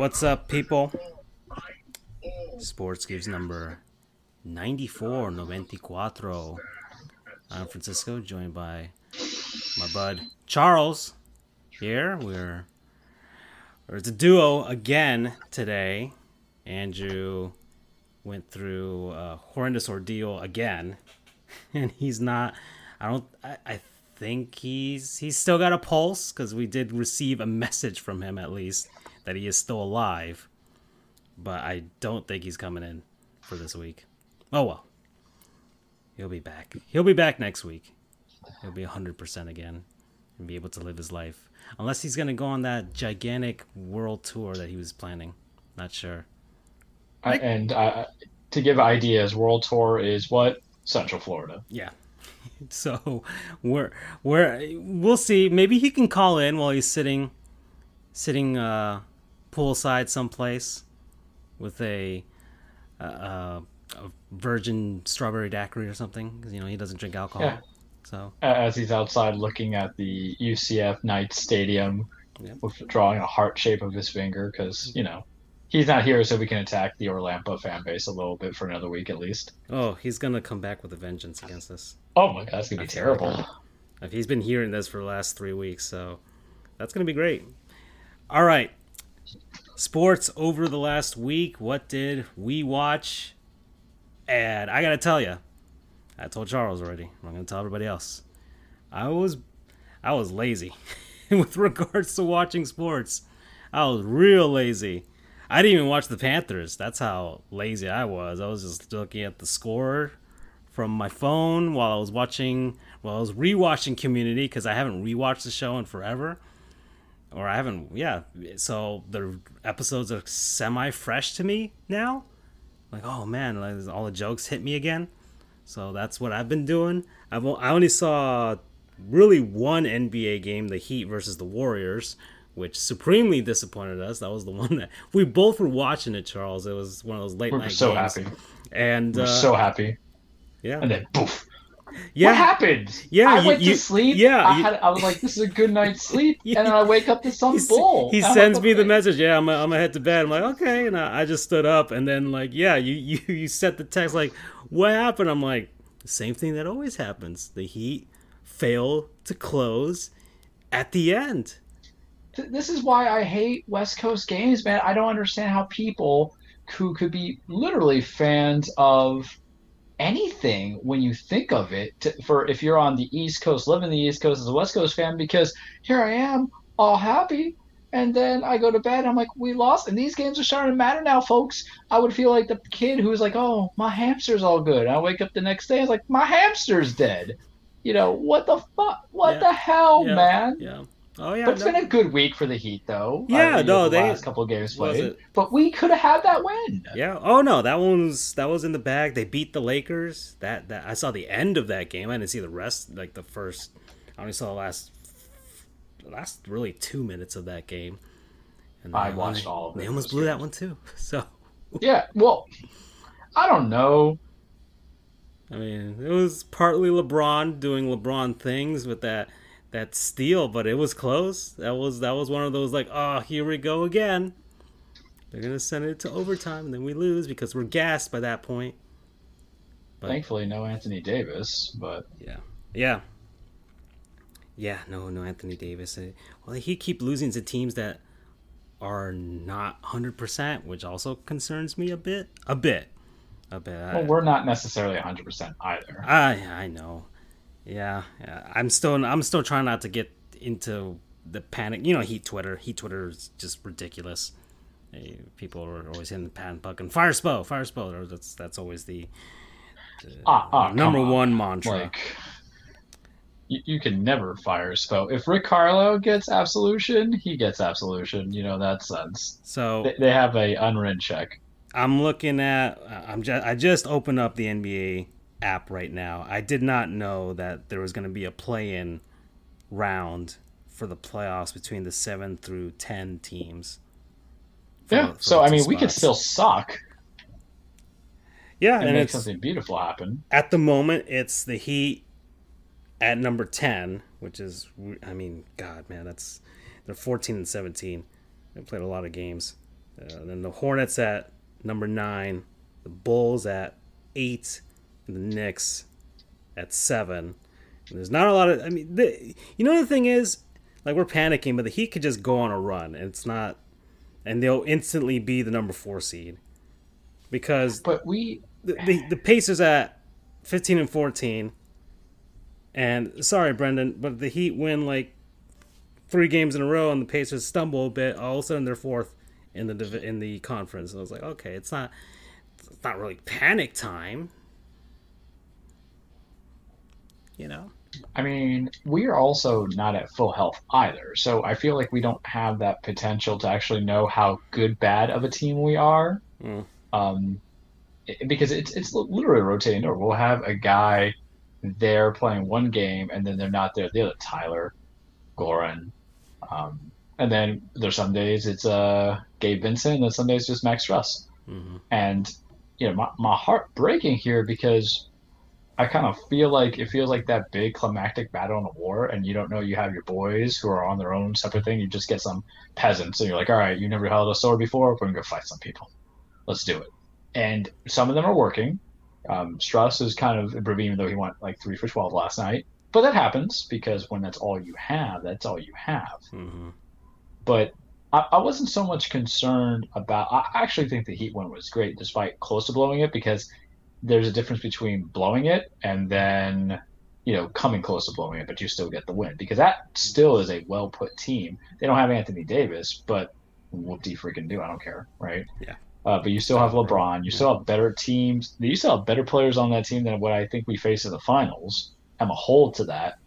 What's up, people? Mm. Sports Goofs number 94, 94. I'm Francisco, joined by my bud Charles. Here, we're, or it's a duo again today. Andrew went through a horrendous ordeal again, and he's not. I don't. I, I think he's he's still got a pulse because we did receive a message from him at least that he is still alive. But I don't think he's coming in for this week. Oh well. He'll be back. He'll be back next week. He'll be 100% again and be able to live his life. Unless he's going to go on that gigantic world tour that he was planning. Not sure. Uh, and uh, to give ideas, World Tour is what? Central Florida. Yeah. So we're we're we'll see. Maybe he can call in while he's sitting sitting uh poolside someplace with a, uh, a virgin strawberry daiquiri or something because you know he doesn't drink alcohol. Yeah. So as he's outside looking at the UCF Knights Stadium, drawing a heart shape of his finger because you know he's not here, so we can attack the Orlando fan base a little bit for another week at least. Oh, he's gonna come back with a vengeance against us. Oh my god, that's gonna be terrible. If he's been hearing this for the last three weeks, so that's gonna be great. All right, sports over the last week. What did we watch? And I gotta tell you, I told Charles already. I'm gonna tell everybody else. I was, I was lazy with regards to watching sports. I was real lazy. I didn't even watch the Panthers. That's how lazy I was. I was just looking at the score from my phone while I was watching, while I was rewatching Community because I haven't rewatched the show in forever, or I haven't. Yeah, so the episodes are semi fresh to me now. Like oh man like all the jokes hit me again. So that's what i've been doing. I've, i only saw really one nba game the heat versus the warriors which supremely disappointed us. That was the one that we both were watching it charles. It was one of those late we night so games. happy. And we're uh, so happy. yeah. And then poof yeah. What happened? Yeah, I you, went you, to sleep. Yeah, I, had, I was like, "This is a good night's sleep," and then I wake up to some he, bull. He sends like, me the message. Yeah, I'm, I'm gonna head to bed. I'm like, okay, and I, I, just stood up, and then like, yeah, you you you set the text like, what happened? I'm like, same thing that always happens. The Heat fail to close at the end. This is why I hate West Coast games, man. I don't understand how people who could be literally fans of anything when you think of it to, for if you're on the East Coast, living the East Coast as a West Coast fan, because here I am, all happy, and then I go to bed. I'm like, we lost, and these games are starting to matter now, folks. I would feel like the kid who's like, oh, my hamster's all good. And I wake up the next day, it's like, my hamster's dead. You know what the fuck? What yeah. the hell, yeah. man? Yeah. Oh yeah, but it's no. been a good week for the Heat, though. Yeah, uh, no, the they last couple games played, but we could have had that win. Yeah. Oh no, that one was that was in the bag. They beat the Lakers. That that I saw the end of that game. I didn't see the rest. Like the first, I only saw the last last really two minutes of that game. And I watched all of it. They almost blew games. that one too. So. Yeah. Well, I don't know. I mean, it was partly LeBron doing LeBron things with that that steal, but it was close. That was that was one of those like, oh, here we go again. They're gonna send it to overtime, and then we lose because we're gassed by that point. But, Thankfully, no Anthony Davis, but yeah, yeah, yeah. No, no Anthony Davis. Well, he keep losing to teams that are not hundred percent, which also concerns me a bit. A bit. A bit. Well, we're not necessarily hundred percent either. I I know. Yeah, yeah. I'm still I'm still trying not to get into the panic. You know, heat Twitter. Heat Twitter is just ridiculous. People are always hitting the panic button. Fire Spo, fire Spo. That's that's always the, the ah, ah, number one mantra. Like, you, you can never fire Spo. If Rick Carlisle gets absolution, he gets absolution. You know that sense. So they, they have a unwritten check. I'm looking at. I'm just. I just opened up the NBA app right now. I did not know that there was going to be a play-in round for the playoffs between the seven through ten teams. For, yeah. For so I mean, spots. we could still suck. Yeah, and, and make something beautiful happen. At the moment, it's the Heat at number ten, which is, I mean, God, man, that's they're fourteen and seventeen. They played a lot of games. Uh, then the Hornets at number nine, the Bulls at eight, the Knicks at seven. And there's not a lot of. I mean, the, you know the thing is, like we're panicking, but the Heat could just go on a run, and it's not, and they'll instantly be the number four seed because. But we the, the, the Pacers at fifteen and fourteen. And sorry, Brendan, but the Heat win like three games in a row, and the Pacers stumble a bit. All of a sudden, they're fourth in the in the conference. And I was like, okay, it's not it's not really panic time, you know. I mean, we are also not at full health either. So I feel like we don't have that potential to actually know how good bad of a team we are. Mm. Um, because it's it's literally rotating door. We'll have a guy there playing one game, and then they're not there the other. Tyler, Goran, um, and then there's some days it's uh, Gabe Vincent, and then some days just Max Strus. Mm-hmm. And you know, my my heart breaking here because I kind of feel like it feels like that big climactic battle in a war, and you don't know you have your boys who are on their own separate thing. You just get some peasants, and you're like, all right, you never held a sword before. We're gonna go fight some people. Let's do it and some of them are working. Um, Strus is kind of improving, even though he went like three for twelve last night. But that happens because when that's all you have, that's all you have. Mm-hmm. But I, I, wasn't so much concerned about. I actually think the Heat one was great, despite close to blowing it, because there's a difference between blowing it and then you know coming close to blowing it, but you still get the win because that still is a well put team. They don't have Anthony Davis, but what do you freaking do? I don't care, right? Yeah. Uh, but you still have LeBron. You still have better teams. You still have better players on that team than what I think we face in the finals. I'm a hold to that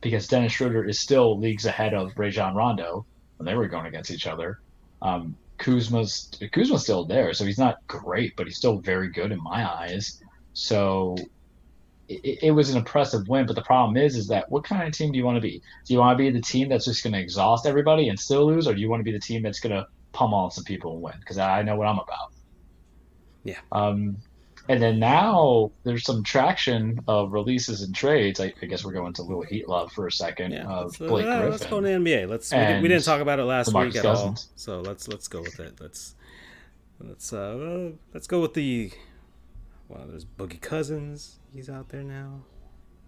because Dennis Schroeder is still leagues ahead of Rajon Rondo when they were going against each other. Um, Kuzma's Kuzma's still there, so he's not great, but he's still very good in my eyes. So it, it, was an impressive win. But the problem is, is that what kind of team do you want to be? Do you want to be the team that's just going to exhaust everybody and still lose, or do you want to be the team that's going to pummel some people and win because I know what I'm about. Yeah. Um, and then now there's some traction of releases and trades. I, I guess we're going to little heat love for a second yeah, of Blake uh, Griffin. Let's go to the NBA. Let's. We, did, we didn't talk about it last week at Cousins. all, so let's let's go with it. Let's let's uh let's go with the. Well, there's Boogie Cousins. He's out there now.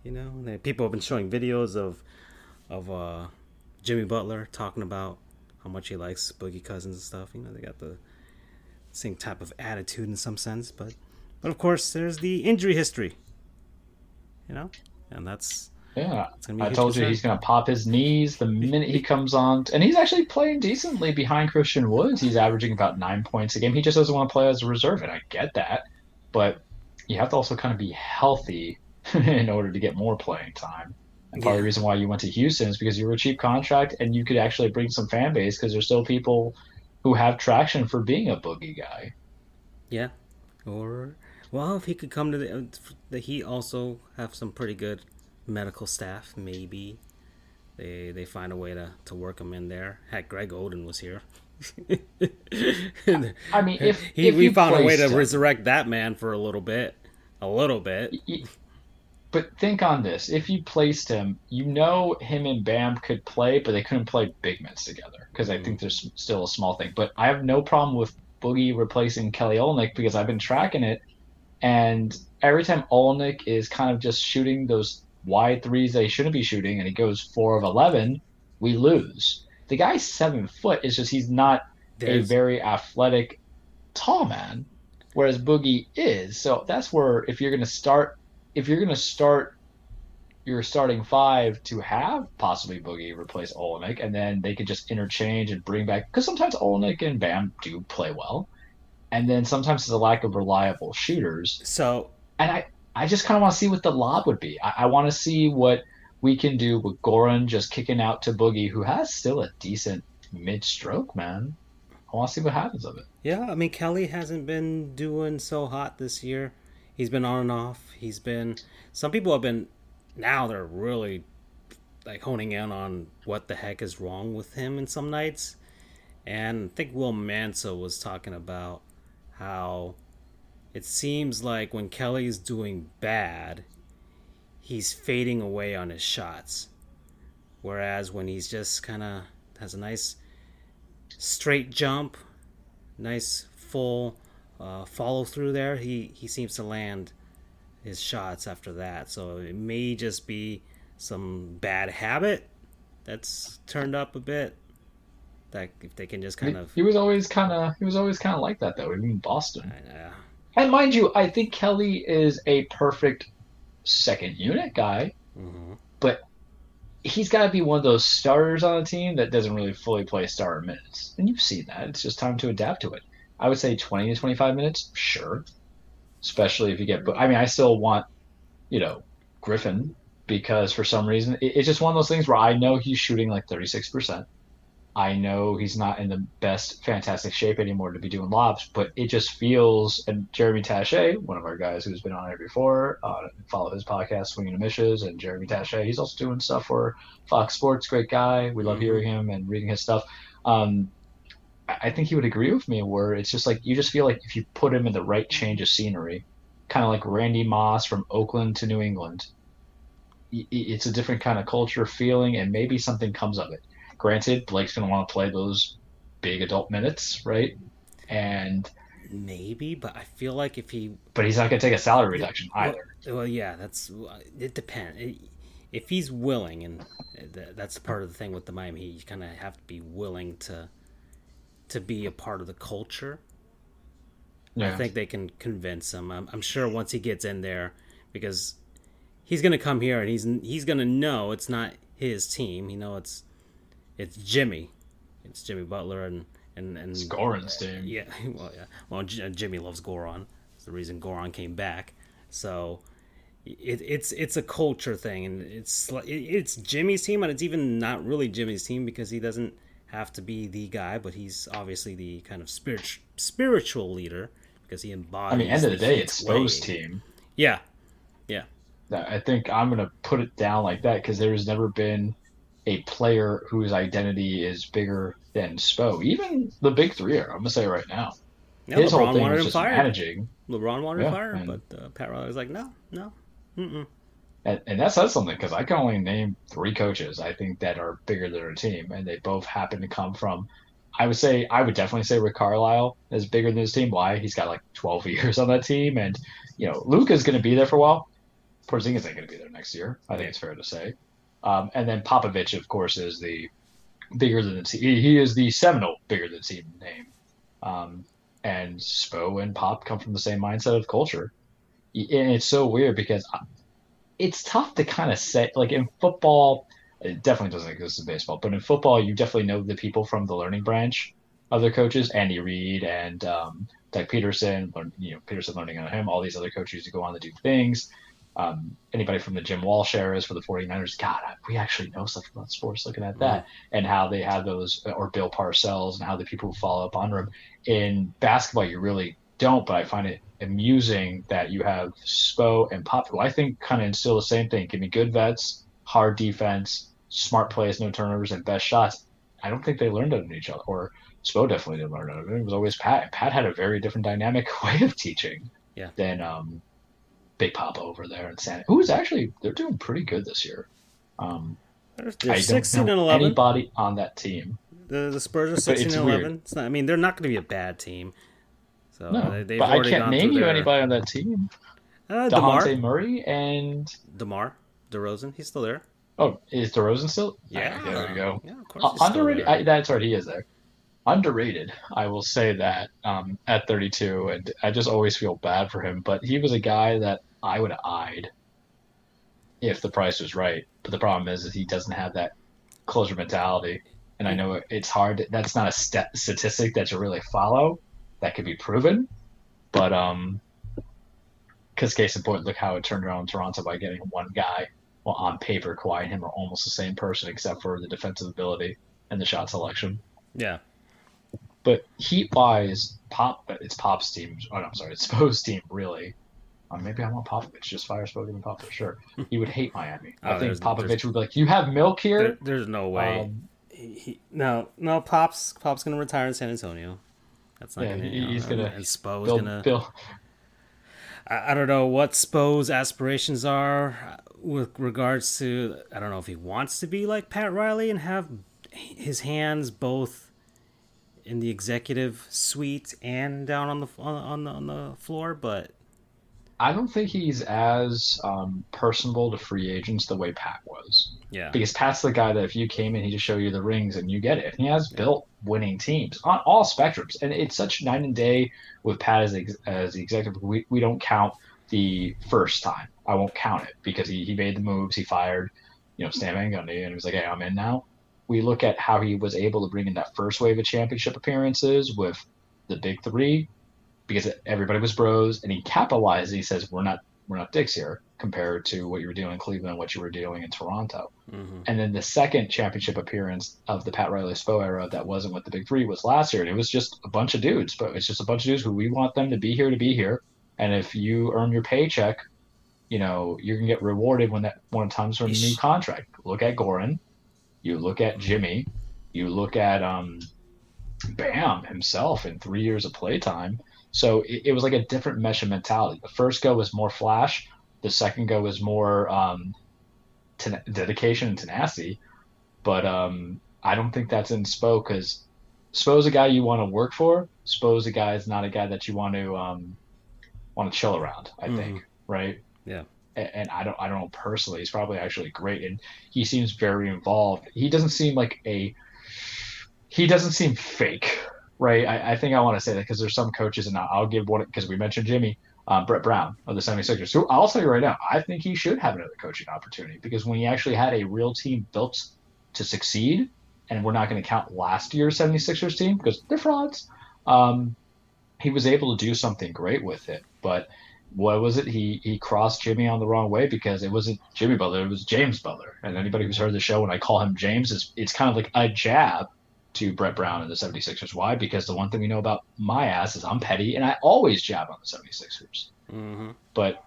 You know, and people have been showing videos of of uh, Jimmy Butler talking about how much he likes Boogie Cousins and stuff. You know, they got the same type of attitude in some sense, but but of course there's the injury history. You know, and that's yeah. I told you he's going to pop his knees the minute he comes on, and he's actually playing decently behind Christian Woods. He's averaging about nine points a game. He just doesn't want to play as a reserve, and I get that, but you have to also kind of be healthy in order to get more playing time. And part yeah. of the reason why you went to Houston is because you were a cheap contract and you could actually bring some fan base because there's still people who have traction for being a boogie guy. Yeah. Or, well, if he could come to the, the Heat, also have some pretty good medical staff, maybe. They they find a way to, to work him in there. Heck, Greg Oden was here. I mean, if, he, if we found a way to him, uh, resurrect that man for a little bit, a little bit. But think on this: if you placed him, you know him and Bam could play, but they couldn't play big minutes together because I think mm-hmm. there's still a small thing. But I have no problem with Boogie replacing Kelly Olynyk because I've been tracking it, and every time Olynyk is kind of just shooting those wide threes they shouldn't be shooting, and he goes four of eleven, we lose. The guy's seven foot. It's just he's not There's... a very athletic, tall man, whereas Boogie is. So that's where if you're going to start if you're going to start your starting five to have possibly Boogie replace Olynyk, and then they could just interchange and bring back because sometimes Olynyk and Bam do play well, and then sometimes it's a lack of reliable shooters. So, and I I just kind of want to see what the lob would be. I, I want to see what we can do with Goran just kicking out to Boogie, who has still a decent mid stroke, man. I want to see what happens of it. Yeah, I mean Kelly hasn't been doing so hot this year. He's been on and off. He's been. Some people have been. Now they're really like honing in on what the heck is wrong with him in some nights. And I think Will Manso was talking about how it seems like when Kelly's doing bad, he's fading away on his shots. Whereas when he's just kind of has a nice straight jump, nice full uh, follow through there. He he seems to land his shots after that. So it may just be some bad habit that's turned up a bit. That if they can just kind of. He was always kind of he was always kind of like that though. Even in Boston. I know. And mind you, I think Kelly is a perfect second unit guy, Mhm. but he's got to be one of those starters on a team that doesn't really fully play starter minutes. And you've seen that. It's just time to adapt to it. I would say 20 to 25 minutes, sure. Especially if you get, I mean, I still want, you know, Griffin because for some reason it, it's just one of those things where I know he's shooting like 36%. I know he's not in the best fantastic shape anymore to be doing lobs, but it just feels. And Jeremy Taché, one of our guys who's been on here before, uh, follow his podcast, Swinging and Mishes, and Jeremy Taché, he's also doing stuff for Fox Sports. Great guy. We love Mhm. hearing him and reading his stuff. Um, I think he would agree with me where it's just like you just feel like if you put him in the right change of scenery, kind of like Randy Moss from Oakland to New England, it's a different kind of culture, feeling, and maybe something comes of it. Granted, Blake's going to want to play those big adult minutes, right? And Maybe, but I feel like if he but he's not going to take a salary reduction either. Well, yeah, that's it. Depends if he's willing, and that's part of the thing with the Miami Heat. You kind of have to be willing to to be a part of the culture. I think they can convince him. I'm, I'm sure once he gets in there, because he's gonna come here and he's he's gonna know it's not his team. You know, it's it's Jimmy, it's Jimmy Butler and and and It's Goran's uh, team. yeah, well, yeah. Well, J- uh, Jimmy loves Goran. It's the reason Goran came back. So it, it's it's a culture thing, and it's it's Jimmy's team, and it's even not really Jimmy's team because he doesn't have to be the guy, but he's obviously the kind of spirit, spiritual leader because he embodies. I mean, end of the day, it's Spo's team. Yeah, Yeah. I think I'm going to put it down like that because there's never been a player whose identity is bigger than Spo. Even the big three are. I'm going to say right now. yeah His whole thing wanted was just fired. managing. LeBron wanted Yeah, fired, and- but uh, Pat Riley was like, no, no, mm-mm. And, and that says something because I can only name three coaches I think that are bigger than their team, and they both happen to come from. I would say I would definitely say Rick Carlisle is bigger than his team. Why? He's got like 12 years on that team, and you know Luke is going to be there for a while. Porzingis ain't going to be there next year. I think it's fair to say. Um, and then Popovich, of course, is the bigger than. He he is the seminal bigger than team name. Um, and Spo and Pop come from the same mindset of culture. And it's so weird because it's tough to kind of say like in football it definitely doesn't exist in baseball but in football you definitely know the people from the learning branch of their coaches andy reid and um, doug pederson you know pederson learning on him all these other coaches who go on to do things um, anybody from the jim walsh eras for the 49ers god we actually know stuff about sports looking at that and how they have those or bill parcells and how the people who follow up under him in basketball you really don't but i find it amusing that you have Spo and Pop, who I think kind of instill the same thing. Give me good vets, hard defense, smart plays, no turnovers, and best shots. I don't think they learned out of each other, or Spo definitely didn't learn out of it. It was always Pat. Pat had a very different dynamic way of teaching Yeah. than um, Big Papa over there in San. Who's actually they're doing pretty good this year. Um, They're, they're don't 16 know and 11. anybody on that team. The the Spurs are sixteen and eleven. It's not. I mean, they're not going to be a bad team. So No, they, but I can't name you their- anybody on that team. Uh, Demar, Murray and Demar, DeRozan. He's still there. oh, is DeRozan still? Yeah, there we go. Yeah, of course. Uh, underrated. I, that's right. He is there. Underrated. I will say that um, at 32, and I just always feel bad for him. But he was a guy that I would have eyed if the price was right. But the problem is, is he doesn't have that closer mentality. And I know it's hard. That's not a st- statistic that you really follow. That could be proven. But um, because case in point, look how it turned around in Toronto by getting one guy. Well, on paper, Kawhi and him are almost the same person, except for the defensive ability and the shot selection. Yeah, But heat wise, Pop it's Pop's team. Oh, no, I'm sorry, it's Spo's team. Really, uh, maybe I want Popovich. Just fire Spo and Popovich. Sure, he would hate Miami. Oh, I think there's- Popovich there's- would be like, "You have milk there, here." there's no way. Um, he, he- no, no. Pop's Pop's going to retire in San Antonio. That's not Yeah, gonna. he- you know, gonna And Spo's Bill, gonna. Bill, I, I don't know what Spo's aspirations are with regards to. I don't know if he wants to be like Pat Riley and have his hands both in the executive suite and down on the on the on the floor, but I don't think he's as um, personable to free agents the way Pat was. Yeah. Because Pat's the guy that if you came in, he just show you the rings and you get it. And he has built winning teams on all spectrums, and it's such night and day with Pat as the, as the executive. We we don't count the first time. I won't count it because he, he made the moves. He fired, you know, Stan Van Gundy, and he was like, "Hey, I'm in now." We look at how he was able to bring in that first wave of championship appearances with the big three, because everybody was bros, and he capitalized. He says, "We're not we're not dicks here compared to what you were doing in Cleveland and what you were doing in Toronto." mhm. And then the second championship appearance of the Pat Riley Spo era that wasn't with the big three was last year. And it was just a bunch of dudes, but it's just a bunch of dudes who we want them to be here to be here. And if you earn your paycheck, you know, you're gonna get rewarded when that when it comes from a new contract. Look at Goran, you look at Jimmy, you look at um Bam himself in three years of playtime. So it, it was like a different mesh of mentality. The first go was more flash. The second go was more um, ten- dedication and tenacity. But um, I don't think that's in Spo because Spo's a guy you want to work for. Spo's a guy is not a guy that you want to um, want to chill around. I think, right? Yeah. A- And I don't, I don't know personally. He's probably actually great, and he seems very involved. He doesn't seem like a, he doesn't seem fake, right? I, I think I want to say that because there's some coaches, and I'll, I'll give one because we mentioned Jimmy, um, Brett Brown of the 76ers, who I'll tell you right now, I think he should have another coaching opportunity because when he actually had a real team built to succeed, and we're not going to count last year's 76ers team because they're frauds, um, he was able to do something great with it. But what was it? He he crossed Jimmy on the wrong way because it wasn't Jimmy Butler, it was James Butler. And anybody who's heard the show, when I call him James, is it's kind of like a jab to Brett Brown and the 76ers. Why? Because the one thing we know about my ass is I'm petty and I always jab on the 76ers. hmm But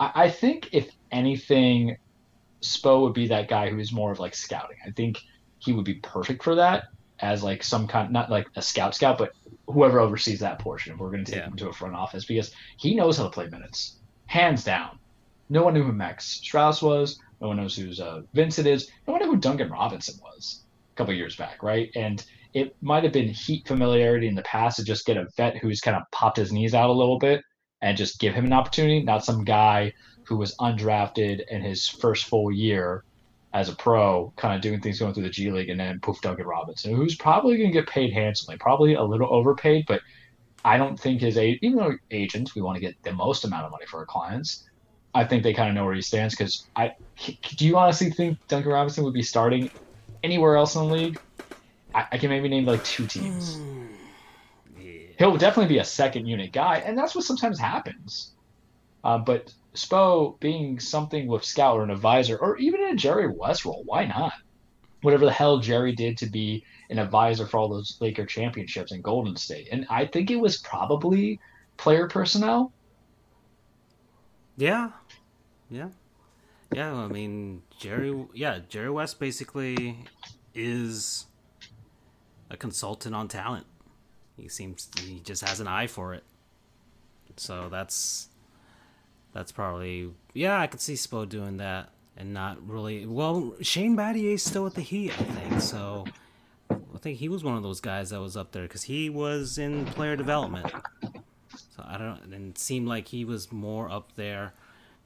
I, I think if anything, Spo would be that guy who is more of like scouting. I think he would be perfect for that as like some kind, not like a scout scout, but whoever oversees that portion. If we're going to take Yeah. him to a front office because he knows how to play minutes, hands down. No one knew who Max Strus was. No one knows who uh, Vincent is. No one knew who Duncan Robinson was couple years back, right? And it might have been heat familiarity in the past to just get a vet who's kind of popped his knees out a little bit and just give him an opportunity, not some guy who was undrafted in his first full year as a pro, kind of doing things going through the G League, and then poof, Duncan Robinson, who's probably going to get paid handsomely, probably a little overpaid, but I don't think his a even though agents we want to get the most amount of money for our clients, I think they kind of know where he stands. Because I do you honestly think Duncan Robinson would be starting anywhere else in the league? I, I can maybe name like two teams. Yeah. He'll definitely be a second unit guy, and that's what sometimes happens. Uh, but Spo being something with scout or an advisor, or even in a Jerry West role, why not? Whatever the hell Jerry did to be an advisor for all those Laker championships in Golden State, and I think it was probably player personnel. Yeah, yeah, yeah. I mean, Jerry. Yeah, Jerry West basically is a consultant on talent. He seems he just has an eye for it. So that's that's probably yeah. I could see Spo doing that and not really. Well, Shane Battier's still at the Heat, I think. So I think he was one of those guys that was up there because he was in player development. So I don't, and it seemed like he was more up there.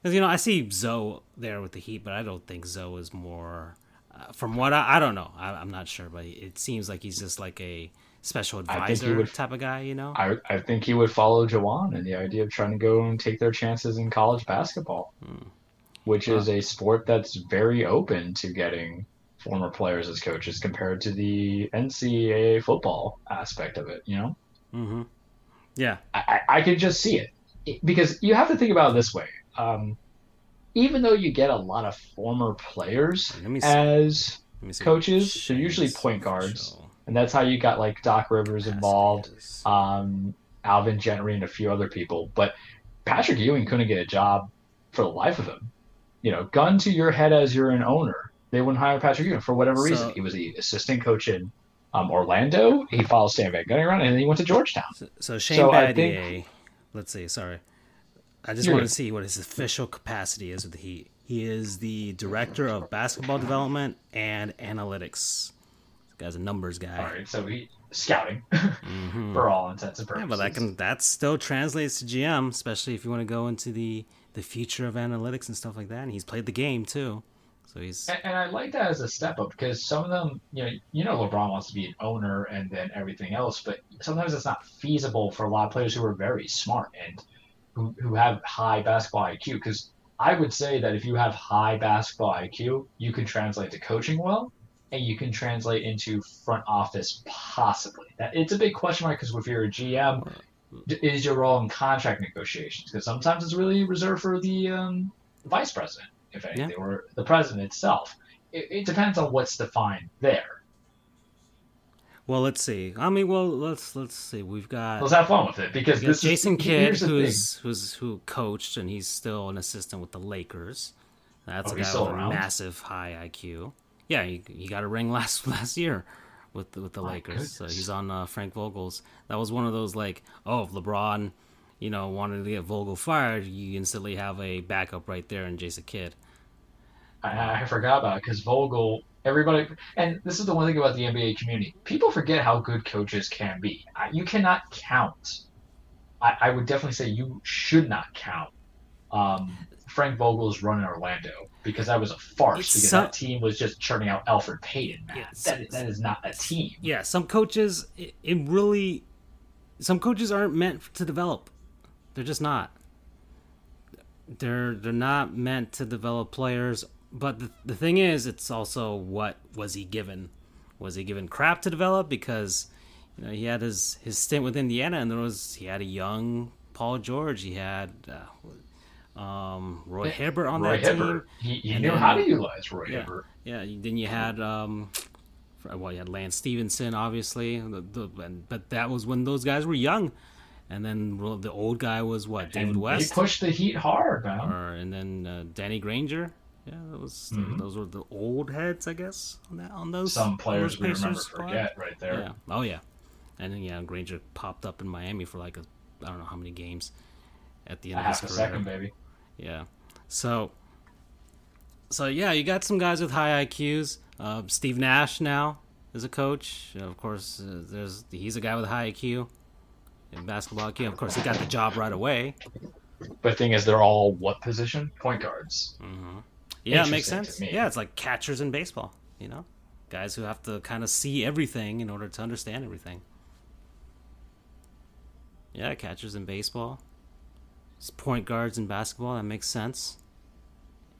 Because, you know, I see Zo there with the Heat, but I don't think Zo is more. Uh, from what I, I don't know, I, I'm not sure, but it seems like he's just like a special I think he advisor would- type of guy, you know? I, I think he would follow Juwan and the idea of trying to go and take their chances in college basketball, which is a sport that's very open to getting former players as coaches compared to the NCAA football aspect of it. You know, hmm Yeah. I, I I could just see It- because you have to think about it this way. Um, even though you get a lot of former players Let me see. as Let me see coaches, they're usually point guards. and that's how you got like Doc Rivers involved. um, Alvin Gentry and a few other people. But Patrick Ewing couldn't get a job for the life of him. You know, gun to your head as you're an owner, they wouldn't hire Patrick Ewing for whatever So- reason. He was the assistant coach in um, Orlando. He followed Stan Van Gundy around, and then he went to Georgetown. So, so Shane So I Battier, let's see, sorry. I just want to see what his official capacity is with the Heat. He is the director of basketball development and analytics. Guy's a numbers guy. All right, so he scouting mm-hmm. for all intents and purposes. Yeah, but that can that still translates to GM, especially if you want to go into the the future of analytics and stuff like that. And he's played the game too. So he's and, and, I like that as a step up because some of them, you know, you know, LeBron wants to be an owner and then everything else, but sometimes it's not feasible for a lot of players who are very smart and who, who have high basketball IQ. Because I would say that if you have high basketball IQ, you can translate to coaching well, and you can translate into front office possibly. That it's a big question mark because if you're a GM, is your role in contract negotiations? Because sometimes it's really reserved for the um, vice president if anything, yeah. or the president itself. It, it depends on what's defined there. Well, let's see. I mean, well, let's let's see. We've got let's have fun with it because this Jason is, Kidd, who's who's who coached and he's still an assistant with the Lakers. That's oh, a guy with a massive high IQ. Yeah, he, he got a ring last last year with the, with the Lakers. Goodness. So he's on uh, Frank Vogel's. That was one of those like, oh, if LeBron you know, wanted to get Vogel fired, you instantly have a backup right there in Jason Kidd. I, I forgot about it because Vogel, everybody, and this is the one thing about the NBA community. People forget how good coaches can be. You cannot count. I, I would definitely say you should not count um, Frank Vogel's run in Orlando because that was a farce it's because some, that team was just churning out Elfrid Payton. Yeah, that, that is not a team. Yeah, some coaches, it, it really, some coaches aren't meant to develop. They're just not. They're they're not meant to develop players. But the the thing is, it's also what was he given? Was he given crap to develop because you know he had his his stint with Indiana and there was he had a young Paul George. He had. Uh, um, Roy Hibbert on Roy that Hibbert. team. He, he knew then, how to utilize Roy yeah, Hibbert. Yeah, then you had um, well, you had Lance Stephenson, obviously, the, the, but that was when those guys were young and then the old guy was what David and West. He pushed the Heat hard, man. Or, and then uh, Danny Granger. Yeah, that was mm-hmm. those were the old heads, I guess, on that on those. Some players those we remember forget right there. Yeah. Oh yeah, and then yeah, Granger popped up in Miami for like a I don't know how many games at the end a of his career. second, baby. Yeah. So. So yeah, you got some guys with high IQs. Uh, Steve Nash now is a coach. Of course, uh, there's he's a guy with a high IQ in basketball. Yeah, of course, he got the job right away. But the thing is, they're all what position? Point guards. Mm-hmm. Yeah, it makes sense. Yeah, it's like catchers in baseball. You know, guys who have to kind of see everything in order to understand everything. Yeah, catchers in baseball. It's point guards in basketball. That makes sense.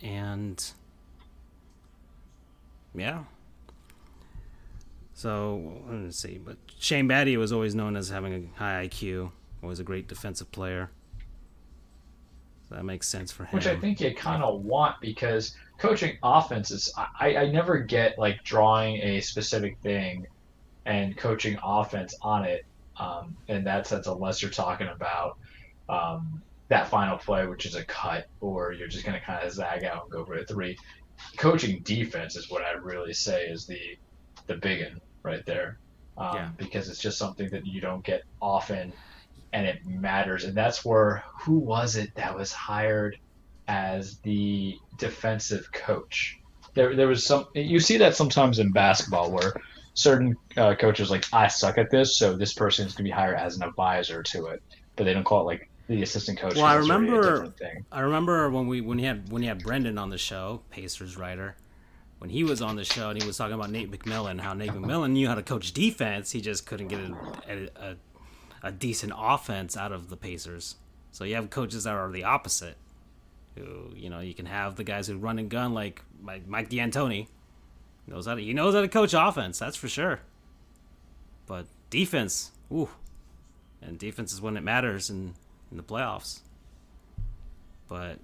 And yeah, so let's see, but Shane Battier was always known as having a high IQ, always a great defensive player. That makes sense for him. Which I think you kind of want because coaching offenses, I, I never get like drawing a specific thing and coaching offense on it. Um, in that sense, unless you're talking about um, that final play, which is a cut, or you're just going to kind of zag out and go for a three. Coaching defense is what I really say is the the big one right there. Um, yeah. Because it's just something that you don't get often and it matters. And that's where, who was it that was hired as the defensive coach? There, there was some, you see that sometimes in basketball where certain uh, coaches like, I suck at this, so this person is going to be hired as an advisor to it. But they don't call it like the assistant coach. Well, I remember, I remember when we when he had when he had Brendan on the show, Pacers writer when he was on the show and he was talking about Nate McMillan, how Nate McMillan knew how to coach defense, he just couldn't get a, a, a decent offense out of the Pacers. So you have coaches that are the opposite. Who you know you can have the guys who run and gun like Mike, Mike D'Antoni knows how to he knows how to coach offense. That's for sure. But defense, ooh, and defense is when it matters in in the playoffs. But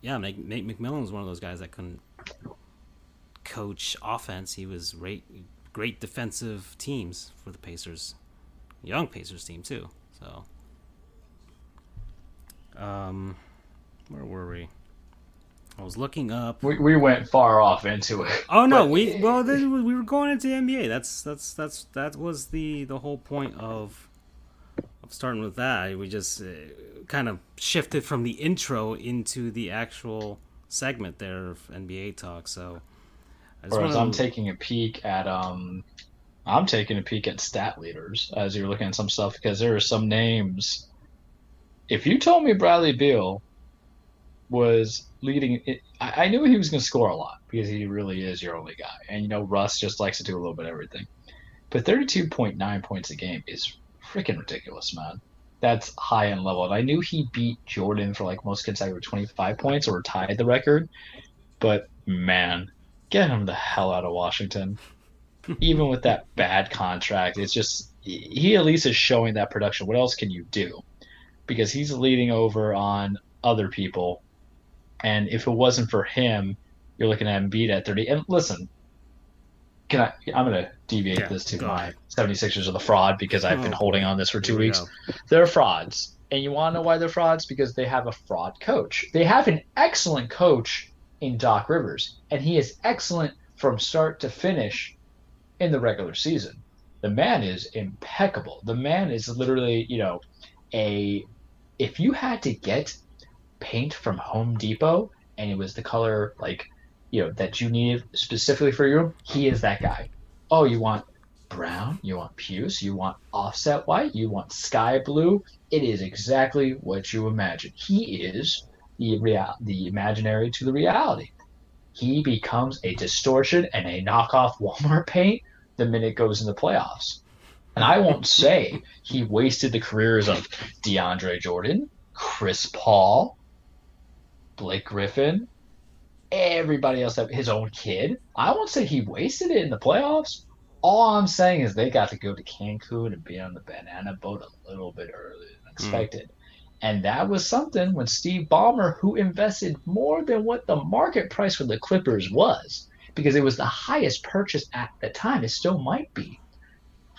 yeah, Nate, Nate McMillan was one of those guys that couldn't coach offense. He was great, great defensive teams for the Pacers, young Pacers team too. So, um, where were we? I was looking up. We, we went far off into it. Oh no, but... we well we were going into the NBA. That's that's that's that was the the whole point of of starting with that. We just uh, kind of shifted from the intro into the actual segment there of NBA talk. So Whereas I'm taking a peek at um, I'm taking a peek at stat leaders as you're looking at some stuff because there are some names. If you told me Bradley Beal was leading, it, I, I knew he was going to score a lot because he really is your only guy. And you know, Russ just likes to do a little bit of everything. But 32.9 points a game is freaking ridiculous, man. That's high end level. And I knew he beat Jordan for like most consecutive 25 points or tied the record. But man, get him the hell out of Washington. Even with that bad contract, it's just he at least is showing that production. What else can you do? Because he's leading over on other people. And if it wasn't for him, you're looking at Embiid at 30. And listen, can I? I'm going to deviate yeah, this to my ahead. 76ers are the fraud because I've been oh, holding on this for two we weeks. Go. They're frauds. And you want to know why they're frauds? Because they have a fraud coach. They have an excellent coach in Doc Rivers, and he is excellent from start to finish in the regular season. The man is impeccable. The man is literally, you know, a. If you had to get paint from Home Depot and it was the color like you know that you need specifically for your room, he is that guy. Oh, you want brown, you want puce, you want offset white, you want sky blue. It is exactly what you imagine. He is the real, the imaginary to the reality. He becomes a distortion and a knockoff Walmart paint the minute goes in the playoffs. And I won't say he wasted the careers of DeAndre Jordan, Chris Paul, Blake Griffin, everybody else, his own kid. I won't say he wasted it in the playoffs. All I'm saying is they got to go to Cancun and be on the banana boat a little bit earlier than hmm. expected. Mm. And that was something when Steve Ballmer, who invested more than what the market price for the Clippers was, because it was the highest purchase at the time, it still might be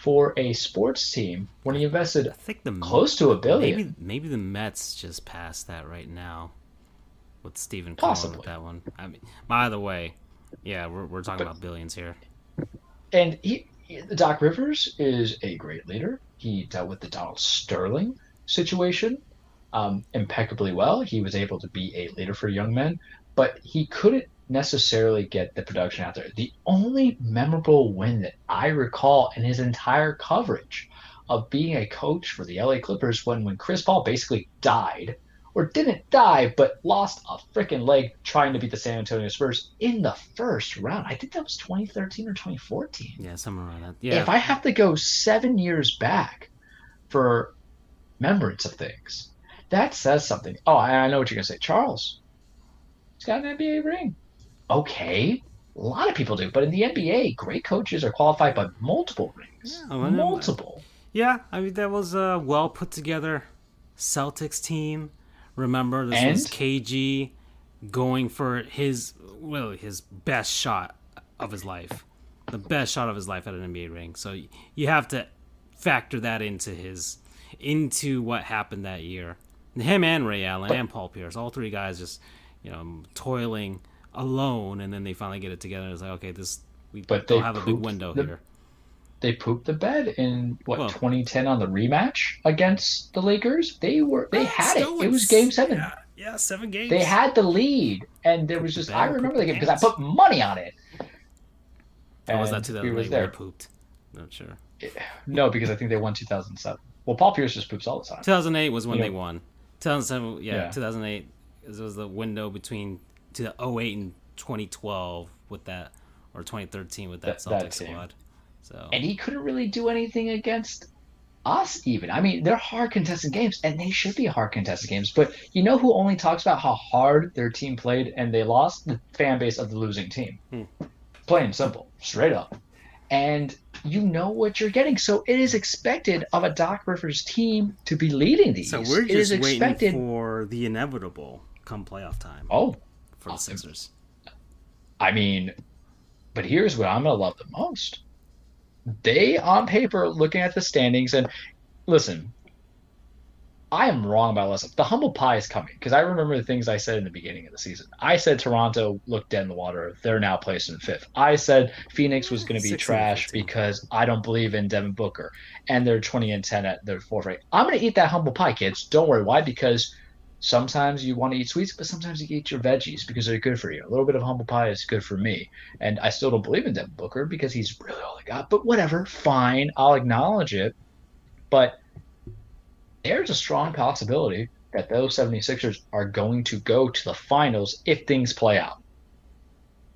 for a sports team when he invested I think the, close to a billion. Maybe, maybe the Mets just passed that right now with Stephen Possibly. with that one. I mean, by the way, yeah, we're, we're talking but, about billions here. And he, Doc Rivers is a great leader. He dealt with the Donald Sterling situation um, impeccably well. He was able to be a leader for young men, but he couldn't necessarily get the production out there. The only memorable win that I recall in his entire coverage of being a coach for the LA Clippers when when Chris Paul basically died or didn't die, but lost a freaking leg trying to beat the San Antonio Spurs in the first round. I think that was 2013 or 2014. Yeah, somewhere around that. Yeah. If I have to go seven years back for remembrance of things, that says something. Oh, I, know what you're gonna say, Charles. He's got an NBA ring. Okay, a lot of people do, but in the NBA, great coaches are qualified by multiple rings. Yeah, uh, multiple. Yeah, I mean that was a well put together Celtics team Remember, this and? was KG going for his well his best shot of his life, the best shot of his life at an NBA ring. So you have to factor that into his into what happened that year. Him and Ray Allen and Paul Pierce, all three guys just you know toiling alone, and then they finally get it together. It's like okay, this we but don't have a big window the, here they pooped the bed in what well, 2010 on the rematch against the Lakers. They were they had it. It was game seven. Yeah, yeah, seven games. They had the lead, and there was just I remember the game because I put money on it. And was that 2008 we there. pooped? Not sure. no, because I think they won 2007. Well, Paul Pierce just poops all the time. 2008 was when you they know, won. 2007, yeah, yeah, 2008 it was the window between 08 and 2012 with that, or 2013 with that, that Celtics that squad. So and he couldn't really do anything against us even. I mean, they're hard contested games, and they should be hard contested games. But you know who only talks about how hard their team played and they lost? The fan base of the losing team. Hmm. Plain and simple, straight up. And you know what you're getting. So it is expected of a Doc Rivers team to be leading these. So we're just waiting expected... for the inevitable come playoff time. Oh, for the Sixers. I mean, but here's what I'm gonna love the most. They on paper looking at the standings and listen i am wrong about less the humble pie is coming because i remember the things i said in the beginning of the season. I said toronto looked dead in the water. They're now placed in fifth. I said phoenix was going to be trash because i don't believe in devin booker and they're 20 and 10 at their fourth rate. I'm going to eat that humble pie kids. Don't worry. Why? Because Sometimes you want to eat sweets, but sometimes you eat your veggies because they're good for you. A little bit of humble pie is good for me. And I still don't believe in Devin Booker because he's really all I got. But whatever, fine. I'll acknowledge it. But there's a strong possibility that those 76ers are going to go to the finals if things play out.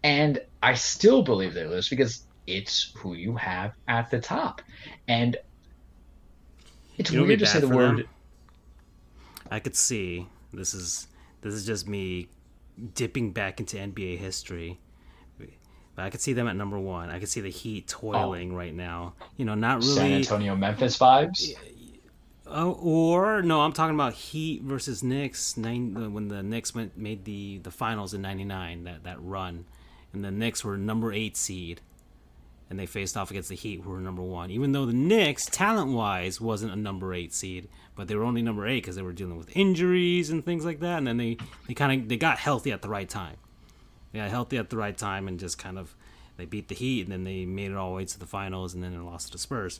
And I still believe they lose because it's who you have at the top. And it's what'd weird to say the word them? I could see this is this is just me dipping back into NBA history. But I could see them at number one. I could see the Heat toiling oh. right now. You know, not really. San Antonio Memphis vibes. Oh, or no, I'm talking about Heat versus Knicks. Nine, uh, when the Knicks went made the the finals in '99, that that run, and the Knicks were number eight seed, and they faced off against the Heat, who were number one. Even though the Knicks, talent wise, wasn't a number eight seed, but they were only number eight because they were dealing with injuries and things like that. And then they they kind of they got healthy at the right time. They got healthy at the right time and just kind of they beat the Heat, and then they made it all the way to the finals, and then they lost to the Spurs.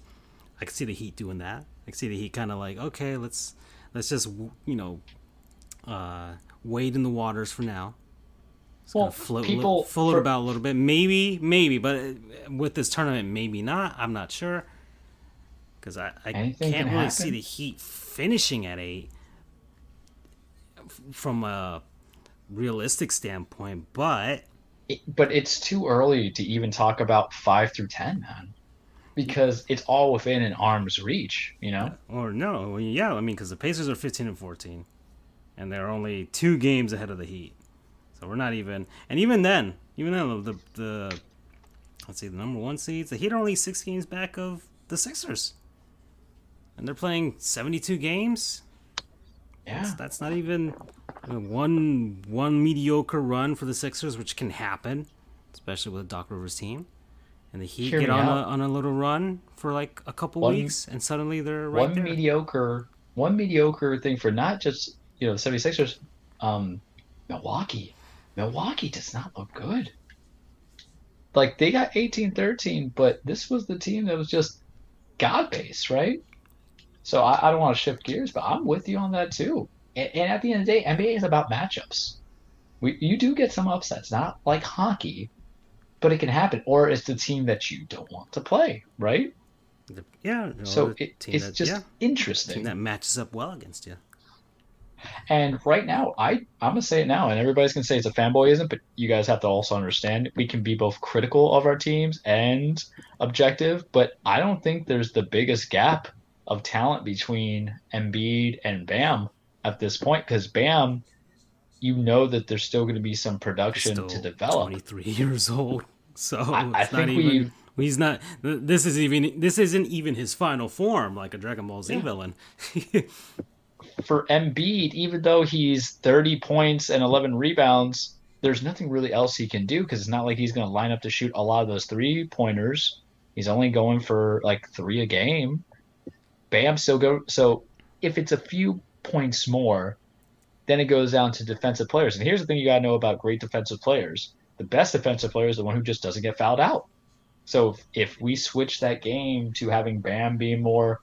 I could see the Heat doing that. I could see the Heat kind of like, okay, let's let's just you know uh, wade in the waters for now. Just Well, well, float, people- li- float for- about a little bit, maybe, maybe, but uh, with this tournament, maybe not. I'm not sure because I, I can't can really happen. see the Heat finishing at eight from a realistic standpoint, but It- but it's too early to even talk about five through ten, man, because it's all within an arm's reach. You know, Or no, well, yeah, I mean, because the Pacers are 15 and 14, and they're only two games ahead of the Heat. So we're not even, and even then, even then, the the let's see, the number one seeds, the Heat are only six games back of the Sixers, and they're playing 72 games. yeah. That's, that's not even one one mediocre run for the Sixers, which can happen, especially with a Doc Rivers team. And the Heat Hear get on a on a little run for like a couple One- weeks, and suddenly they're right one there. mediocre, one mediocre thing for not just you know the 76ers, um, Milwaukee. Milwaukee does not look good. Like they got 18-13, but this was the team that was just god based, right? So I, I don't want to shift gears, but I'm with you on that too. And, and at the end of the day, NBA is about matchups. We, you do get some upsets, not like hockey, but it can happen. Or it's the team that you don't want to play, right? The- yeah. So it, it's that- just yeah, interesting. that matches up well against you. And right now, I I'm gonna say it now, and everybody's gonna say it's a fanboyism, but you guys have to also understand we can be both critical of our teams and objective. But I don't think there's the biggest gap of talent between Embiid and Bam at this point, because Bam, you know that there's still going to be some production to develop. 23 years old, so I- I not think even. He's not. This is even. This isn't even his final form, like a Dragon Ball Z Yeah. villain. For Embiid, even though he's 30 points and 11 rebounds, there's nothing really else he can do because it's not like he's going to line up to shoot a lot of those three pointers. He's only going for like three a game. Bam still go. So if it's a few points more, then it goes down to defensive players. And here's the thing you got to know about great defensive players: the best defensive player is the one who just doesn't get fouled out. So if, if we switch that game to having Bam be more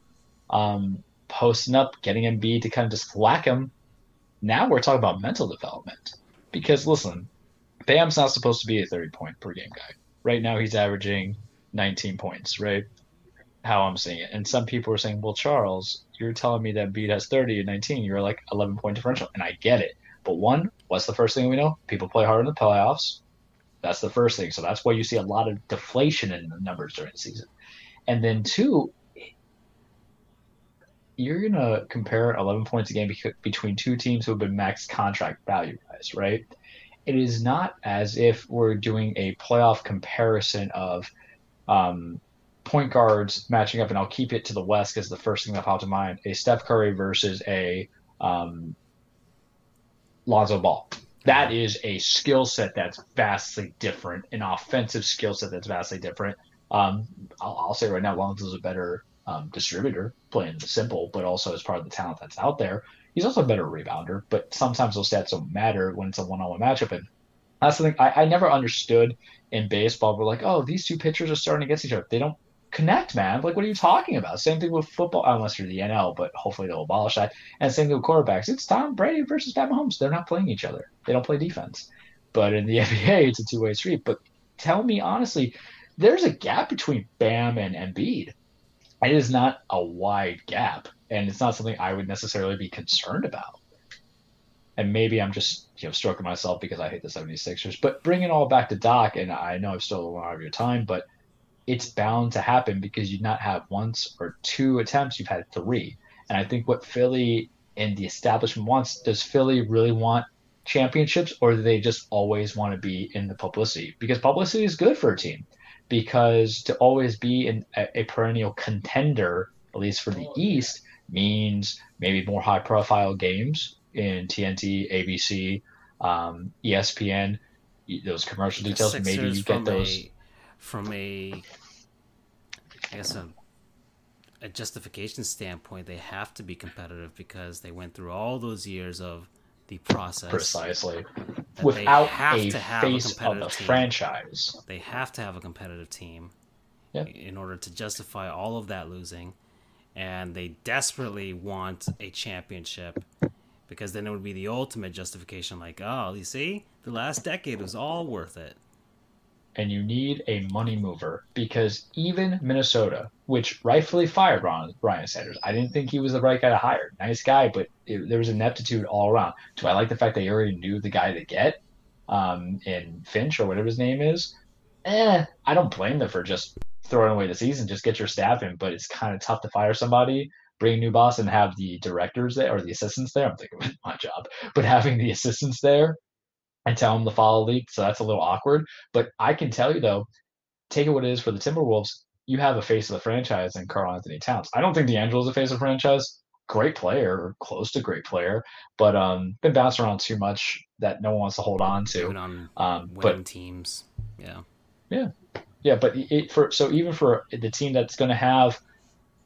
um, posting up, getting Embiid to kind of just whack him, now we're talking about mental development. Because listen, Bam's not supposed to be a 30 point per game guy. Right now he's averaging 19 points, right? How I'm seeing it. And some people are saying, well, Charles, you're telling me that Embiid has 30 and 19. You're like 11 point differential. And I get it. But one, what's the first thing we know? People play hard in the playoffs. That's the first thing. So that's why you see a lot of deflation in the numbers during the season. And then two, you're gonna compare 11 points a game between two teams who have been max contract value guys, right? It is not as if we're doing a playoff comparison of um, point guards matching up, and I'll keep it to the West because the first thing that popped to mind: a Steph Curry versus a um, Lonzo Ball. That is a skill set that's vastly different, an offensive skill set that's vastly different. Um, I'll, I'll say right now, Lonzo's a better um, distributor, playing simple, but also as part of the talent that's out there. He's also a better rebounder, but sometimes those stats don't matter when it's a one-on-one matchup. And that's the thing I, I never understood in baseball. We're like, oh, these two pitchers are starting against each other. They don't connect, man. Like, what are you talking about? Same thing with football, unless you're the NL, but hopefully they'll abolish that. And same thing with quarterbacks. It's Tom Brady versus Pat Mahomes. They're not playing each other. They don't play defense. But in the NBA, it's a two way street. But tell me honestly, there's a gap between Bam and Embiid. It is not a wide gap, and it's not something I would necessarily be concerned about. And maybe I'm just you know stroking myself because I hate the 76ers. But bring it all back to Doc, and I know I've stolen a lot of your time, but it's bound to happen because you not have once or two attempts, you've had three. And I think what Philly and the establishment wants, does Philly really want championships or do they just always want to be in the publicity? Because publicity is good for a team. Because to always be in a, a perennial contender, at least for the East, means maybe more high profile games in TNT, ABC, um, ESPN, those commercial details. Maybe you get those. A, from a, I guess, a, a justification standpoint, they have to be competitive because they went through all those years of the process. Precisely. Without a face a of the team. franchise. They have to have a competitive team yeah. in order to justify all of that losing. And they desperately want a championship because then it would be the ultimate justification like, oh, you see, the last decade was all worth it and you need a money mover because even Minnesota, which rightfully fired Ryan Saunders, I didn't think he was the right guy to hire. Nice guy, but it, there was ineptitude all around. Do I like the fact they already knew the guy to get um, in Finch or whatever his name is? Eh, I don't blame them for just throwing away the season. Just get your staff in, but it's kind of tough to fire somebody, bring a new boss, and have the directors there or the assistants there. I'm thinking of my job, but having the assistants there and tell them to follow the league. So that's a little awkward. But I can tell you though, take it what it is for the Timberwolves. You have a face of the franchise in Karl-Anthony Towns. I don't think D'Angelo is a face of the franchise. Great player, or close to great player, but um, been bounced around too much that no one wants to hold on to. Even on um, but teams, yeah, yeah, yeah. But it, for so even for the team that's going to have,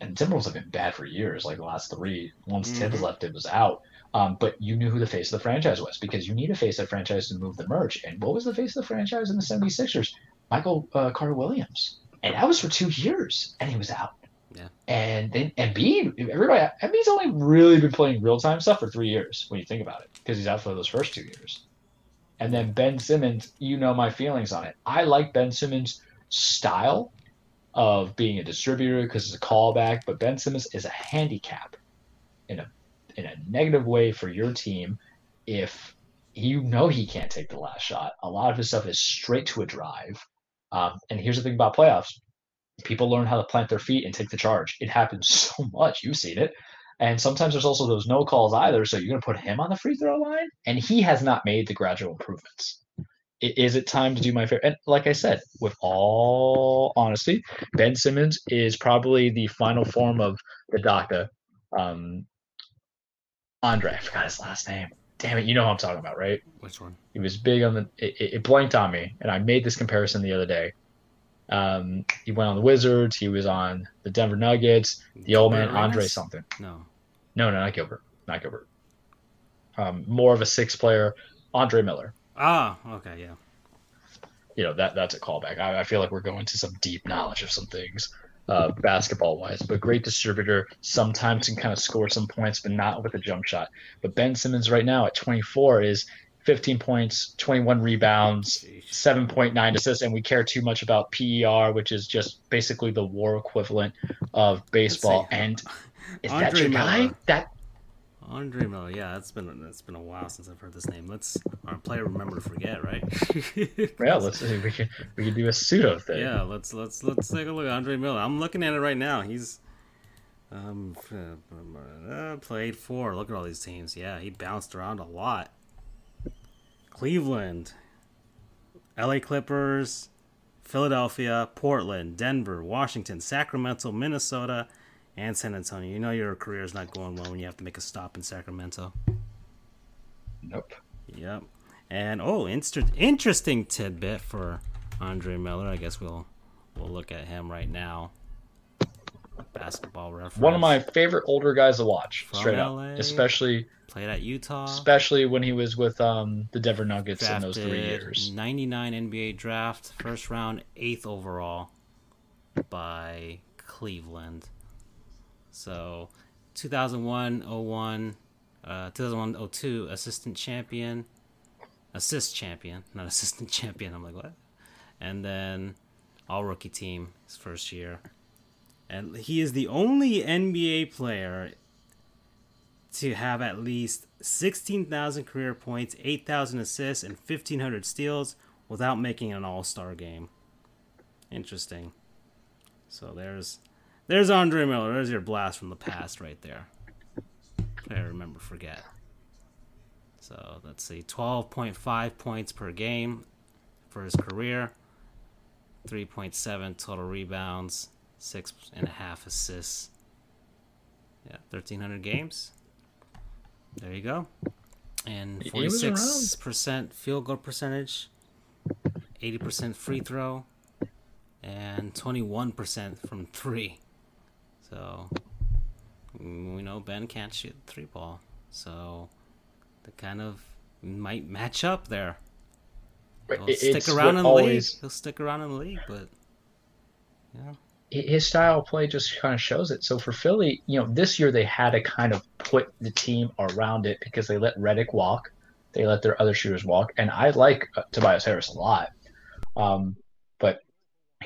and Timberwolves have been bad for years. Like the last three, once mm-hmm. Thibs left, it was out. Um, but you knew who the face of the franchise was because you need a face of the franchise to move the merch. And what was the face of the franchise in the 76ers? Michael uh, Carter Williams. And that was for two years, and he was out. Yeah. And then Embiid, everybody, Embiid's only really been playing real time stuff for three years when you think about it, because he's out for those first two years. And then Ben Simmons, you know my feelings on it. I like Ben Simmons' style of being a distributor because it's a callback, but Ben Simmons is a handicap in a in a negative way for your team if you know he can't take the last shot. A lot of his stuff is straight to a drive. Um, and here's the thing about playoffs people learn how to plant their feet and take the charge. It happens so much. You've seen it. And sometimes there's also those no calls either. So you're going to put him on the free throw line? And he has not made the gradual improvements. Is it time to do my fair? And like I said, with all honesty, Ben Simmons is probably the final form of the DACA um, Andre. I forgot his last name. Damn it, you know who I'm talking about, right? Which one? He was big on the. It, it blanked on me, and I made this comparison the other day. Um, he went on the Wizards. He was on the Denver Nuggets. The old man Andre something. No. No, no, not Gilbert. Not Gilbert. Um, more of a six player, Andre Miller. Ah, okay, yeah. You know that that's a callback. I, I feel like we're going to some deep knowledge of some things uh, basketball wise, but great distributor. Sometimes can kind of score some points, but not with a jump shot. But Ben Simmons right now at 24 is 15 points, 21 rebounds, 7.9 assists, and we care too much about PER, which is just basically the war equivalent of baseball. And is Andre that your guy? That Andre Miller, yeah, it's been it's been a while since I've heard this name. Let's our player remember to forget, right? yeah, let's we can we can do a pseudo thing. Yeah, let's let's let's take a look at Andre Miller. I'm looking at it right now. He's um uh, played for. Look at all these teams. Yeah, he bounced around a lot. Cleveland, L.A. Clippers, Philadelphia, Portland, Denver, Washington, Sacramento, Minnesota, and San Antonio. You know your career is not going well when you have to make a stop in Sacramento. Nope. Yep. And oh, inter- interesting tidbit for Andre Miller. I guess we'll we'll look at him right now. Basketball reference. One of my favorite older guys to watch, From straight LA, up, especially played at Utah, especially when he was with um, the Denver Nuggets Drafted in those three years. Ninety nine NBA draft, first round, eighth overall. by Cleveland. So 2001 01, uh, 2001 02, assistant champion, assist champion, not assistant champion. I'm like, what? And then all rookie team his first year. And he is the only NBA player to have at least 16,000 career points, 8,000 assists, and 1,500 steals without making an All Star game. Interesting. So there's there's Andre Miller. There's your blast from the past right there. I remember, forget. So let's see, 12.5 points per game for his career, 3.7 total rebounds, six and a half assists. Yeah, 1,300 games. There you go. And 46% field goal percentage, 80% free throw, and 21% from three. So we know Ben can't shoot three ball. So the kind of might match up there. He'll It's stick around in the always- league. He'll stick around in the league, but yeah. his style of play just kind of shows it. So for Philly, you know, this year they had to kind of put the team around it because they let Redick walk, they let their other shooters walk, and I like uh, Tobias Harris a lot, um, but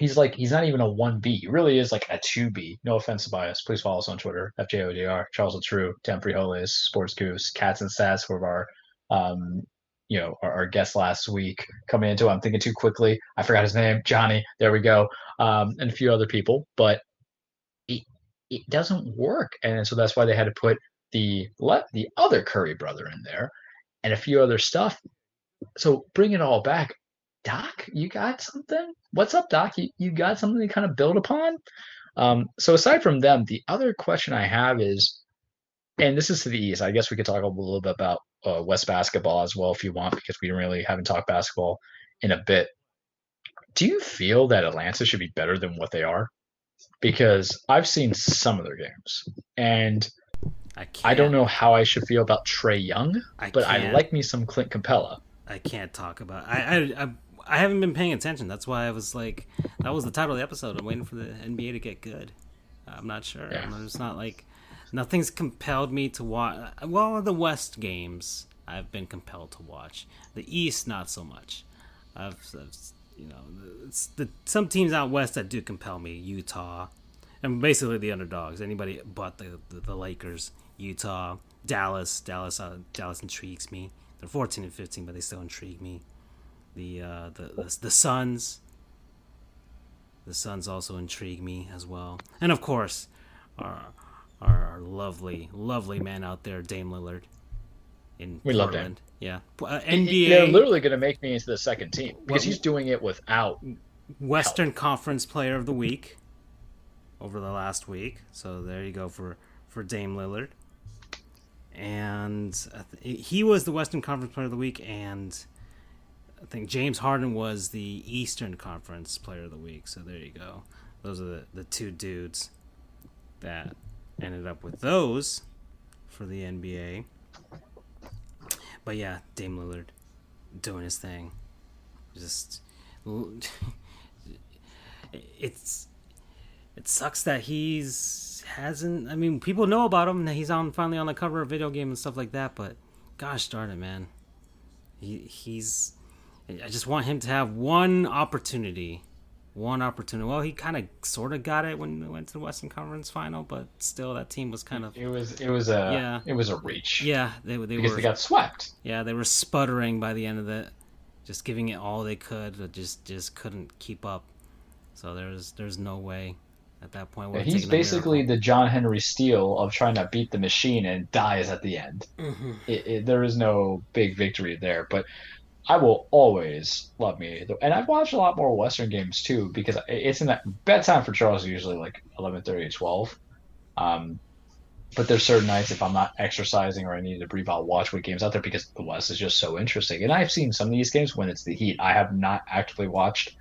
he's like he's not even a one B. He really is like a two B. No offense, Tobias. Please follow us on Twitter FJOJR Charles True, Temporary Holes, Sports Goofs, Cats and Sass for our um, you know our, our guest last week coming into. I'm thinking too quickly. I forgot his name. Johnny. There we go um, and a few other people, but it it doesn't work, and so that's why they had to put the let the other Curry brother in there, and a few other stuff. So bring it all back, Doc. You got something? What's up, Doc? You you got something to kind of build upon? Um, so aside from them, the other question I have is, and this is to the east. I guess we could talk a little bit about uh, West basketball as well if you want, because we really haven't talked basketball in a bit do you feel that Atlanta should be better than what they are? Because I've seen some of their games, and I. I don't know how I should feel about Trae Young, I but I can't. like me some Clint Capela. I can't talk about. I, I I I haven't been paying attention. That's why I was like, that was the title of the episode. I'm waiting for the NBA to get good. I'm not sure. Yeah. I'm- It's not like nothing's compelled me to watch. Well, the West games I've been compelled to watch. The East, not so much. I've, I've you know, it's the some teams out west that do compel me. Utah, and basically the underdogs. Anybody but the the, the Lakers, Utah, Dallas. Dallas, uh, Dallas intrigues me. They're 14 and 15, but they still intrigue me. The uh, the, the the Suns. The Suns also intrigue me as well, and of course, our our, our lovely lovely man out there, Dame Lillard. In We love Portland. Yeah, uh, NBA. They're literally going to make me into the second team because Well- he's doing it without. Western Conference Player of the Week over the last week. So there you go for for Dame Lillard. And I he was the Western Conference Player of the Week, and I think James Harden was the Eastern Conference Player of the Week. So there you go. Those are the, the two dudes that ended up with those for the NBA. But yeah, Dame Lillard doing his thing. Just it's it sucks that he's hasn't I mean people know about him that he's on finally on the cover of video game and stuff like that but gosh darn it man he he's I just want him to have one opportunity one opportunity well he kind of sort of got it when we went to the Western Conference final but still that team was kind of It was it was a Yeah. it was a reach yeah they they because were they got swept. yeah, they were sputtering by the end of it, just giving it all they could, but just just couldn't keep up. So there's there's no way at that point. would've He's basically the John Henry Steele of trying to beat the machine and dies at the end. Mhm. it, it, there is no big victory there, but I will always love me. And I've watched a lot more Western games too because it's in that bedtime for Charles is usually like 11:30 to 12. Um, but there's certain nights if I'm not exercising or I need to breathe, I'll watch what games out there because the West is just so interesting. And I've seen some of these games when it's the Heat. I have not actively watched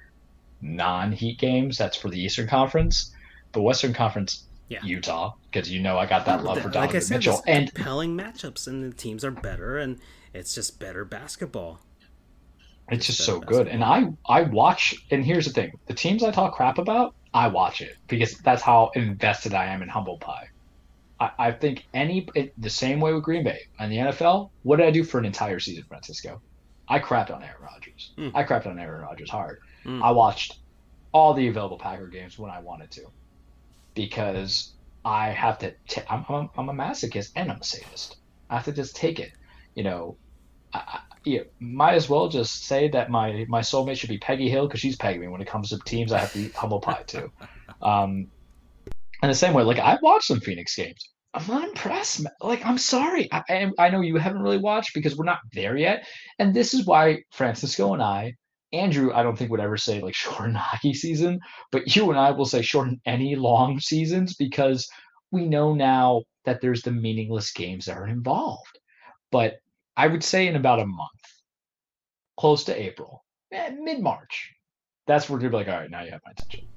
non-Heat games. That's for the Eastern Conference, but Western Conference. Yeah. Utah, because you know I got that love for like Donovan I said, Mitchell, and compelling matchups, and the teams are better, and it's just better basketball. It's just so good. And I I watch and here's the thing. The teams I talk crap about, I watch it because that's how invested I am in Humble Pie. I, I think any it, the same way with Green Bay and the NFL. What did I do for an entire season, Francisco? I crapped on Aaron Rodgers. Mm. I crapped on Aaron Rodgers hard. Mm. I watched all the available Packer games when I wanted to because I have to. T- I'm, I'm, I'm a masochist and I'm a sadist. I have to just take it. You know, I, you might as well just say that my my soulmate should be Peggy Hill because she's pegging me when it comes to teams I have to eat humble pie to. Um, and the same way, like I've watched some Phoenix games. I'm not impressed. Like I'm sorry. I I know you haven't really watched because we're not there yet, and this is why Francisco and I, Andrew, I don't think would ever say like shorten hockey season, but you and I will say shorten any long seasons because we know now that there's the meaningless games that are involved. But I would say in about a month, close to April, eh, mid March. That's where you're like, all right, now you have my attention.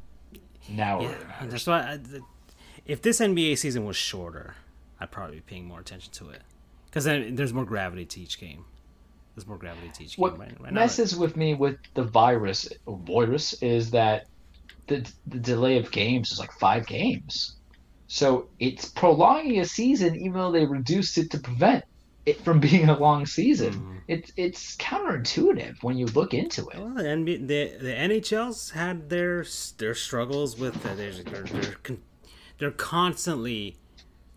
Now yeah, that's why. I, if this NBA season was shorter, I'd probably be paying more attention to it because then there's more gravity to each game. There's more gravity to each what game. Right, right messes now, with me with the virus, virus is that the the delay of games is like five games, so it's prolonging a season even though they reduced it to prevent it from being a long season. Mm. It's it's counterintuitive when you look into it. Well, the, NBA, the the NHL's had their their struggles with uh, they're, they're, they're constantly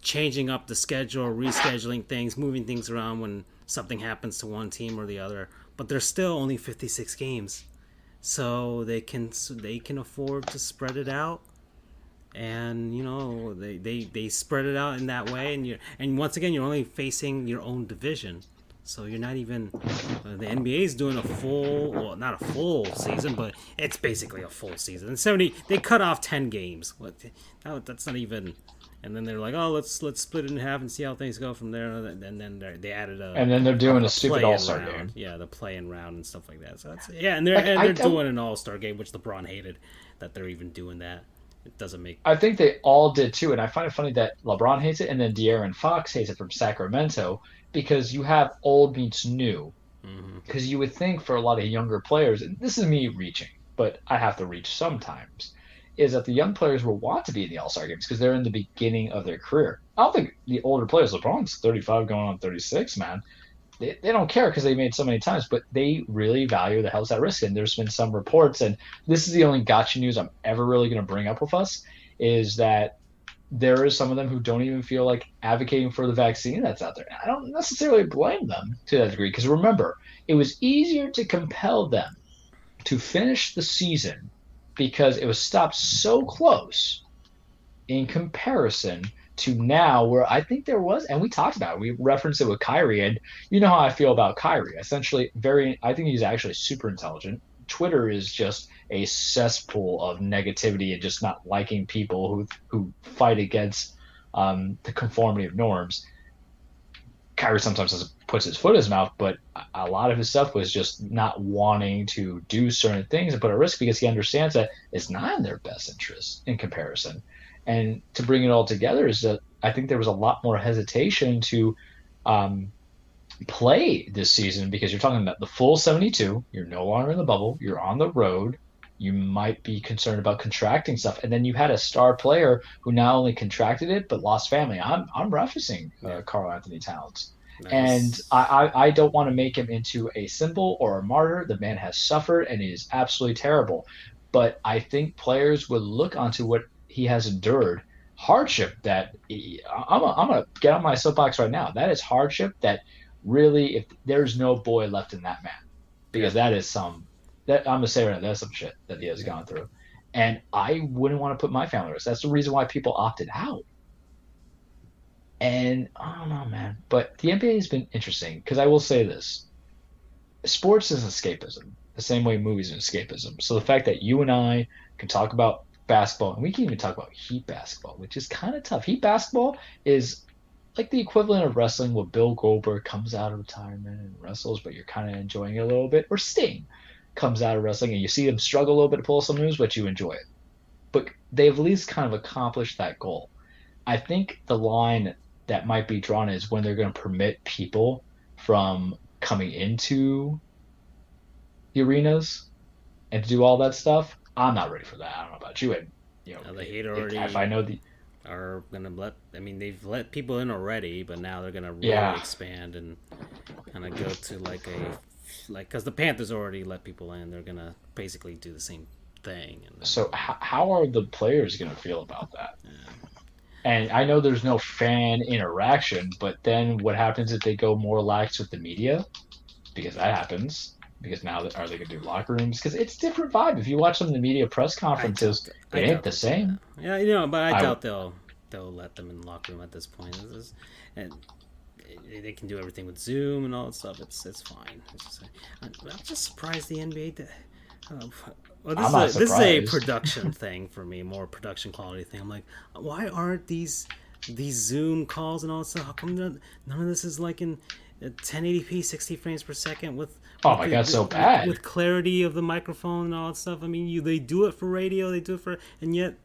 changing up the schedule, rescheduling things, moving things around when something happens to one team or the other. But there's still only 56 games, so they can they can afford to spread it out and you know they, they they spread it out in that way and you and once again you're only facing your own division. So you're not even uh, the NBA is doing a full well not a full season but it's basically a full season. And 70 they cut off 10 games. What that's not even and then they're like oh let's let's split it in half and see how things go from there. And then they added a and then they're doing a, a stupid all-star game. Yeah the play-in round and stuff like that. So that's yeah and they're like, and they're doing an all-star game which LeBron hated that they're even doing that it doesn't make. I think they all did too, and I find it funny that LeBron hates it, and then De'Aaron Fox hates it from Sacramento because you have old meets new. Because mm-hmm. you would think for a lot of younger players, and this is me reaching, but I have to reach sometimes, is that the young players will want to be in the All Star games because they're in the beginning of their career. I don't think the older players, LeBron's 35 going on 36, man they, they don't care because they made so many times, but they really value the hell's at risk. And there's been some reports, and this is the only gotcha news I'm ever really going to bring up with us, is that there is some of them who don't even feel like advocating for the vaccine that's out there. I don't necessarily blame them to that degree because remember, it was easier to compel them to finish the season because it was stopped so close in comparison to now where I think there was, and we talked about it, we referenced it with Kyrie, and you know how I feel about Kyrie. Essentially, very, I think he's actually super intelligent. Twitter is just a cesspool of negativity and just not liking people who who fight against um, the conformity of norms. Kyrie sometimes has, puts his foot in his mouth, but a lot of his stuff was just not wanting to do certain things and put at risk because he understands that it's not in their best interest in comparison. And to bring it all together is that I think there was a lot more hesitation to um, play this season because you're talking about the full 72. You're no longer in the bubble. You're on the road. You might be concerned about contracting stuff, and then you had a star player who not only contracted it but lost family. I'm I'm referencing uh, Karl-Anthony Towns. Nice. And I, I, I, don't want to make him into a symbol or a martyr. The man has suffered and he is absolutely terrible. But I think players would look onto what he has endured hardship that I'm, a, I'm gonna get on my soapbox right now. That is hardship that really, if there's no boy left in that man, because yeah. that is some that I'm gonna say right now, that's some shit that he has gone through, and I wouldn't want to put my family risk. That's the reason why people opted out. And I don't know, man, but the NBA has been interesting because I will say this: sports is escapism, the same way movies are escapism. So the fact that you and I can talk about basketball, and we can even talk about Heat basketball, which is kind of tough. Heat basketball is like the equivalent of wrestling where Bill Goldberg comes out of retirement and wrestles, but you're kind of enjoying it a little bit, or Sting comes out of wrestling and you see them struggle a little bit to pull some moves, but you enjoy it. But they've at least kind of accomplished that goal. I think the line that might be drawn is when they're going to permit people from coming into the arenas and to do all that stuff I'm not ready for that. I don't know about you. And you know, the hate already if I know the are gonna let. I mean, they've let people in already, but now they're gonna really Yeah. expand and kind of go to like a like because the Panthers already let people in. They're gonna basically do the same thing. And So how, how are the players going to feel about that? And I know there's no fan interaction, but then what happens if they go more lax with the media? Because that happens. Because now that are they going to do locker rooms? Because it's different vibe. If you watch some of the media press conferences, it ain't the same. that. Yeah, you know, but I, I doubt they'll they'll let them in the locker room at this point. This is, and they- can do everything with Zoom and all that stuff. It's it's fine. It's just, I'm I'm just surprised the NBA. Did, uh, well, this I'm is a, this is a production thing for me, more production quality thing. I'm like, why aren't these these Zoom calls and all that stuff? How come none, none of this is like in 1080p, 60 frames per second with Oh with my the- God, so with- bad. with clarity of the microphone and all that stuff. I mean, you they do it for radio, they do it for, and yet,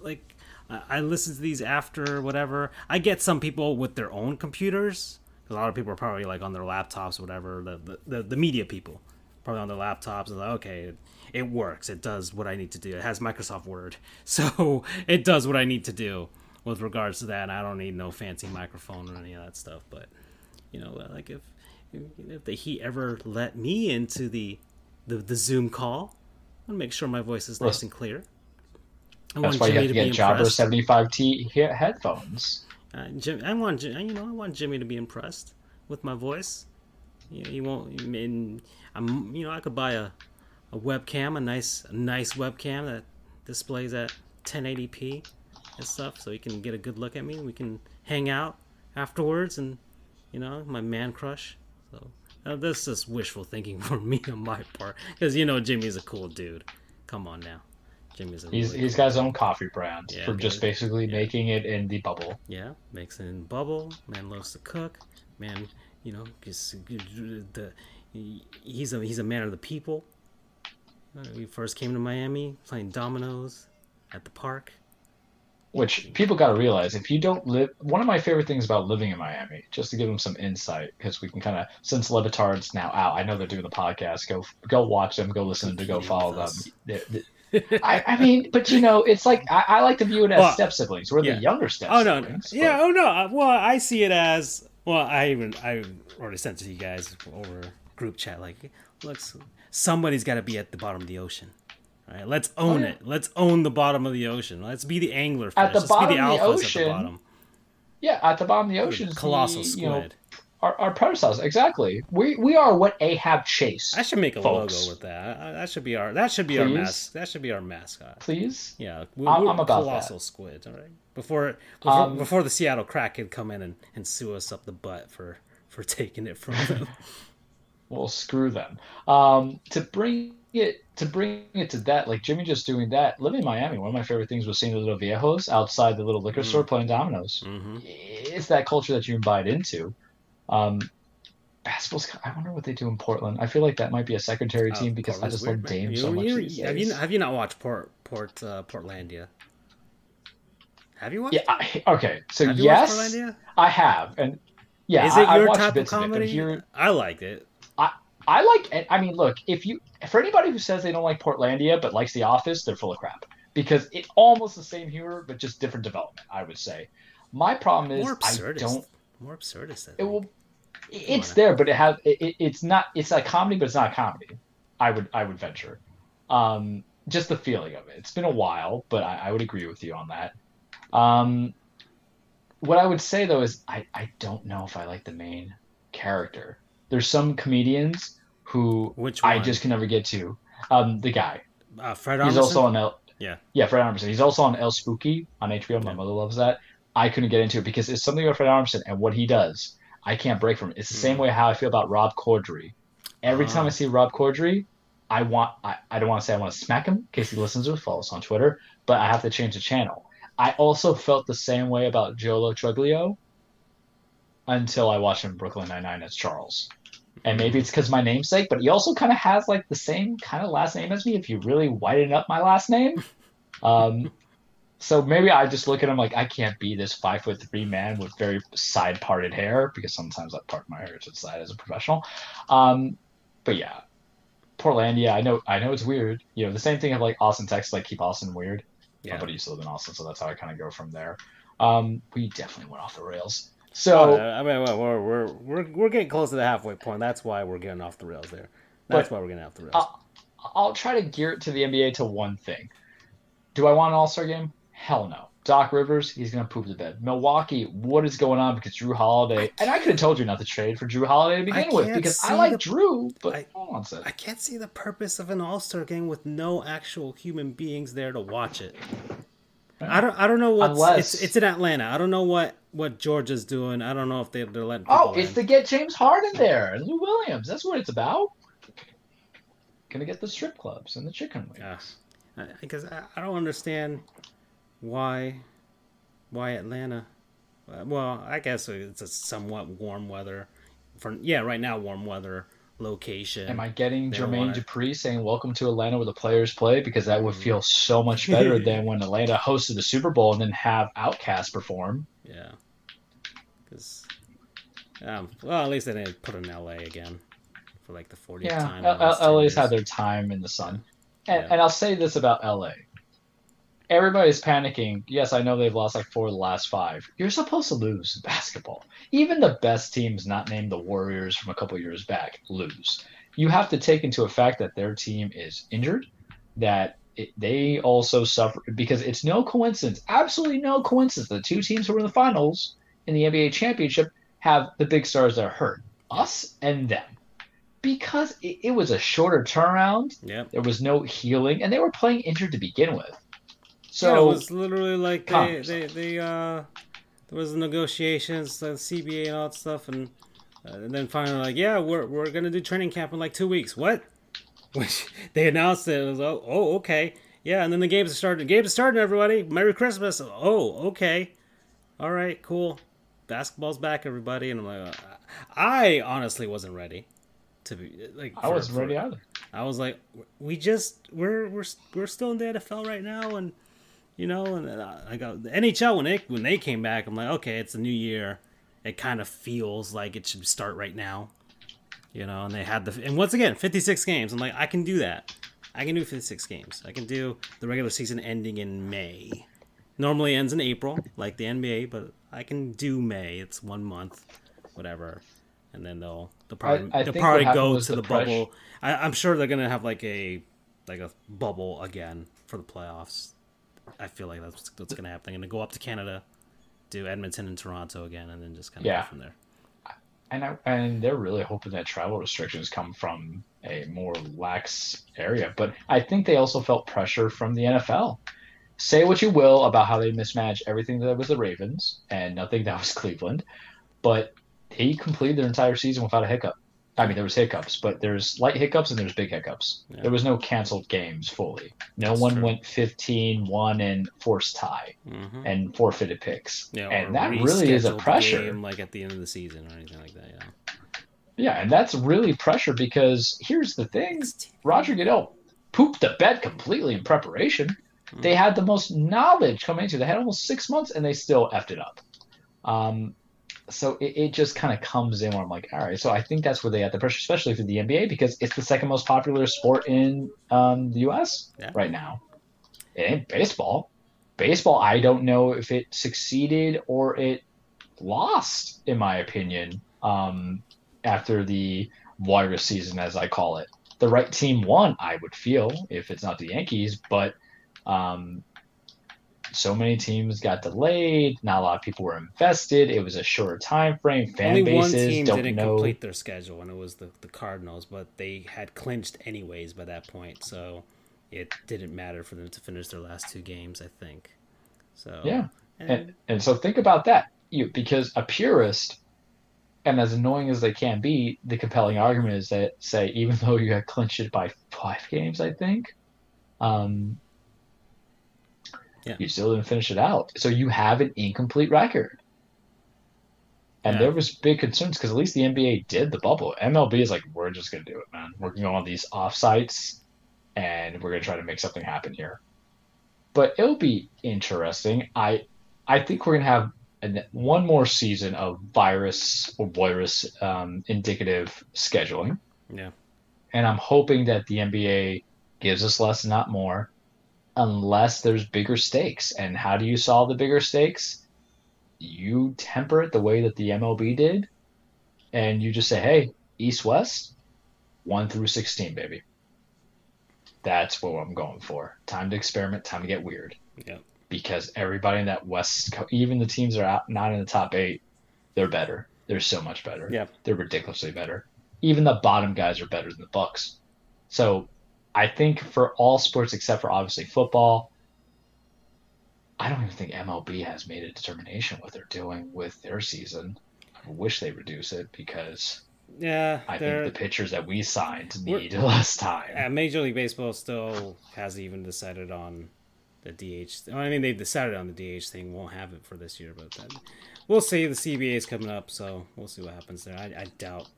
like, I, I listen to these after whatever. I get some people with their own computers A lot of people are probably like on their laptops, or whatever. The the, the, the media people probably on their laptops. And like, okay, it, it works. It does what I need to do. It has Microsoft Word, so it does what I need to do with regards to that. And I don't need no fancy microphone or any of that stuff. But you know, like if if the Heat ever let me into the the, the Zoom call, I want to make sure my voice is nice and clear. I That's want why you Jimmy have to to get Jabra 75T headphones. Uh, Jim, I want you know I want Jimmy to be impressed with my voice. You know, he won't. I'm you know I could buy a, a webcam, a nice a nice webcam that displays at 1080p and stuff, so he can get a good look at me. We can hang out afterwards, and you know my man crush. So uh, that's just wishful thinking for me on my part, because you know Jimmy's a cool dude. Come on now, Jimmy's a He's he's got his own coffee brand Yeah, for just basically Yeah. making it in the bubble. Yeah, makes it in bubble. Man loves to cook. Man, you know, just, the he's a he's a man of the people. We first came to Miami playing dominoes at the park. Which people got to realize if you don't live, one of my favorite things about living in Miami, just to give them some insight, because we can kind of, since Le Batard's now out, I know they're doing the podcast. Go, go watch them, go listen to, go follow them. us. They- they- I, I mean, but you know, it's like I, I like to view it as Well, step siblings. We're yeah. the younger step Oh no, siblings. yeah, oh no. uh, Well, I see it as well. I even I already sent to you guys over group chat. Like, looks somebody's got to be at the bottom of the ocean. Right, let's own Oh, yeah. it. Let's own the bottom of the ocean. Let's be the angler fish. At the Let's bottom be the of the alphas at the bottom. Yeah, at the bottom of the ocean, is Colossal the, squid. You know, our, our predecessors, exactly. We we are what Ahab chased. I should make a folks. logo with that. I- That should be our. That should be our Please? mas. That should be our mascot. Please. Yeah, we, I'm- we're I'm about colossal squids. All right, before before, Um, before the Seattle crack could come in and, and sue us up the butt for for taking it from them. Well, screw them. Um, to bring it to bring it to that, like Jimmy just doing that. Living in Miami, one of my favorite things was seeing the little viejos outside the little liquor Mm. store playing dominoes. hmm It's that culture that you invite into. Um, basketball's. I wonder what they do in Portland. I feel like that might be a secondary team because I just weird, love. Dame so much. you- have you have you not watched Port Port uh, Portlandia? Have you watched? Yeah. I, okay. So Have yes, I have, and yeah, Is it I, I your watched type of bits of it, but here- I liked it. I like. I mean, look, if you for anybody who says they don't like Portlandia but likes The Office, they're full of crap because it's almost the same humor but just different development. I would say. My problem is More I don't. More absurdist. I It will. It's there, but it has. It, it- it's not. It's a comedy, but it's not a comedy. I would. I would venture. Um, just the feeling of it. It's been a while, but I, I would agree with you on that. Um, what I would say though is I, I don't know if I like the main character. There's some comedians who Which one? I just can never get to. Um, the guy. uh, Fred Armisen. He's also on El. Yeah. Yeah, Fred Armisen. He's also on El Spooky on HBO. My Yeah. mother loves that. I couldn't get into it because it's something about Fred Armisen and what he does. I can't break from it. It's the same Hmm. way how I feel about Rob Corddry. Every time Ah. I see Rob Corddry, I want. I, I don't want to say I want to smack him in case he listens to it. Follow us on Twitter, but I have to change the channel. I also felt the same way about Joe Lo Truglio until I watched him in Brooklyn Nine Nine as Charles. And maybe it's because my namesake, but he also kind of has like the same kind of last name as me if you really whiten up my last name. Um, so maybe I just look at him like I can't be this five foot three man with very side parted hair because sometimes I part my hair to the side as a professional. Um, but yeah, Portlandia, I know I know it's weird. You know, the same thing of like Austin, Texas, like keep Austin weird. Yeah. But buddy used to live in Austin, so that's how I kind of go from there. Um, we definitely went off the rails. So I mean, we're, we're we're we're getting close to the halfway point. That's why we're getting off the rails there. That's why we're getting off the rails. I'll, I'll try to gear it to the NBA to one thing. Do I want an All Star game? Hell no. Doc Rivers, he's gonna poop the bed. Milwaukee, what is going on? Because Jrue Holiday, and I could have told you not to trade for Jrue Holiday to begin with because I like the, Jrue, but I, hold on a second. I can't see the purpose of an All Star game with no actual human beings there to watch it. I don't. I don't know what. Unless... It's, it's in Atlanta. I don't know what what Georgia's doing. I don't know if they, they're letting. Oh, it's in. to get James Harden there, and Lou Williams. That's what it's about. Gonna get the strip clubs and the chicken wings. Yeah. Because I, I don't understand why why Atlanta. Uh, well, I guess it's a somewhat warm weather. For yeah, right now warm weather location. Am I getting Jermaine wanna... Dupri saying "Welcome to Atlanta" where the players play? Because that would feel so much better than when Atlanta hosted the Super Bowl and then have OutKast perform. Yeah, because um, well, at least they didn't put in L.A. again for like the 40th yeah, time. Yeah, LA's had their time in the sun, and, yeah. and I'll say this about LA: everybody's panicking. Yes, I know they've lost like four of the last five. You're supposed to lose basketball. Even the best teams, not named the Warriors from a couple years back, lose. You have to take into effect that their team is injured, that it, they also suffered because it's no coincidence, absolutely no coincidence. The two teams who were in the finals in the NBA championship have the big stars that are hurt, us and them. Because it, it was a shorter turnaround, yep. there was no healing, and they were playing injured to begin with so yeah, it was literally like they, they, they uh there was negotiations, the CBA and all that stuff, and, uh, and then finally like yeah we're we're gonna do training camp in like two weeks. What? Which they announced it. It was oh, oh okay yeah, and then the games are starting. Games are starting, everybody. Merry Christmas. Oh okay, all right, cool. Basketball's back, everybody, and I'm like, uh, I honestly wasn't ready to be like. I wasn't ready either. I was like, we just we're we're we're still in the NFL right now, and you know. And I got the NHL when they when they came back, I'm like, okay, it's a new year. It kind of feels like it should start right now, you know. And they had the and once again, 56 games. I'm like, I can do that. I can do 56 games. I can do the regular season ending in May. Normally ends in April, like the NBA, but I can do May. It's one month, whatever. And then they'll they'll probably I, I they'll probably go to the, the bubble. I, I'm sure they're gonna have like a like a bubble again for the playoffs. I feel like that's what's going to happen. They're going to go up to Canada, do Edmonton and Toronto again, and then just kind of yeah. go from there. And I, and they're really hoping that travel restrictions come from a more lax area. But I think they also felt pressure from the NFL. Say what you will about how they mismanaged everything that was the Ravens and nothing that was Cleveland, but he completed their entire season without a hiccup. I mean, there was hiccups, but there's light hiccups and there's big hiccups. Yeah. There was no canceled games fully. No That's one true. went 15, one and forced tie mm-hmm. and forfeited picks. Yeah, and that really is a pressure. Game, like at the end of the season or anything like that. Yeah. Yeah, and that's really pressure because here's the thing: Roger Goodell pooped the bed completely in preparation. Mm-hmm. They had the most knowledge coming into. It. They had almost six months, and they still effed it up. Um, so it, it just kind of comes in where I'm like, all right. So I think that's where they have the pressure, especially for the NBA, because it's the second most popular sport in um, the U.S. Yeah. right now. It ain't baseball. Baseball, I don't know if it succeeded or it lost, in my opinion, um, after the virus season, as I call it. The right team won, I would feel, if it's not the Yankees, but um, so many teams got delayed. Not a lot of people were invested. It was a shorter time frame. Fan Only bases one team didn't know. complete their schedule, and it was the, the Cardinals. But they had clinched anyways by that point, so it didn't matter for them to finish their last two games. I think. So yeah, and and, and so think about that. You because a purist, and as annoying as they can be, the compelling argument is that say even though you had clinched it by five games, I think. Um, yeah. You still didn't finish it out. So you have an incomplete record. And yeah. there was big concerns because at least the NBA did the bubble. MLB is like, we're just gonna do it, man. We're gonna go on these off sites and we're gonna try to make something happen here. But it'll be interesting. I I think we're gonna have an, one more season of virus or virus um, indicative scheduling. Yeah. And I'm hoping that the NBA gives us less, not more unless there's bigger stakes. And how do you solve the bigger stakes? You temper it the way that the MLB did, and you just say, hey, East West, 1 through 16, baby. That's what I'm going for. Time to experiment, time to get weird. Yeah. Because everybody in that West, even the teams that are out, not in the top eight, they're better. They're so much better. Yeah. They're ridiculously better. Even the bottom guys are better than the Bucks. So I think for all sports except for obviously football, I don't even think MLB has made a determination what they're doing with their season. I wish they reduce it because Yeah, I think the pitchers that we signed need less time. Uh, Major League Baseball still hasn't even decided on the DH. I mean, they've decided on the DH thing. Won't have it for this year, but then we'll see. The CBA is coming up, so we'll see what happens there. I, I doubt.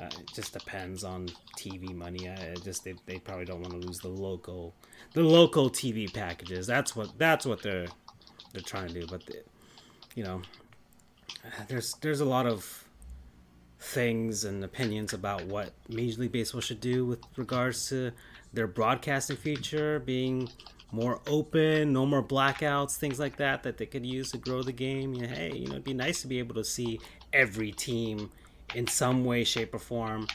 Uh, it just depends on TV money. I, just they, they probably don't want to lose the local, the local TV packages. That's what that's what they're they're trying to do. But you know, there's there's a lot of things and opinions about what Major League Baseball should do with regards to their broadcasting feature being more open, no more blackouts, things like that that they could use to grow the game. You know, hey, you know, it'd be nice to be able to see every team in some way, shape, or form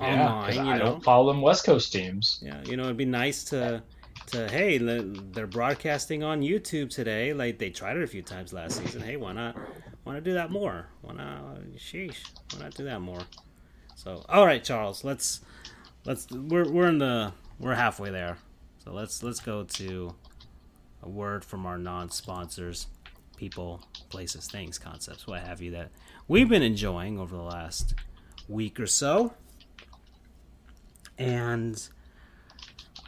Yeah, online. You I know, don't follow them West Coast teams. yeah, you know, it'd be nice to to hey, they're broadcasting on YouTube today. Like they tried it a few times last season. Hey, why not? Why not do that more? Why not? Sheesh, why not do that more? So, all right, Charles, let's let's we're we're in the we're halfway there. So let's let's go to a word from our non-sponsors, people, places, things, concepts, what have you that we've been enjoying over the last week or so. And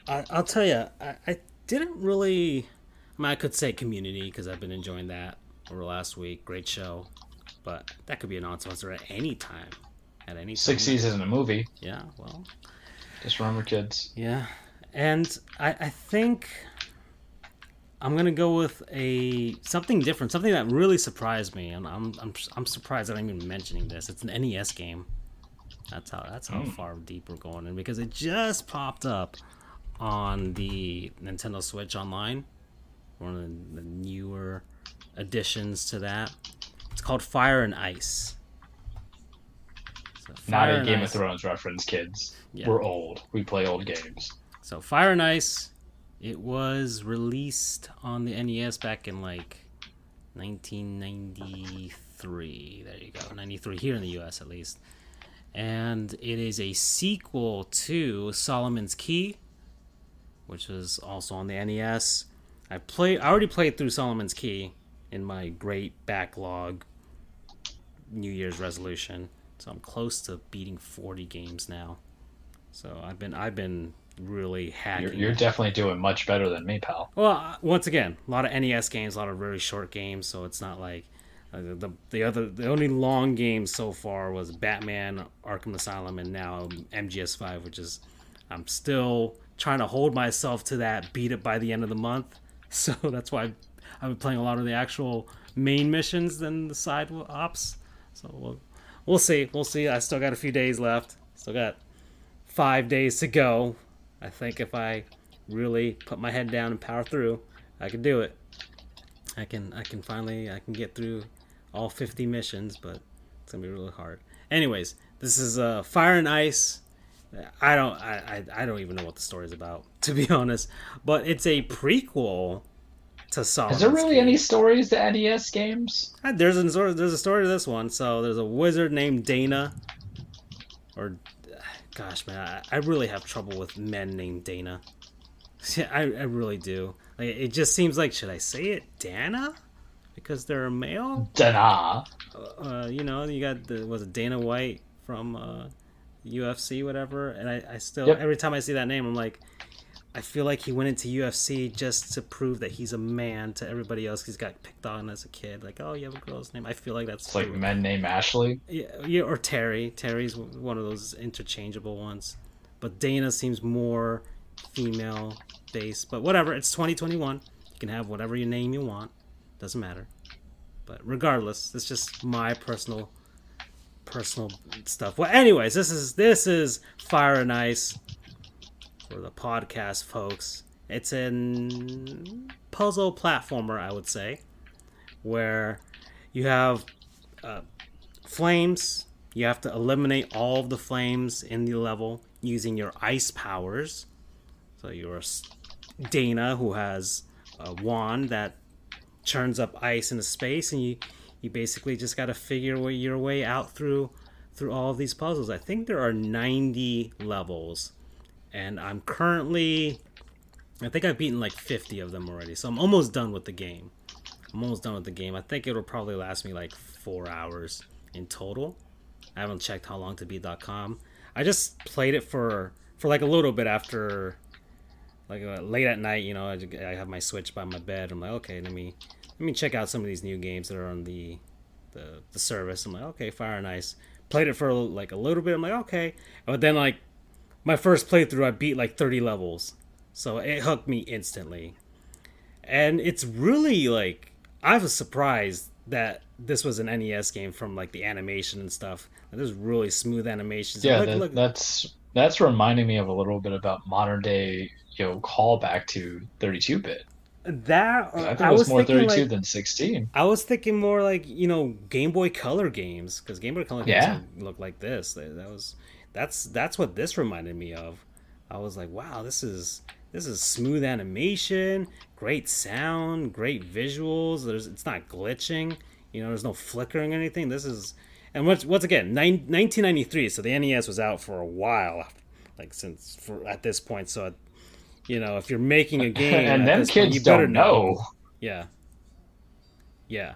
I, I'll tell you, I, I didn't really. I mean, I could say community because I've been enjoying that over the last week. Great show, but that could be a non-sponsor at any time. At any Six time. seasons in a movie. Yeah, well, Just remember, kids. yeah, and I, I think I'm gonna go with a something different, something that really surprised me, and I'm I'm I'm surprised that I'm even mentioning this. It's an NES game. That's how that's how Hmm. far deep we're going in because it just popped up on the Nintendo Switch Online, one of the, newer additions to that. It's called Fire and Ice. So Not a Game Ice- of Thrones reference, kids. Yeah. We're old. We play old games. So Fire and Ice, it was released on the NES back in like 1993. There you go, 93 here in the US at least. And it is a sequel to Solomon's Key, which was also on the NES. I played. I already played through Solomon's Key in my great backlog New Year's resolution. So I'm close to beating 40 games now. So I've been I've been really hacking. You're, you're definitely doing much better than me, pal. Well, uh, once again, a lot of NES games, a lot of really short games, so it's not like uh, the the other the only long game so far was Batman Arkham Asylum and now MGS5, which is I'm still trying to hold myself to that beat it by the end of the month. So that's why I've been playing a lot of the actual main missions than the side ops. So we'll we'll see. We'll see. I still got a few days left. Still got five days to go. I think if I really put my head down and power through, I can do it. I can I can finally I can get through all 50 missions, but it's gonna be really hard. Anyways, this is uh, Fire and Ice. I don't I, I I don't even know what the story's about to be honest, but it's a prequel to Solomon. Is there really any stories to NES games? There's a. There's a story to this one. So there's a wizard named Dana, or gosh, man, I, I really have trouble with men named Dana. Yeah, I, I really do. Like, it just seems like should I say it Dana because they're a male? Dana. Uh, you know, you got the was it Dana White from uh, UFC, whatever. And I, I still Yep. every time I see that name, I'm like. I feel like he went into UFC just to prove that he's a man to everybody else. He's got picked on as a kid, like, oh, you have a girl's name. I feel like that's It's like men named Ashley. Yeah, yeah, or Terry. Terry's one of those interchangeable ones. But Dana seems more female based. But whatever, it's 2021. You can have whatever your name you want. Doesn't matter. But regardless, it's just my personal personal stuff. Well, anyways, this is this is Fire and Ice for the podcast folks. It's an puzzle platformer, I would say, where you have uh, flames. You have to eliminate all of the flames in the level using your ice powers. So you're Dana, who has a wand that churns up ice into space, and you you basically just got to figure your way out through through all of these puzzles. I think there are 90 levels, and I'm currently I think I've beaten like 50 of them already, so I'm almost done with the game. I'm almost done with the game. I think it'll probably last me like four hours in total. I haven't checked how long to beat.com. I just played it for for like a little bit after like uh, late at night. You know, I, I have my Switch by my bed. I'm like, okay, let me let me check out some of these new games that are on the the, the service. I'm like, okay, Fire and Ice. Played it for like a little bit. I'm like, okay, but then like my first playthrough, I beat like 30 levels, so it hooked me instantly. And it's really like I was surprised that this was an NES game from like the animation and stuff. There's really smooth animations. Yeah, look, that, look. that's that's reminding me of a little bit about modern day, you know, callback to 32 bit. That I think I it was, was more 32 like, than 16. I was thinking more like you know Game Boy Color games because Game Boy Color games Yeah. look like this. That was that's that's what this reminded me of. I was like, wow, this is this is smooth animation, great sound, great visuals. There's it's not glitching. You know, there's no flickering or anything. This is and once once again, nine, 1993. So the NES was out for a while, like since for at this point. So you know, if you're making a game and them this point, kids you better don't know. yeah. Yeah.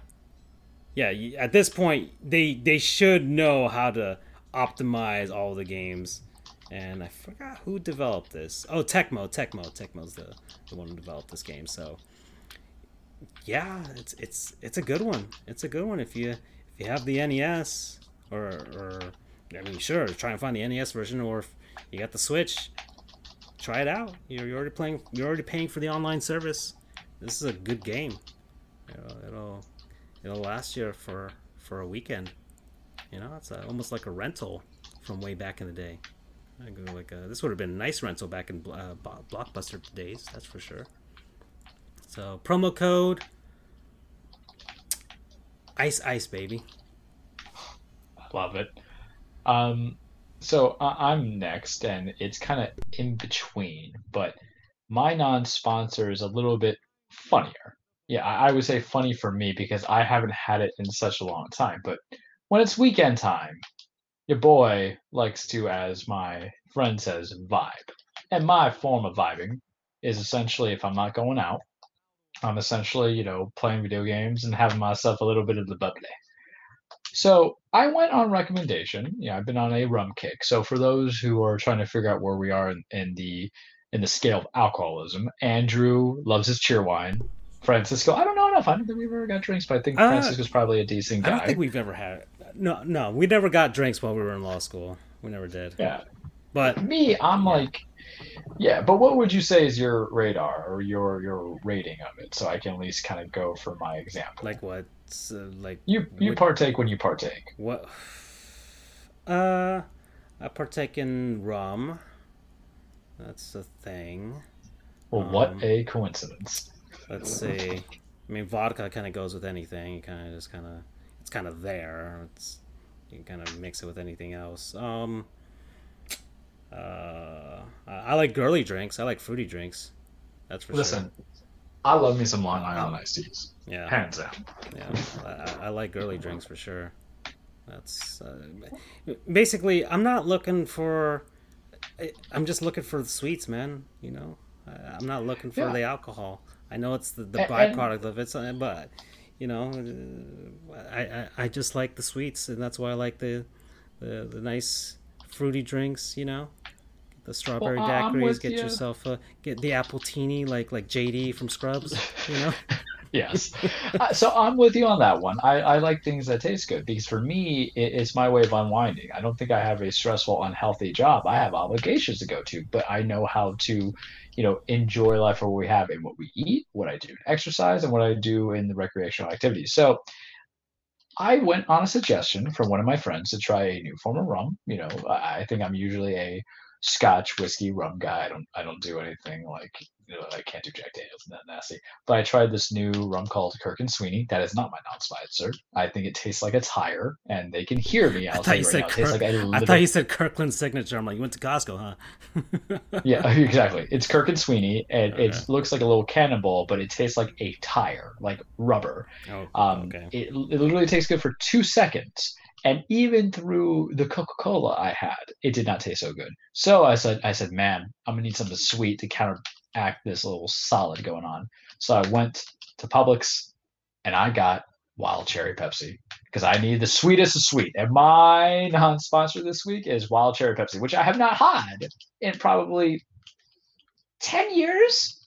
Yeah, at this point they they should know how to optimize all the games. And I forgot who developed this. Oh, Tecmo, Tecmo, Tecmo's the, the one who developed this game. So yeah, it's it's it's a good one. It's a good one if you if you have the NES or or I mean sure, try and find the NES version or if you got the Switch, try it out. You're, you're already playing you're already paying for the online service. This is a good game. It'll it'll, it'll last you for for a weekend. You know, it's almost like a rental from way back in the day. I go like a, this would have been a nice rental back in uh, Blockbuster days, that's for sure. So promo code Ice Ice baby. Love it. Um, so I- I'm next, and it's kind of in between, but my non-sponsor is a little bit funnier. Yeah, I I would say funny for me because I haven't had it in such a long time. But when it's weekend time, your boy likes to, as my friend says, vibe. And my form of vibing is essentially if I'm not going out, I'm essentially, you know, playing video games and having myself a little bit of the bubbly. So I went on recommendation. Yeah, I've been on a rum kick. So for those who are trying to figure out where we are in, in the in the scale of alcoholism, Andrew loves his Cheerwine. Francisco, I don't know enough. I don't think we've ever got drinks, but I think Uh, Francisco's probably a decent I guy. don't think we've ever had no no we never got drinks while we were in law school. We never did. yeah. But Me, I'm like, yeah. But what would you say is your radar or your your rating of it, so I can at least kind of go for my example. like what uh, like you you what- partake when you partake. What? Uh, I partake in rum. That's a thing. Well, what Um, a coincidence. Let's see. I mean, vodka kind of goes with anything. You kind of just kind of, kind of there. It's you can kind of mix it with anything else. Um. Uh, I, like girly drinks. I like fruity drinks. That's for Listen, I love me some Long Island iced teas. Yeah. hands down. Yeah, I, I- like girly drinks for sure. That's uh, basically. I'm not looking for. I'm just looking for the sweets, man. You know, I'm not looking for Yeah. the alcohol. I know it's the, the A- and- byproduct of it, but you know, uh, I, I I just like the sweets, and that's why I like the the, the nice fruity drinks. You know. The strawberry Well, daiquiris. Get you. yourself a get the apple teeny like like JD from Scrubs. You know. Yes. Uh, so I'm with you on that one. I, I like things that taste good because for me, it, it's my way of unwinding. I don't think I have a stressful, unhealthy job. I have obligations to go to, but I know how to, you know, enjoy life for what we have and what we eat, what I do in exercise, and what I do in the recreational activities. So I went on a suggestion from one of my friends to try a new form of rum. You know, I think I'm usually a Scotch whiskey rum guy. I don't I don't do anything like I can't do Jack Daniels, that nasty. But I tried this new rum called Kirk and Sweeney. That is not my non-sponsor. I think it tastes like a tire, and they can hear me. I'll I thought you right said. Kirk. Like I thought you said Kirkland signature. I'm like, you went to Costco, huh? yeah, exactly. It's Kirk and Sweeney, and okay. it looks like a little cannonball, but it tastes like a tire, like rubber. Oh, um, okay. It, it literally tastes good for two seconds, and even through the Coca-Cola I had, it did not taste so good. So I said, I said, man, I'm gonna need something sweet to counteract this little solid going on. So I went to Publix, and I got Wild Cherry Pepsi because I need the sweetest of sweet. And my non-sponsor this week is Wild Cherry Pepsi, which I have not had in probably ten years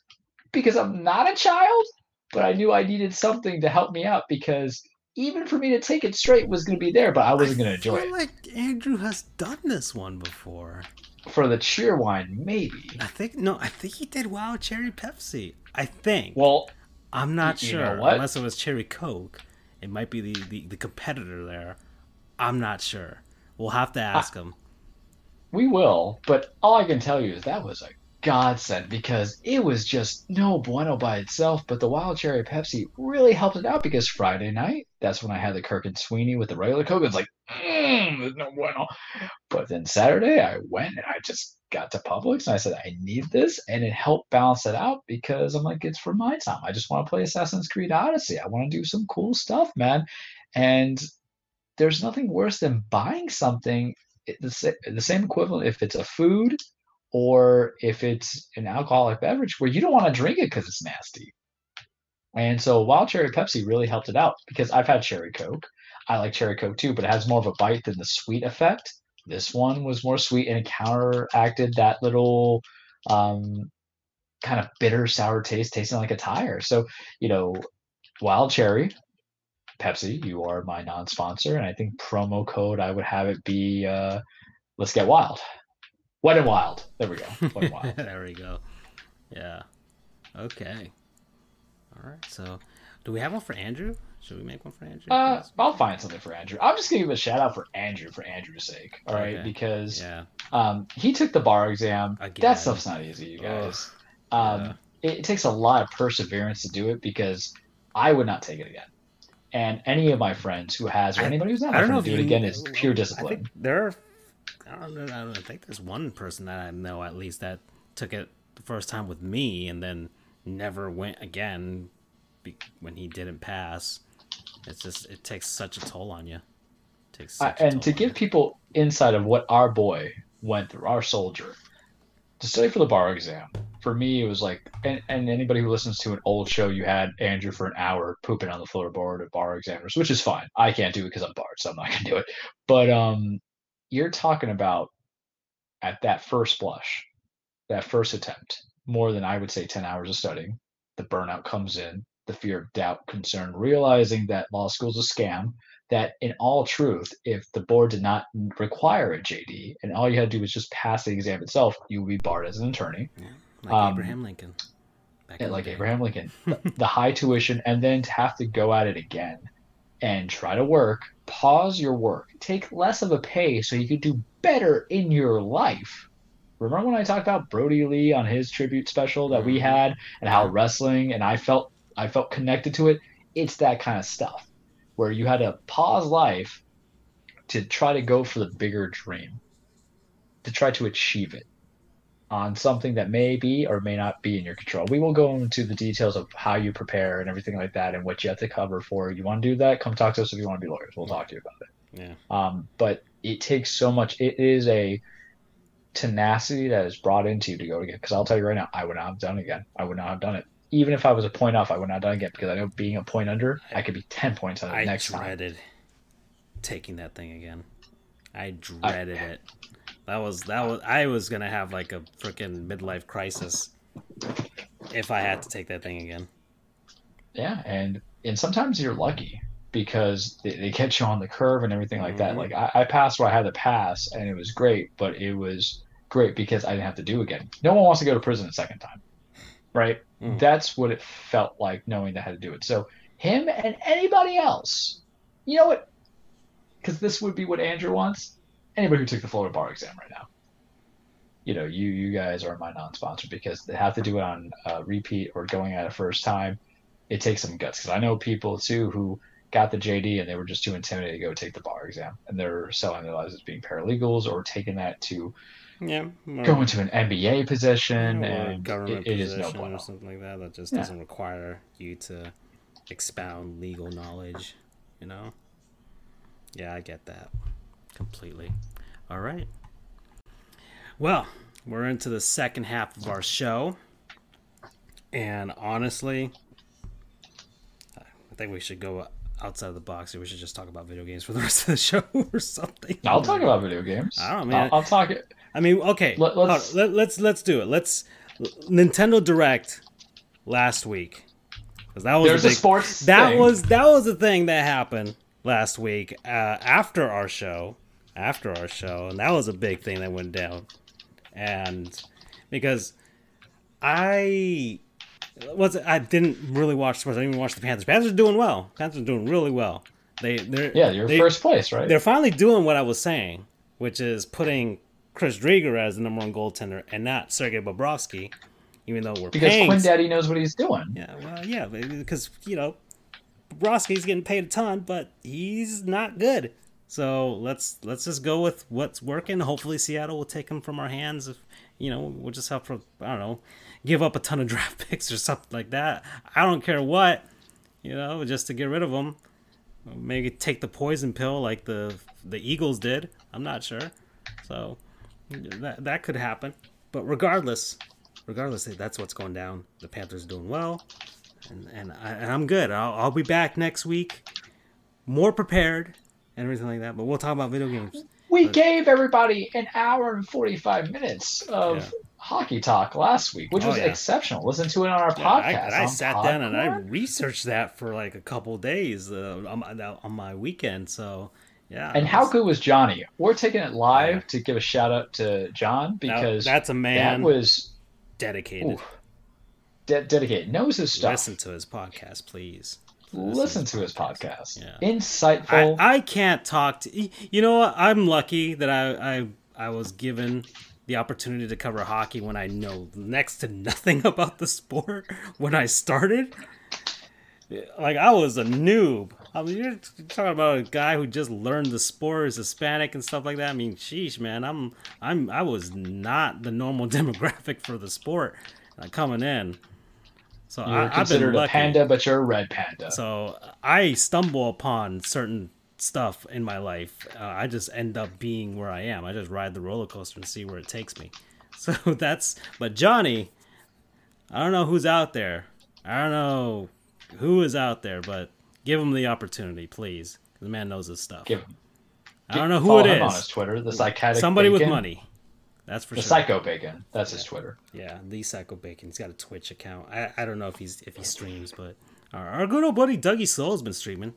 because I'm not a child. But I knew I needed something to help me out because even for me to take it straight was going to be there, but I wasn't going to enjoy it. I like Andrew has done this one before. For the Cheerwine, maybe. I think no, I think he did Wild Cherry Pepsi. I think. Well, I'm not you sure unless it was Cherry Coke. It might be the, the, the competitor there. I'm not sure. We'll have to ask him. we will, but all I can tell you is that was a godsend because it was just no bueno by itself. But the Wild Cherry Pepsi really helped it out because Friday night, that's when I had the Kirk and Sweeney with the regular Coke. It's like, mm, there's no bueno. But then Saturday, I went and I just got to Publix and I said, I need this. And it helped balance it out because I'm like, it's for my time. I just want to play Assassin's Creed Odyssey. I want to do some cool stuff, man. And there's nothing worse than buying something, the same equivalent if it's a food or if it's an alcoholic beverage where you don't want to drink it because it's nasty. And so Wild Cherry Pepsi really helped it out because I've had Cherry Coke. I like Cherry Coke too, but it has more of a bite than the sweet effect. This one was more sweet and it counteracted that little um, kind of bitter sour taste, tasting like a tire. So, you know, Wild Cherry, Pepsi, you are my non-sponsor, and I think promo code I would have it be uh, "Let's Get Wild." Wet and Wild. There we go. Wet and Wild. there we go. Yeah. Okay. All right. So, do we have one for Andrew? Should we make one for Andrew? Uh, I'll find something for Andrew. I'm just gonna give a shout out for Andrew for Andrew's sake. All right, Okay. because Yeah. um, he took the bar exam. Again. That stuff's not easy, you guys. Um, yeah. it, it takes a lot of perseverance to do it because I would not take it again. And any of my friends who has, or anybody who's not I don't know if do it again is pure I discipline. think there are. I don't know. I, don't, I think there's one person that I know at least that took it the first time with me and then never went again be, when he didn't pass. It's just it takes such a toll on you. Uh, and to give you. people insight of what our boy went through, our soldier, to study for the bar exam, for me, it was like, and, and anybody who listens to an old show, you had Andrew for an hour pooping on the floorboard at bar examiners, which is fine. I can't do it because I'm barred, so I'm not going to do it. But um, you're talking about at that first blush, that first attempt, more than I would say 10 hours of studying. The burnout comes in, the fear of doubt, concern, realizing that law school's a scam, that in all truth, if the board did not require a JD and all you had to do was just pass the exam itself, you would be barred as an attorney, like um, Abraham Lincoln. Back Yeah, like. Abraham Lincoln. the, the high tuition, and then to have to go at it again and try to work, pause your work, take less of a pay so you could do better in your life. Remember when I talked about Brodie Lee on his tribute special that we Mhm. had and how wrestling and I felt I felt connected to it? It's that kind of stuff where you had to pause life to try to go for the bigger dream, to try to achieve it on something that may be or may not be in your control. We will go into the details of how you prepare and everything like that and what you have to cover for. You want to do that? Come talk to us if you want to be lawyers. We'll talk to you about it. Yeah. Um, but it takes so much. It is a tenacity that is brought into you to go again. Because I'll tell you right now, I would not have done it again. I would not have done it. Even if I was a point off, I would not have done it again because I know being a point under, I could be 10 points under I next time. dreaded taking that thing again. I dreaded it. That was that was I was gonna have like a freaking midlife crisis if I had to take that thing again. Yeah, and and sometimes you're lucky because they, they get you on the curve and everything like that. Mhm. Like I, I passed where I had to pass, and it was great, but it was great because I didn't have to do again. No one wants to go to prison a second time, right? Mhm. That's what it felt like knowing they had to do it. So him and anybody else, you know what? Because this would be what Andrew wants. Anybody who took the Florida bar exam right now, you know, you you guys are my non-sponsor because they have to do it on uh, repeat or going at it first time. It takes some guts because I know people too who got the JD and they were just too intimidated to go take the bar exam, and they're selling their lives as being paralegals or taking that to yeah, go into an MBA position or and government it, it is position no or something like that that just Yeah. doesn't require you to expound legal knowledge. You know. Yeah, I get that completely. All right. Well, we're into the second half of our show, and honestly, I think we should go outside of the box. Or we should just talk about video games for the rest of the show or something. I'll talk about video games. I don't know, man. I'll, I'll talk. I mean, okay. let, let's, on, Let, let's let's do it. Let's Nintendo Direct last week because that was There's a a sports. that thing. was that was the thing that happened last week uh, after our show after our show and that was a big thing that went down and because I was I didn't really watch sports I didn't even watch the Panthers Panthers are doing well Panthers are doing really well they they're yeah. You're they, first place, right? they're finally doing what I was saying, which is putting Chris Driedger as the number one goaltender and not Sergei Bobrovsky, even though we're Because paying. Quinn Daddy knows what he's doing. yeah, well, yeah, because you know Bobrovsky's getting paid a ton, but he's not good. So let's let's just go with what's working. Hopefully, Seattle will take him from our hands. If you know, we'll just have to I don't know, give up a ton of draft picks or something like that. I don't care what, you know, just to get rid of them. Maybe take the poison pill like the the Eagles did. I'm not sure. So that that could happen. But regardless, regardless, that's what's going down. The Panthers doing well, and and, I, I'm good. I'll, I'll be back next week, more prepared and everything like that. But we'll talk about video games. We gave everybody an hour and 45 minutes of Yeah. hockey talk last week, which Oh, was yeah. exceptional. Listen to it on our Yeah, I, podcast. I on sat down and I researched that for like a couple days uh, on, my, on my weekend. So yeah, And it how was- good was Johnny? We're taking it live to give a shout out to John that- because that's a man that was dedicated. de- dedicated, knows his stuff. Listen to his podcast, please. Listen to his podcast. Yeah. Insightful. I, I can't talk to you know what i'm lucky that I, I i was given the opportunity to cover hockey when i know next to nothing about the sport when i started like i was a noob i mean you're talking about a guy who just learned the sport is hispanic and stuff like that i mean sheesh man i'm i'm i was not the normal demographic for the sport uh, coming in so You're I, I've been considered a panda, but you're a red panda. So I stumble upon certain stuff in my life. Uh, I just end up being where I am. I just ride the roller coaster and see where it takes me. So that's. But Johnny, I don't know who's out there. I don't know who is out there, but give him the opportunity, please. The man knows his stuff. Give, I don't know who it him on his. Twitter, the psychotic Somebody with money. That's for The sure. psycho bacon. That's his Twitter. Yeah, the Psycho Bacon. He's got a Twitch account. I, I don't know if he's if he streams, but our, our good old buddy Dougie Soul's been streaming.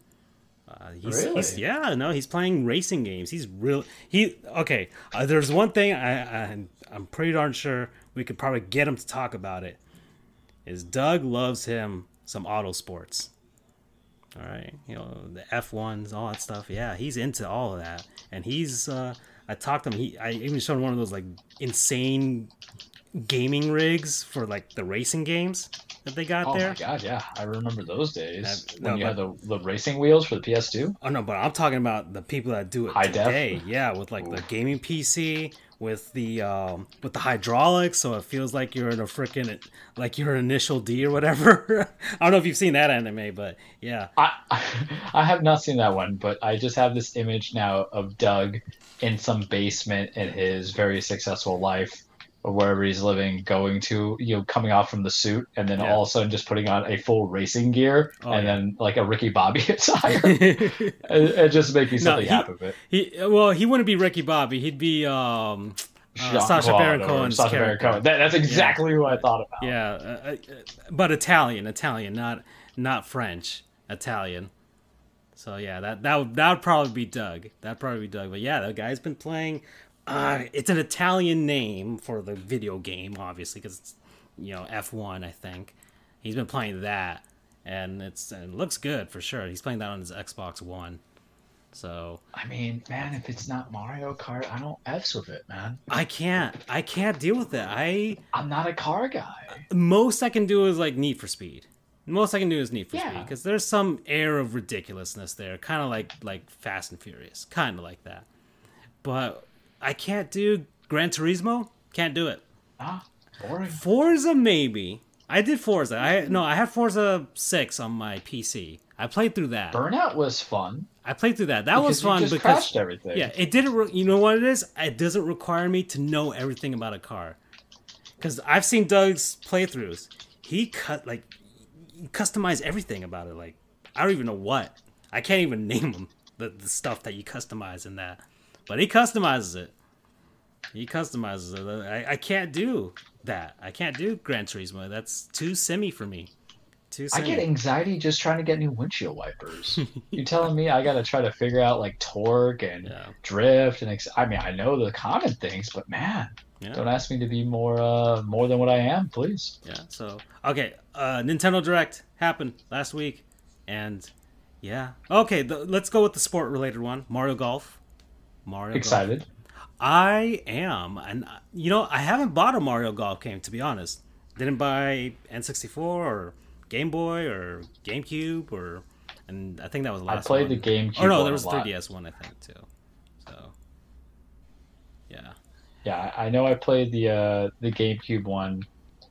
Uh, he's, Really? he's yeah no he's playing racing games. He's real he okay. Uh, there's one thing I, I I'm pretty darn sure we could probably get him to talk about it. Is Doug loves him some auto sports. All right, you know the F ones, all that stuff. Yeah, he's into all of that, and he's. uh I talked to him. He I even showed him one of those like insane gaming rigs for like the racing games that they got Oh there. Oh my god, yeah, I remember those days when no, you had the, the racing wheels for the PS2. Oh no, but I'm talking about the people that do it High def? today. Yeah, with like the gaming PC, with the um, with the hydraulics, so it feels like you're in a freaking like your initial D or whatever. I don't know if you've seen that anime, but yeah, I I have not seen that one, but I just have this image now of Doug in some basement in his very successful life or wherever he's living, going to you know coming off from the suit, and then Yeah. all of a sudden just putting on a full racing gear, Oh, and yeah. then like a Ricky Bobby attire. and, it just making me No, something he- of it. he well he wouldn't be Ricky Bobby. He'd be um, uh, Sacha Baron Cohen's Sacha Baron. Cohen. That, that's exactly who I thought about. Yeah, uh, uh, but Italian, Italian, not not French, Italian. So yeah, that that would that would probably be Doug. That'd probably be Doug. But yeah, the guy's been playing. Uh, it's an Italian name for the video game, obviously, because it's you know F one. I think he's been playing that, and it's and it looks good for sure. He's playing that on his Xbox One. So I mean, man, if it's not Mario Kart, I don't f's with it, man. I can't. I can't deal with it. I I'm not a car guy. most I can do is like Need for Speed. Most I can do is Need for Yeah. Speed because there's some air of ridiculousness there, kind of like like Fast and Furious, kind of like that. But I can't do Gran Turismo. Can't do it. Ah, boring. Forza maybe. I did Forza. I no, I had Forza six on my PC. I played through that. Burnout was fun. I played through that. That was because you fun just because crashed everything. yeah, it didn't. Re- you know what it is? It doesn't require me to know everything about a car. Because I've seen Doug's playthroughs. He cut like customize everything about it. Like I don't even know what. I can't even name them. The, the stuff that you customize in that, but he customizes it. He customizes it. I, I can't do that. I can't do Gran Turismo. That's too semi for me. Too I get anxiety just trying to get new windshield wipers. you telling me I got to try to figure out like torque and Yeah. drift and ex- I mean I know the common things, but man, Yeah. don't ask me to be more uh more than what I am, please. Yeah. So okay, uh, Nintendo Direct happened last week, and yeah. Okay, the, let's go with the sport related one. Mario Golf. Mario. Golf. Excited. I am, and uh, you know, I haven't bought a Mario Golf game to be honest. Didn't buy N64 or Game Boy or GameCube or, and I think that was the I last. played one. the GameCube Oh no, there was a 3DS one I think too. So. Yeah. Yeah, I I know I played the uh the GameCube one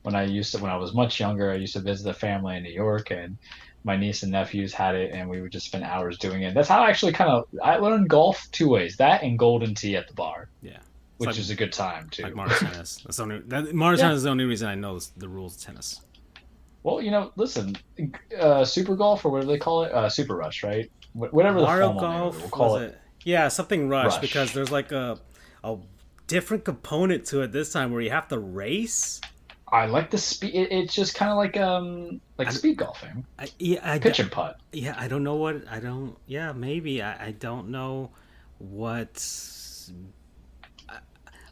when I used to when I was much younger. I used to visit the family in New York and my niece and nephews had it and we would just spend hours doing it. That's how I actually kind of I learned golf two ways. That and Golden Tee at the bar, Yeah. It's which like- is a good time too. Like Mario Tennis. That's the only. That, Mario Yeah. Tennis is the only reason I know the rules of tennis. Well, you know, listen, uh, Super Golf or whatever they call it, uh, Super Rush, right? Wh- Whatever the Mario formal Golf we'll call it. it? Yeah, something rush, Rush. because there's like a a different component to it this time where you have to race. I like the speed. It, it's just kind of like um like I- speed golfing, I, yeah, I pitch and putt. yeah, I don't know what I don't. Yeah, maybe I, I don't know what. I,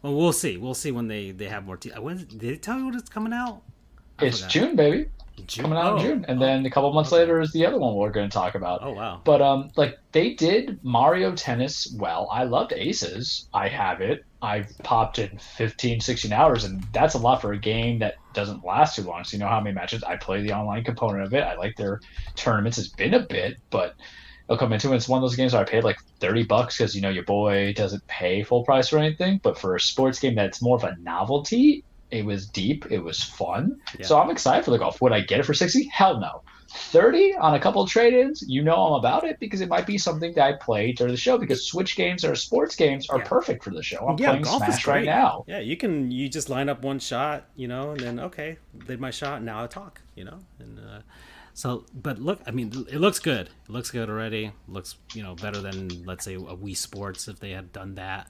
well, we'll see. We'll see when they they have more. Te- when did they tell you when it's coming out? I It's forgot. June, baby, June. coming out oh, in June, and oh, then a couple months okay. later is the other one we're going to talk about. Oh wow. But um, like they did Mario Tennis well. I loved Aces. I have it. I've popped in 15, 16 hours, and that's a lot for a game that doesn't last too long. So you know how many matches I play the online component of it. I like their tournaments. It's been a bit, but I'll come into it. It's one of those games where I paid like 30 bucks because you know your boy doesn't pay full price or anything. But for a sports game that's more of a novelty, it was deep. It was fun. Yeah. So I'm excited for the golf. Would I get it for 60? Hell no. 30 on a couple of trade-ins, you know I'm about it because it might be something that I play during the show because Switch games or sports games are Yeah. perfect for the show. I'm Yeah, playing golf is Smash right great. now. Yeah, you can you just line up one shot, you know, and then okay, did my shot. Now I talk, you know, and uh, so. But look, I mean, it looks good. It looks good already. looks you know better than let's say a Wii Sports if they had done that.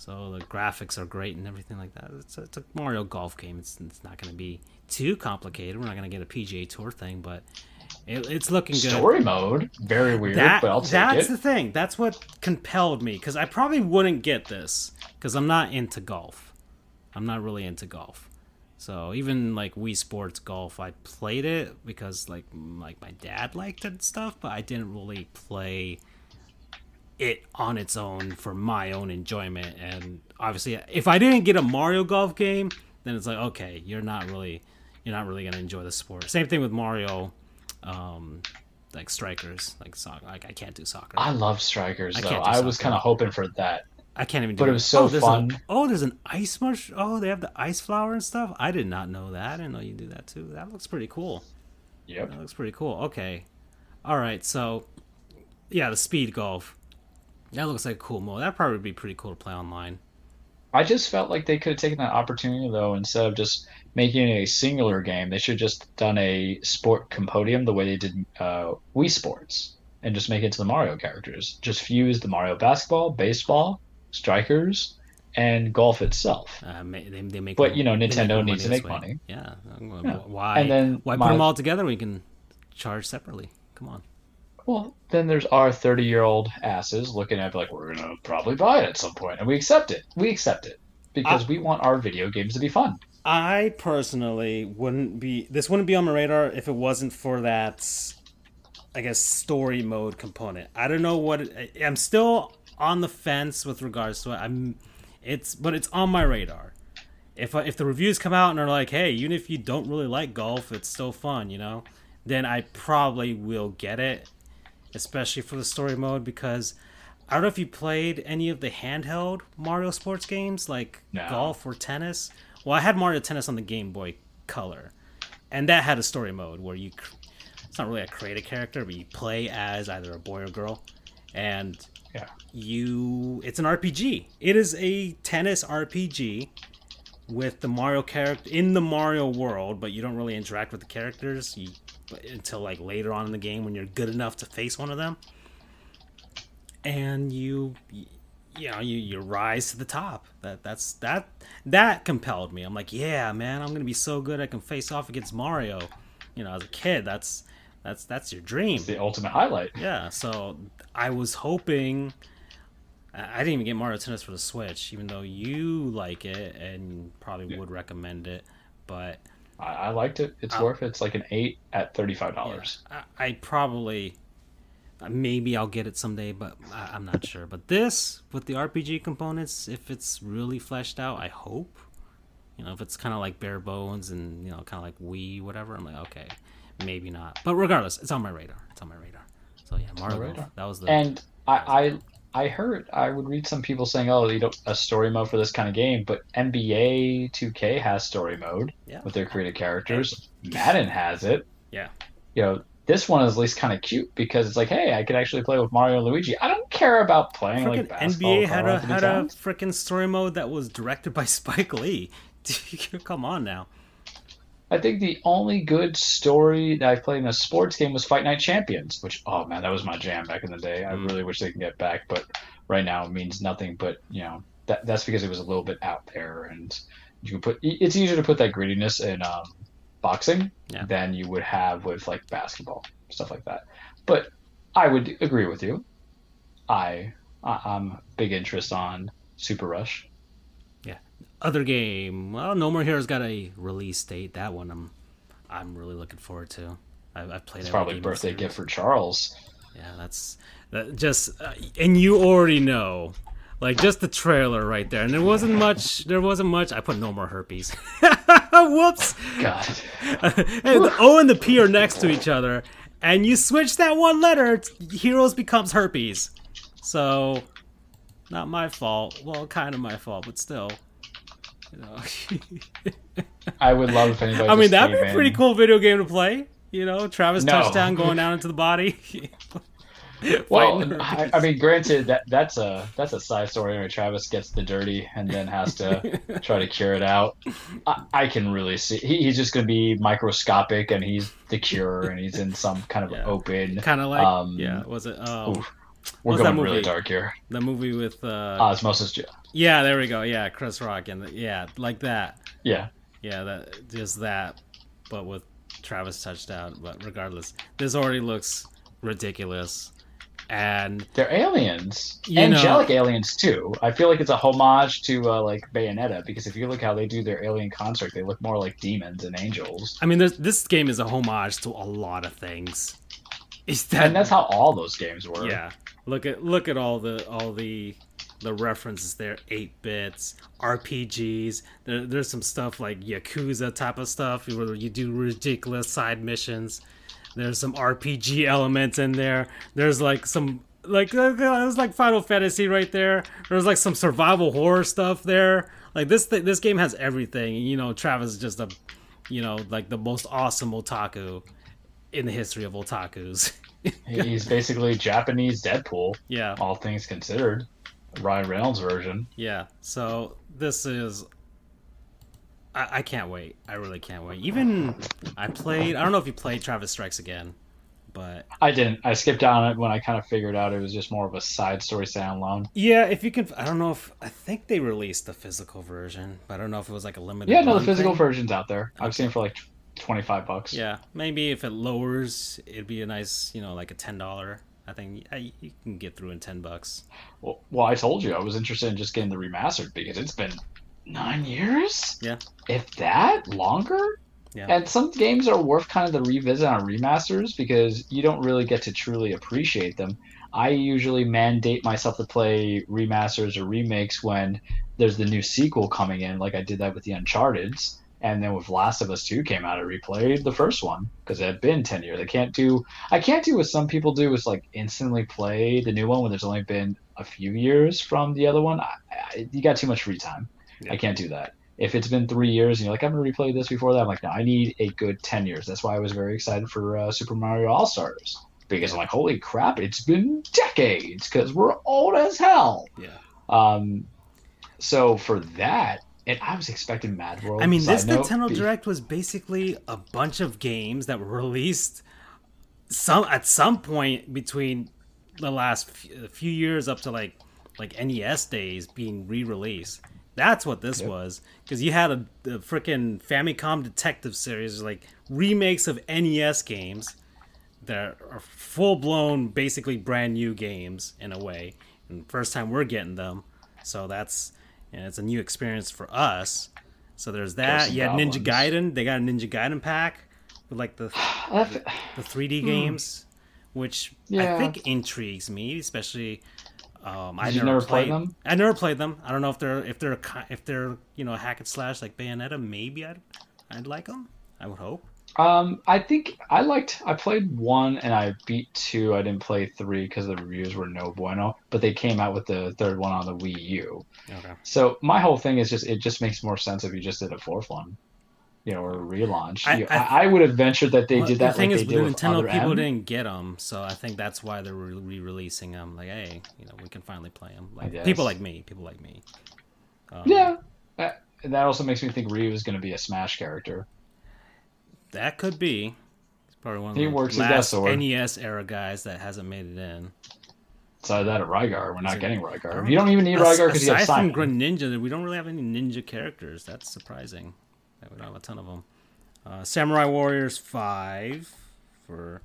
So the graphics are great and everything like that. It's a, it's a Mario Golf game. It's it's not going to be too complicated. We're not going to get a PGA Tour thing, but it, it's looking good. Story mode, very weird, That, but I'll take that's it. the thing. That's what compelled me because I probably wouldn't get this because I'm not into golf. I'm not really into golf. So even like Wii Sports Golf, I played it because like like my dad liked it and stuff, but I didn't really play it on its own for my own enjoyment. And obviously, if I didn't get a Mario Golf game, then it's like okay, you're not really you're not really gonna enjoy the sport. Same thing with Mario, um, like strikers, like soccer. Like I can't do soccer. I love strikers I though. I was kind of hoping for that. I can't even. Do But it was so oh, fun. A, oh, there's an ice mush. Oh, they have the ice flower and stuff. I did not know that. I didn't know you do that too. That looks pretty cool. Yep. That looks pretty cool. Okay, all right. So, yeah, the speed golf. That looks like a cool mode. That'd probably be pretty cool to play online. I just felt like they could have taken that opportunity though, instead of just making it a singular game, they should have just done a sport compodium the way they did uh, Wii Sports, and just make it to the Mario characters. Just fuse the Mario basketball, baseball, strikers, and golf itself. Uh, they, they make. But, you know, Nintendo needs to make way. money. Yeah. Yeah. Why? And then why my- put them all together? We can charge separately. Come on. Well, then there's our 30 year old asses looking at it like we're gonna probably buy it at some point, and we accept it. We accept it because I- we want our video games to be fun. I personally wouldn't be. This wouldn't be on my radar if it wasn't for that I guess story mode component. I don't know what it, I'm still on the fence with regards to it. I'm it's but it's on my radar. If if the reviews come out and are like, "Hey, even if you don't really like golf, it's still fun," you know, then I probably will get it, especially for the story mode because I don't know if you played any of the handheld Mario sports games like No. golf or tennis. Well, I had Mario Tennis on the Game Boy Color, and that had a story mode where you it's not really a create a character, but you play as either a boy or girl, and Yeah. you it's an RPG. It is a tennis RPG with the Mario character in the Mario world, but you don't really interact with the characters you, until like later on in the game when you're good enough to face one of them. And you you know, you, you rise to the top. That that's that that compelled me. I'm like, yeah, man, I'm gonna be so good I can face off against Mario. You know, as a kid, that's that's that's your dream. It's the ultimate highlight. Yeah, so I was hoping. I I didn't even get Mario Tennis for the Switch, even though you like it and probably would recommend it. But I, I liked it. It's Oh. worth it. It's like an eight at thirty-five yeah, dollars. I, I probably, uh, maybe I'll get it someday, but I, I'm not sure. But this, with the RPG components, if it's really fleshed out, I hope. You know, if it's kind of like bare bones and you know, kind of like Wii, whatever, I'm like, okay, maybe not. But regardless, it's on my radar. It's on my radar. So yeah. Golf, That was the And I, I I heard I would read some people saying, "Oh, you don't a story mode for this kind of game," but NBA 2K has story mode Yeah. with their created characters. Madden has it. Yeah. You know, this one is at least kind of cute because it's like, hey, I could actually play with Mario and Luigi. I don't care about playing Freaking like basketball. NBA had a had a freaking story mode that was directed by Spike Lee. Come on now. I think the only good story that I've played in a sports game was Fight Night Champions, which oh man, that was my jam back in the day. I Mm. really wish they can get back, but right now it means nothing. But you know that that's because it was a little bit out there, and you can put it's easier to put that grittiness in um, boxing Yeah. than you would have with like basketball stuff like that. But I would agree with you. I I- I'm big interest on Super Rush. Other game. Well, No More Heroes got a release date. That one I'm I'm really looking forward to. I've, I've played It's probably a game in the birthday gift for Charles. Yeah, that's that just uh, and you already know. Like just the trailer right there, and there wasn't much. There wasn't much. I put no more herpes. Whoops. God. hey, the O and the P are next to each other, and you switch that one letter, Heroes becomes herpes. So, not my fault. Well, kind of my fault, but still. I would love if anybody. I mean, that'd be a pretty in. cool video game to play. You know, Travis No. touchdown going down into the body. Well, I. I mean, granted that that's a that's a side story where Travis gets the dirty and then has to try to cure it out. I, I can really see he, he's just going to be microscopic and he's the cure and he's in some kind of Yeah. open. kind of like Um, yeah. Was it um, oof. We're what's that going really dark here. the movie with uh, Osmosis, Ju- yeah? There we go. Yeah, Chris Rock and the, yeah, like that. yeah. Yeah, that just that, but with Travis touchdown. But regardless, this already looks ridiculous, and They're aliens, You know- angelic aliens too. I feel like it's a homage to uh, like Bayonetta because if you look how they do their alien construct, they look more like demons and angels. I mean, this, this game is a homage to a lot of things. Is that And that's how all those games were. yeah? Look at look at all the all the the references there. Eight bits, RPGs. There, there's some stuff like Yakuza type of stuff where you do ridiculous side missions. There's some RPG elements in there. There's like some like there's like Final Fantasy right there. There's like some survival horror stuff there. Like this th- this game has everything. You know, Travis is just a you know like the most awesome otaku in the history of otakus. He's basically Japanese Deadpool, yeah. all things considered. Ryan Reynolds version. Yeah, so this is. I, I can't wait. I really can't wait. Even I played. I don't know if you played Travis Strikes Again, but I didn't. I skipped down it when I kind of figured out it was just more of a side story standalone. yeah, if you can, I don't know if I think they released the physical version, but I don't know if it was like a limited. Yeah, no, the physical thing. version's out there. I've seen it for like twenty five bucks. Yeah, maybe if it lowers, it'd be a nice, you know, like a ten dollar. I think uh, you can get through in ten bucks. Well, well, I told you I was interested in just getting the remastered because it's been nine years. Yeah. If that longer. Yeah. And some games are worth kind of the revisit on remasters because you don't really get to truly appreciate them. I usually mandate myself to play remasters or remakes when there's the new sequel coming in, like I did that with the Uncharted's. And then with Last of Us 2 came out, I replayed the first one because it had been 10 years. I can't do I can't do what some people do is like instantly play the new one when there's only been a few years from the other one. I, I, you got too much free time. Yeah. I can't do that. If it's been three years and you're like, I'm gonna replay this before that, I'm like, no, I need a good 10 years. That's why I was very excited for uh, Super Mario All Stars because I'm like, holy crap, it's been decades because we're old as hell. Yeah. Um, so for that, and I was expecting Mad World. I mean, this Nintendo be... Direct was basically a bunch of games that were released some at some point between the last few years up to like like NES days being re-released. That's what this yep. was because you had a, a freaking Famicom Detective series, like remakes of NES games that are full blown, basically brand new games in a way. And first time we're getting them, so that's and it's a new experience for us. So there's that. You had Ninja Gaiden. They got a Ninja Gaiden pack with like the the, the 3D hmm. games, which yeah. I think intrigues me, especially. Um, I never, never played them. I never played them. I don't know if they're if they're if they're you know hack and slash like Bayonetta. Maybe I'd I'd like them. I would hope. Um, I think I liked. I played one and I beat two. I didn't play three because the reviews were no bueno. But they came out with the third one on the Wii U. Okay. So my whole thing is just it just makes more sense if you just did a fourth one, you know, or a relaunch. I, I, I would have ventured that they well, did that. The thing like is, Nintendo people M. didn't get them, so I think that's why they're re-releasing them. Like, hey, you know, we can finally play them. Like people like me, people like me. Um, yeah. That, that also makes me think Ryu is going to be a Smash character. That could be. He's probably one of he the works last NES era guys that hasn't made it in. Aside that, at Rygar, we're not getting Rygar. You don't even need Rygar because you have Aside from Greninja, we don't really have any ninja characters. That's surprising. We don't have a ton of them. Uh, Samurai Warriors Five for,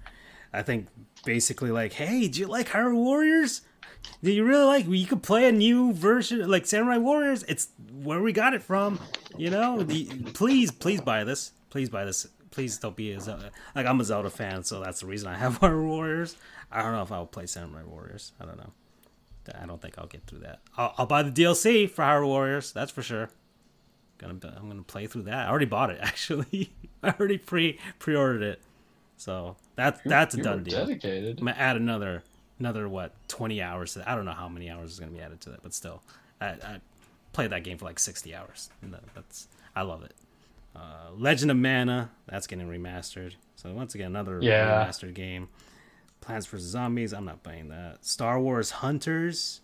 I think, basically like, hey, do you like Hyrule Warriors? Do you really like? You could play a new version like Samurai Warriors. It's where we got it from. You know, the, please, please buy this. Please buy this please don't be a Zelda. Like I'm a Zelda fan, so that's the reason I have Hyrule Warriors. I don't know if I'll play Samurai Warriors. I don't know. I don't think I'll get through that. I'll, I'll buy the DLC for Hyrule Warriors. That's for sure. Gonna I'm gonna play through that. I already bought it actually. I already pre pre ordered it. So that's that's a done deal. Dedicated. I'm gonna add another another what 20 hours. To, I don't know how many hours is gonna be added to that, but still, I, I played that game for like 60 hours. And that's I love it. Uh, Legend of Mana, that's getting remastered. So once again, another yeah. remastered game. Plants vs Zombies, I'm not buying that. Star Wars Hunters,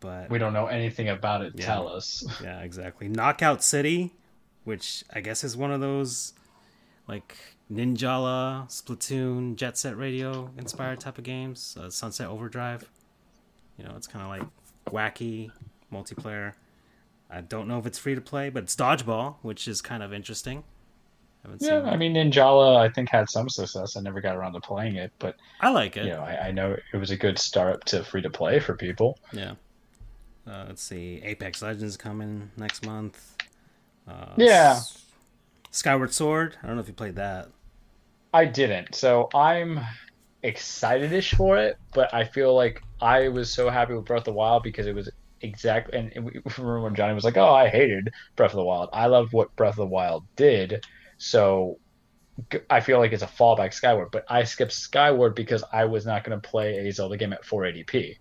but we don't know anything about it. Yeah, Tell us. yeah, exactly. Knockout City, which I guess is one of those like Ninjala, Splatoon, Jet Set Radio inspired type of games. Uh, Sunset Overdrive. You know, it's kind of like wacky multiplayer. I don't know if it's free to play, but it's dodgeball, which is kind of interesting. I yeah, I mean Ninjala, I think had some success. I never got around to playing it, but I like it. You know, I, I know it was a good start to free to play for people. Yeah. Uh, let's see, Apex Legends coming next month. Uh, yeah. Skyward Sword. I don't know if you played that. I didn't. So I'm excited-ish for it, but I feel like I was so happy with Breath of the Wild because it was exactly. And, we remember when Johnny was like, "Oh, I hated Breath of the Wild. I loved what Breath of the Wild did." So I feel like it's a fallback Skyward, but I skipped Skyward because I was not going to play a Zelda game at 480p.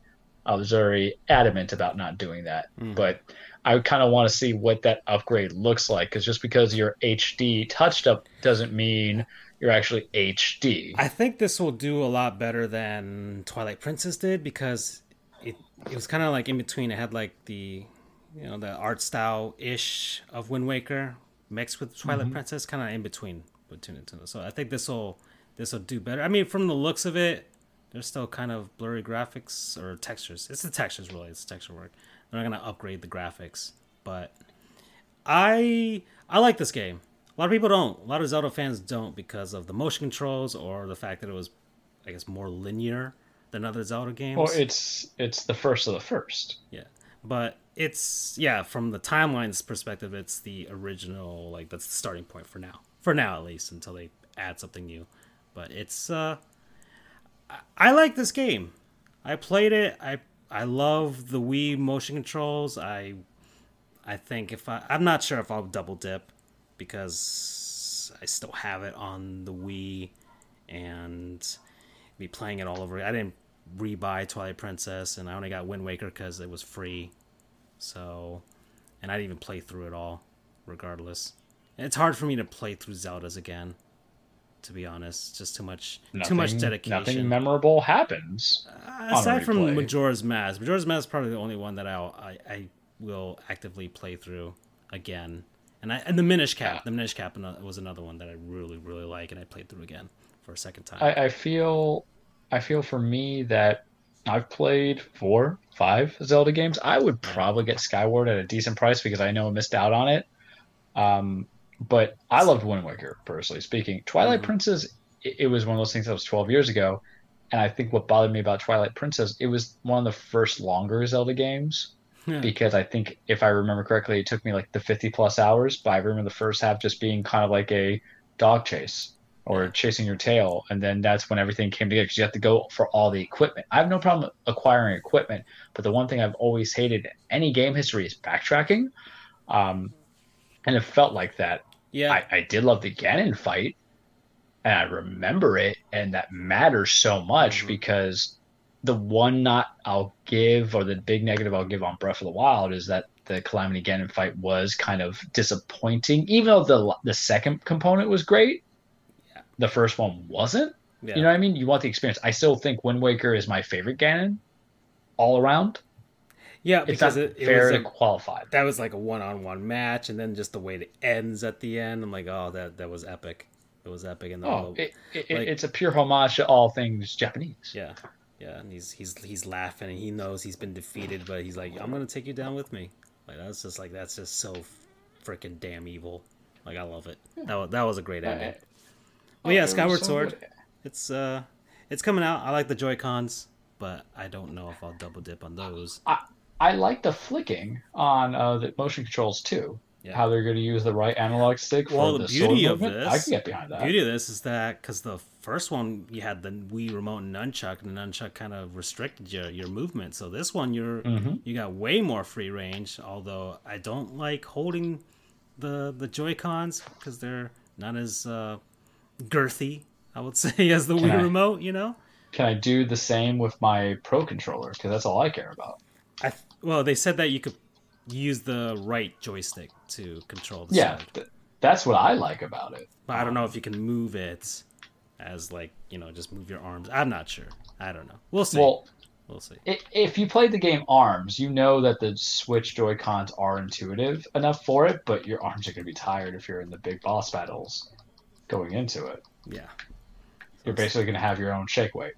I was very adamant about not doing that, mm. but I kind of want to see what that upgrade looks like because just because you're HD touched up doesn't mean you're actually HD. I think this will do a lot better than Twilight Princess did because it was kind of like in between. It had like the you know the art style ish of Wind Waker mixed with Twilight mm-hmm. Princess, kind of in between between two. So I think this will this will do better. I mean, from the looks of it, there's still kind of blurry graphics or textures. It's the textures really. It's texture work. They're not gonna upgrade the graphics, but I I like this game. A lot of people don't. A lot of Zelda fans don't because of the motion controls or the fact that it was, I guess, more linear than other Zelda games. Well, it's it's the first of the first. Yeah, but it's yeah from the timelines perspective, it's the original like that's the starting point for now for now at least until they add something new. But it's uh, I, I like this game. I played it. I I love the Wii motion controls. I I think if I I'm not sure if I'll double dip because I still have it on the Wii and be playing it all over. I didn't rebuy Twilight Princess and I only got Wind Waker because it was free. So, and I didn't even play through it all, regardless. And it's hard for me to play through Zeldas again, to be honest. It's just too much, Nothing, too much dedication. Nothing memorable happens. Uh, aside from. Majora's Mask, Majora's Mask is probably the only one that I'll, I I will actively play through again. And I and the Minish Cap, Yeah. the Minish Cap was another one that I really really like, and I played through again for a second time. I, I feel I feel for me that I've played four, five Zelda games. I would probably get Skyward at a decent price because I know I missed out on it. Um, but I loved Wind Waker personally speaking. Twilight Mhm. Princess, it, it was one of those things that was 12 years ago, and I think what bothered me about Twilight Princess, it was one of the first longer Zelda games Yeah. because I think if I remember correctly, it took me like the 50 plus hours. But I remember the first half just being kind of like a dog chase or chasing your tail, and then that's when everything came together because you have to go for all the equipment. I have no problem acquiring equipment, but the one thing I've always hated in any game history is backtracking, um, and it felt like that. yeah, I, I did love the Ganon fight, and I remember it, and that matters so much Mhm. because the one not I'll give, or the big negative I'll give on Breath of the Wild, is that the Calamity Ganon fight was kind of disappointing. Even though the the second component was great. The first one wasn't. yeah. You know what I mean? You want the experience. I still think Wind Waker is my favorite Ganon, all around. yeah, It's because it, it fair was to a, qualify. that was like a one-on-one match, and then just the way it ends at the end, I'm like, oh, that that was epic. It was epic, and the Oh, little- it, it, like- it's a pure homage to all things Japanese. Yeah, yeah, and he's he's he's laughing, and he knows he's been defeated, but he's like, "I'm gonna take you down with me." Like that's just like that's just so freaking damn evil. Like I love it. That was, that was a great ending. Well, yeah, Skyward Sword. It's uh, it's coming out. I like the Joy Cons, but I don't know if I'll double dip on those. I I like the flicking on uh, the motion controls too. Yeah. How they're going to use the right analog stick for Well, the, the beauty of movement. this- I can get behind that. Beauty of this is that because the first one you had the Wii remote and nunchuck, and the nunchuck kind of restricted your your movement. So this one you're Mhm. you got way more free range. Although I don't like holding the the Joy Cons because they're not as uh, girthy, I would say, as the Can Wii I- remote. You know, Can I do the same with my Pro controller? Because that's all I care about. I th- well they said that you could use the right joystick to control the Yeah, th- that's what I like about it. But I don't know if you can move it as like you know just move your arms. I'm not sure. I don't know. We'll see. Well, we'll see. if you played the game Arms, you know that the Switch Joy Cons are intuitive enough for it, but your arms are going to be tired if you're in the big boss battles going into it. Yeah. You're basically going to have your own shake weight.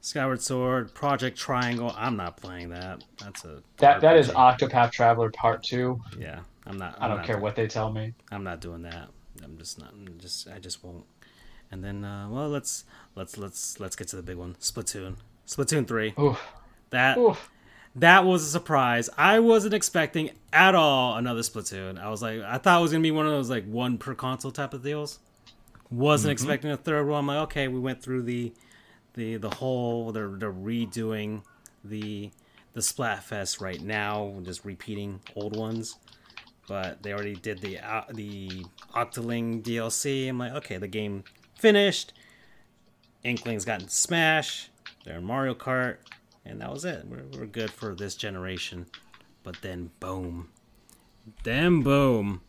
Skyward Sword, Project Triangle. I'm not playing that. That's a That that is. Octopath Traveler Part Two. Yeah, I'm not. I I'm don't not care what they tell me. I'm not doing that. I'm just not. I'm just. I just won't. And then, uh, well, let's let's let's let's get to the big one. Splatoon. Splatoon three. Oof, That oof. That was a surprise. I wasn't expecting at all another Splatoon. I was like, I thought it was gonna be one of those like one per console type of deals. Wasn't Mhm. expecting a third one. I'm like, okay, we went through the the the whole. They're they're redoing the the Splatfest right now, just repeating old ones. But they already did the uh, the Octoling DLC. I'm like, okay, the game finished. Inkling's gotten Smash. They're in Mario Kart, and that was it. We're, we're good for this generation. But then, boom, then boom,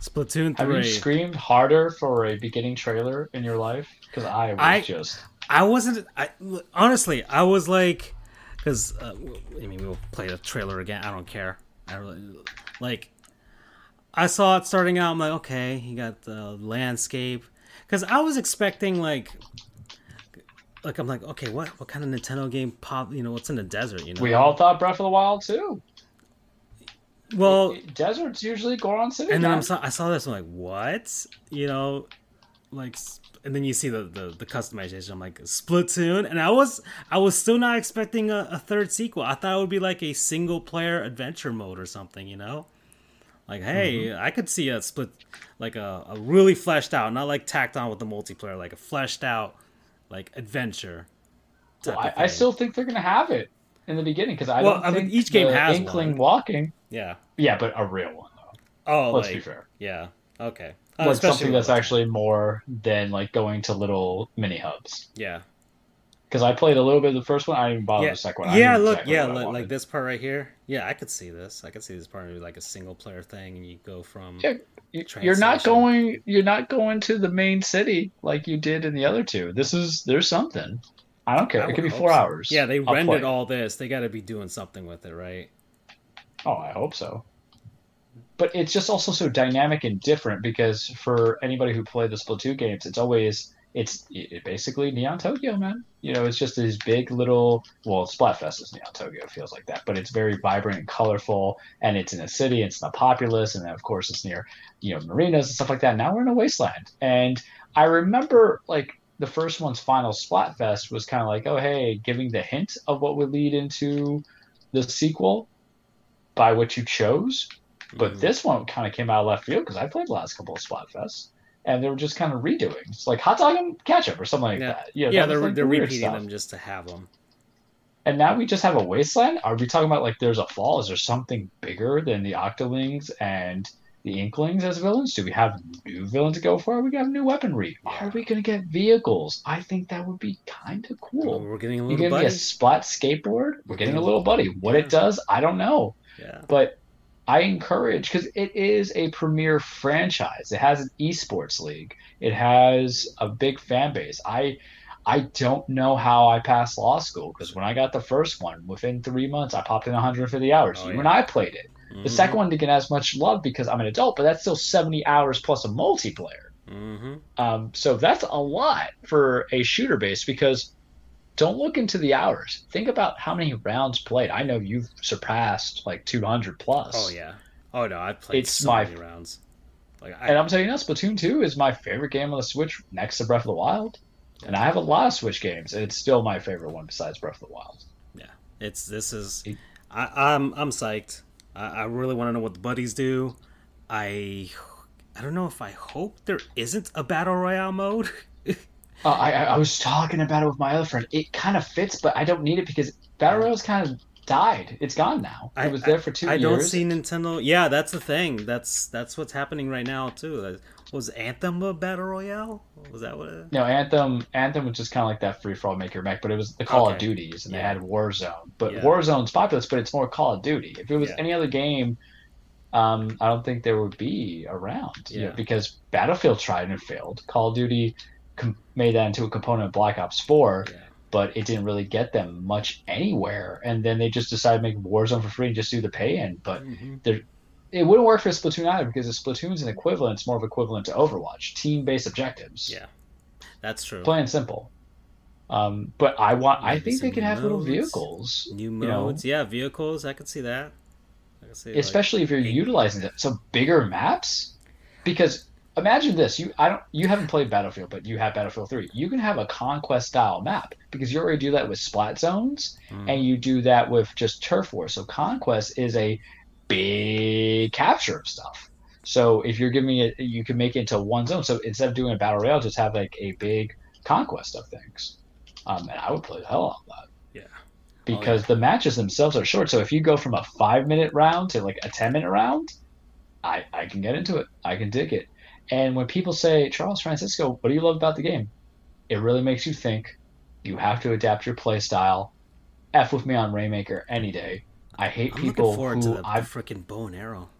Splatoon three. Have you screamed harder for a beginning trailer in your life? Because I was I- just. I wasn't. I honestly, I was like, because uh, I mean, we'll play the trailer again. I don't care. I really like. I saw it starting out. I'm like, okay, you got the landscape, because I was expecting like, like I'm like, okay, what what kind of Nintendo game pop? You know, what's in the desert? You know, We all thought Breath of the Wild too. well, Deserts usually Goron City. and then. I'm so, I saw this. I'm like, what? You know, like, and then you see the, the the customization. I'm like, Splatoon, and I was I was still not expecting a, a third sequel. I thought it would be like a single player adventure mode or something. You know, Like, hey, mm-hmm. I could see a split, like a, a really fleshed out, not like tacked on with the multiplayer, like a fleshed out, like adventure. Well, I, I still think they're gonna have it in the beginning because I Well, don't I mean, think each game has Inkling one. walking. yeah. Yeah, but a real one though. Oh, Let's like be fair. yeah, okay. Uh, Like something that's actually more than like going to little mini hubs. yeah, Because I played a little bit of the first one, I didn't bother yeah, the second one. Yeah. Look, exactly yeah, like, this part right here. Yeah, I could see this. I could see this part of like a single player thing, and you go from Yeah, You're not going. You're not going to the main city like you did in the other two. This is there's something. I don't care. I it could be four so. hours. Yeah, they I'll rendered play. all this. They got to be doing something with it, right? Oh, I hope so. But it's just also so dynamic and different because for anybody who played the Splatoon games, it's always it's it basically Neon Tokyo, man. You know, it's just these big little well, Splatfest is Neon Tokyo, it feels like that, but it's very vibrant and colorful, and it's in a city, it's in not populous, and then of course it's near you know marinas and stuff like that. Now we're in a wasteland, and I remember like the first one's final Splatfest was kind of like, oh hey, giving the hint of what would lead into the sequel by what you chose. But Mhm. this one kind of came out of left field because I played the last couple of Splatfests, and they were just kind of redoing. It's like hot dog and ketchup or something like Yeah. that. Yeah, yeah, that they're like, they're repeating stuff. them just to have them. And now we just have a wasteland. Are we talking about like there's a fall? Is there something bigger than the Octolings and the Inklings as villains? Do we have new villains to go for? We got new weaponry. Yeah. Are we gonna get vehicles? I think that would be kind of cool. We're getting a little. You little give me buddy. a splat skateboard? We're getting a little buddy. What Yeah. it does, I don't know. Yeah, but I encourage because it is a premier franchise. It has an esports league. It has a big fan base. I I don't know how I passed law school because when I got the first one, within three months, I popped in 150 hours. Oh, you yeah. and I played it. The Mhm. second one didn't get as much love because I'm an adult, but that's still 70 hours plus a multiplayer. Mhm. Um, so that's a lot for a shooter base because don't look into the hours. Think about how many rounds played. I know you've surpassed like 200 plus. Oh yeah. Oh no, I played It's so my- many rounds. Like I, And I'm telling you now, Splatoon 2 is my favorite game on the Switch next to Breath of the Wild. And I have a lot of Switch games, and it's still my favorite one besides Breath of the Wild. Yeah, it's this is I, I'm I'm psyched. I, I really want to know what the buddies do. I I don't know if I hope there isn't a battle royale mode. Uh, I, I I was talking about it with my other friend. It kind of fits, but I don't need it because Battle Royale's kind of died. It's gone now. I- it was there for two I years. don't see Nintendo. Yeah, that's the thing. That's that's what's happening right now too. Was Anthem a battle royale? Was that what? It, No, Anthem. Anthem was just kind of like that free for all maker mech, but it was the Call of Okay. Duties, and they had Warzone. But Yeah. Warzone's populous, but it's more Call of Duty. If it was Yeah. any other game, um, I don't think there would be around. you know, Yeah. because Battlefield tried and failed. Call of Duty com- made that into a component of Black Ops Four, yeah. but it didn't really get them much anywhere. And then they just decided to make Warzone for free and just do the pay in. But Mhm. it wouldn't work for Splatoon either because if Splatoon's an equivalent, it's more of equivalent to Overwatch, team-based objectives. Yeah. That's true. plain and simple. Um, but I want. I think they can have little vehicles, New you know. modes, yeah, vehicles. I could see that. I could see like- especially if you're eight- utilizing it. So bigger maps, because imagine this: you I don't you haven't played Battlefield, but you have Battlefield Three. You can have a conquest style map because you already do that with splat zones, Mm. and you do that with just turf war. So conquest is a big capture of stuff. So if you're giving it, you can make it into one zone. So instead of doing a battle royale, just have like a big conquest of things. Um, and I would play the hell out of that. Yeah. Because the matches themselves are short. So if you go from a five minute round to like a ten minute round, I I can get into it. I can dig it. And when people say Charles Francisco, what do you love about the game? It really makes you think. You have to adapt your play style. F with me on Rainmaker any day. I hate I'm people looking forward who to the, I've freaking bow and arrow.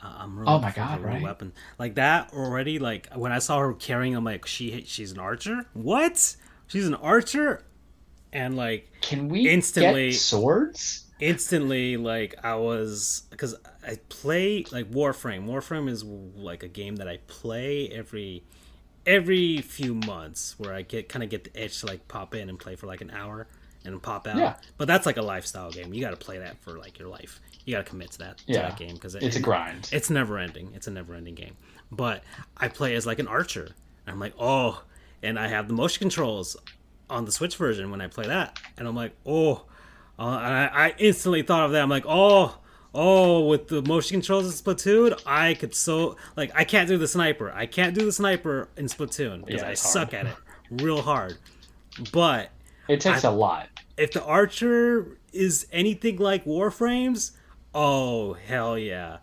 Uh, I'm really Oh my God, right? weapon like that already. Like when I saw her carrying, I'm like, she she's an archer. What? She's an archer, and like can we Instantly- get swords? Instantly like i was because i play like warframe warframe is like a game that i play every every few months where i get kind of get the itch to like pop in and play for like an hour and pop out Yeah. but that's like a lifestyle game you got to play that for like your life you got to commit to that to that game because It's a grind. it's never ending. It's a never ending game. But I play as like an archer. I'm like, oh, and I have the motion controls on the Switch version when I play that. And I'm like, oh, uh, and I, I instantly thought of that. I'm like, oh, Oh, with the motion controls in Splatoon, I could so like I can't do the sniper. I can't do the sniper in Splatoon because Yeah, I it's suck at it real hard. But It takes a lot. if the archer is anything like Warframes, oh hell yeah,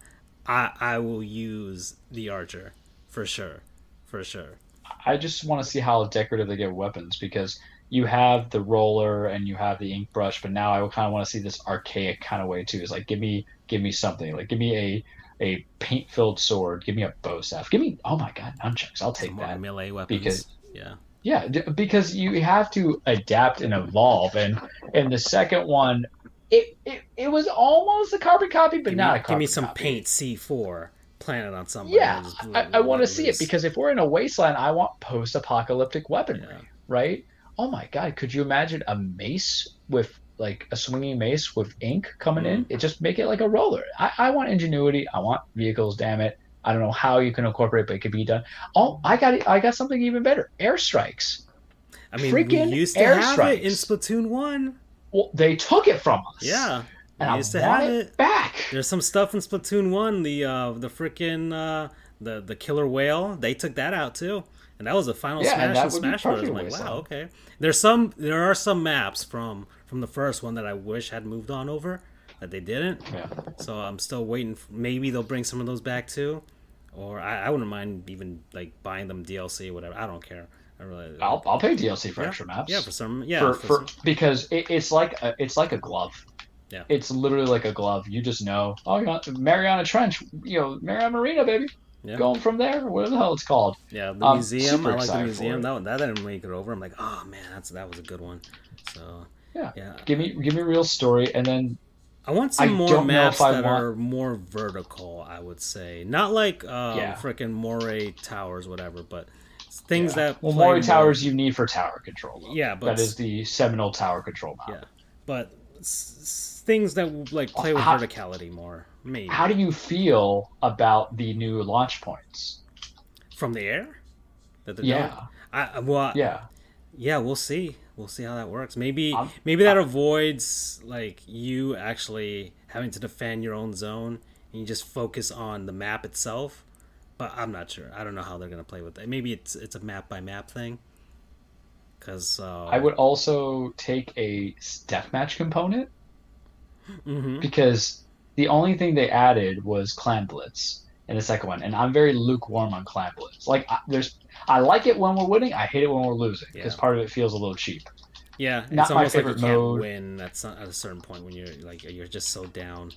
I I will use the archer for sure, for sure. I just want to see how decorative they get weapons because you have the roller and you have the ink brush, but now I kind of want to see this archaic kind of way too. It's like give me give me something like give me a a paint filled sword, give me a bow staff, give me oh my god nunchucks, I'll take More that. melee weapons. because- yeah, Yeah, because you have to adapt and evolve, and and the second one, it it, it was almost a carbon copy, but give not me, a carbon give me some copy. paint C four planted on somebody. Yeah, I, I want to see it because if we're in a wasteland, I want post-apocalyptic weaponry, Yeah. right? Oh my god, could you imagine a mace with like a swinging mace with ink coming Mm-hmm. in? It just make it like a roller. I, I want ingenuity. I want vehicles. Damn it! I don't know how you can incorporate, but it could be done. Oh, I got it. I got something even better. Airstrikes. I mean, freaking we used to air have it in. Splatoon one. Well, they took it from us. Yeah, and we I used to have it, it. back. There's some stuff in Splatoon one. The uh, the freaking uh, the the killer whale. They took that out too, and that was the final Yeah, and smash in Smash Bros. I'm like, wow, okay. There's some. There are some maps from from the first one that I wish had moved on over that they didn't. Yeah. So I'm still waiting. For, maybe they'll bring some of those back too, or I, I wouldn't mind even like buying them DLC or whatever. I don't care. I really. I'll, I'll pay DLC for yeah, extra maps. Yeah, for some. Yeah, for, for, for some- because it, it's like a, it's like a glove. Yeah. It's literally like a glove. You just know. Oh, you Mariana Trench. You know, Mariana Marina, baby. Yeah. Going from there. What the hell it's called? Yeah, the museum. I like the museum. That one, that didn't make it over. I'm like, oh man, that's that was a good one. So Yeah. yeah. Give me give me a real story, and then I want some I more maps that want- are more vertical. I would say not like um, Yeah. frickin' Moray Towers, whatever, but things yeah. that well, Mori more- Towers you need for tower control. Though. Yeah, but that is the seminal Tower control map. yeah, but s- things that like play with How- verticality more. Maybe How do you feel about the new launch points? from the air. That Yeah. I well, yeah. Yeah, we'll see. We'll see how that works. Maybe I'm- maybe that avoids like you actually having to defend your own zone and you just focus on the map itself. But I'm not sure. I don't know how they're gonna play with it. Maybe it's it's a map by map thing. Cause uh, I would also take a deathmatch component hmm because the only thing they added was Clam Blitz in the second one, and I'm very lukewarm on Clam Blitz. Like, I, there's, I like it when we're winning. I hate it when we're losing because Yeah. part of it feels a little cheap. Yeah, Not it's my like favorite can't mode. win at, some, at a certain point when you're like you're just so down.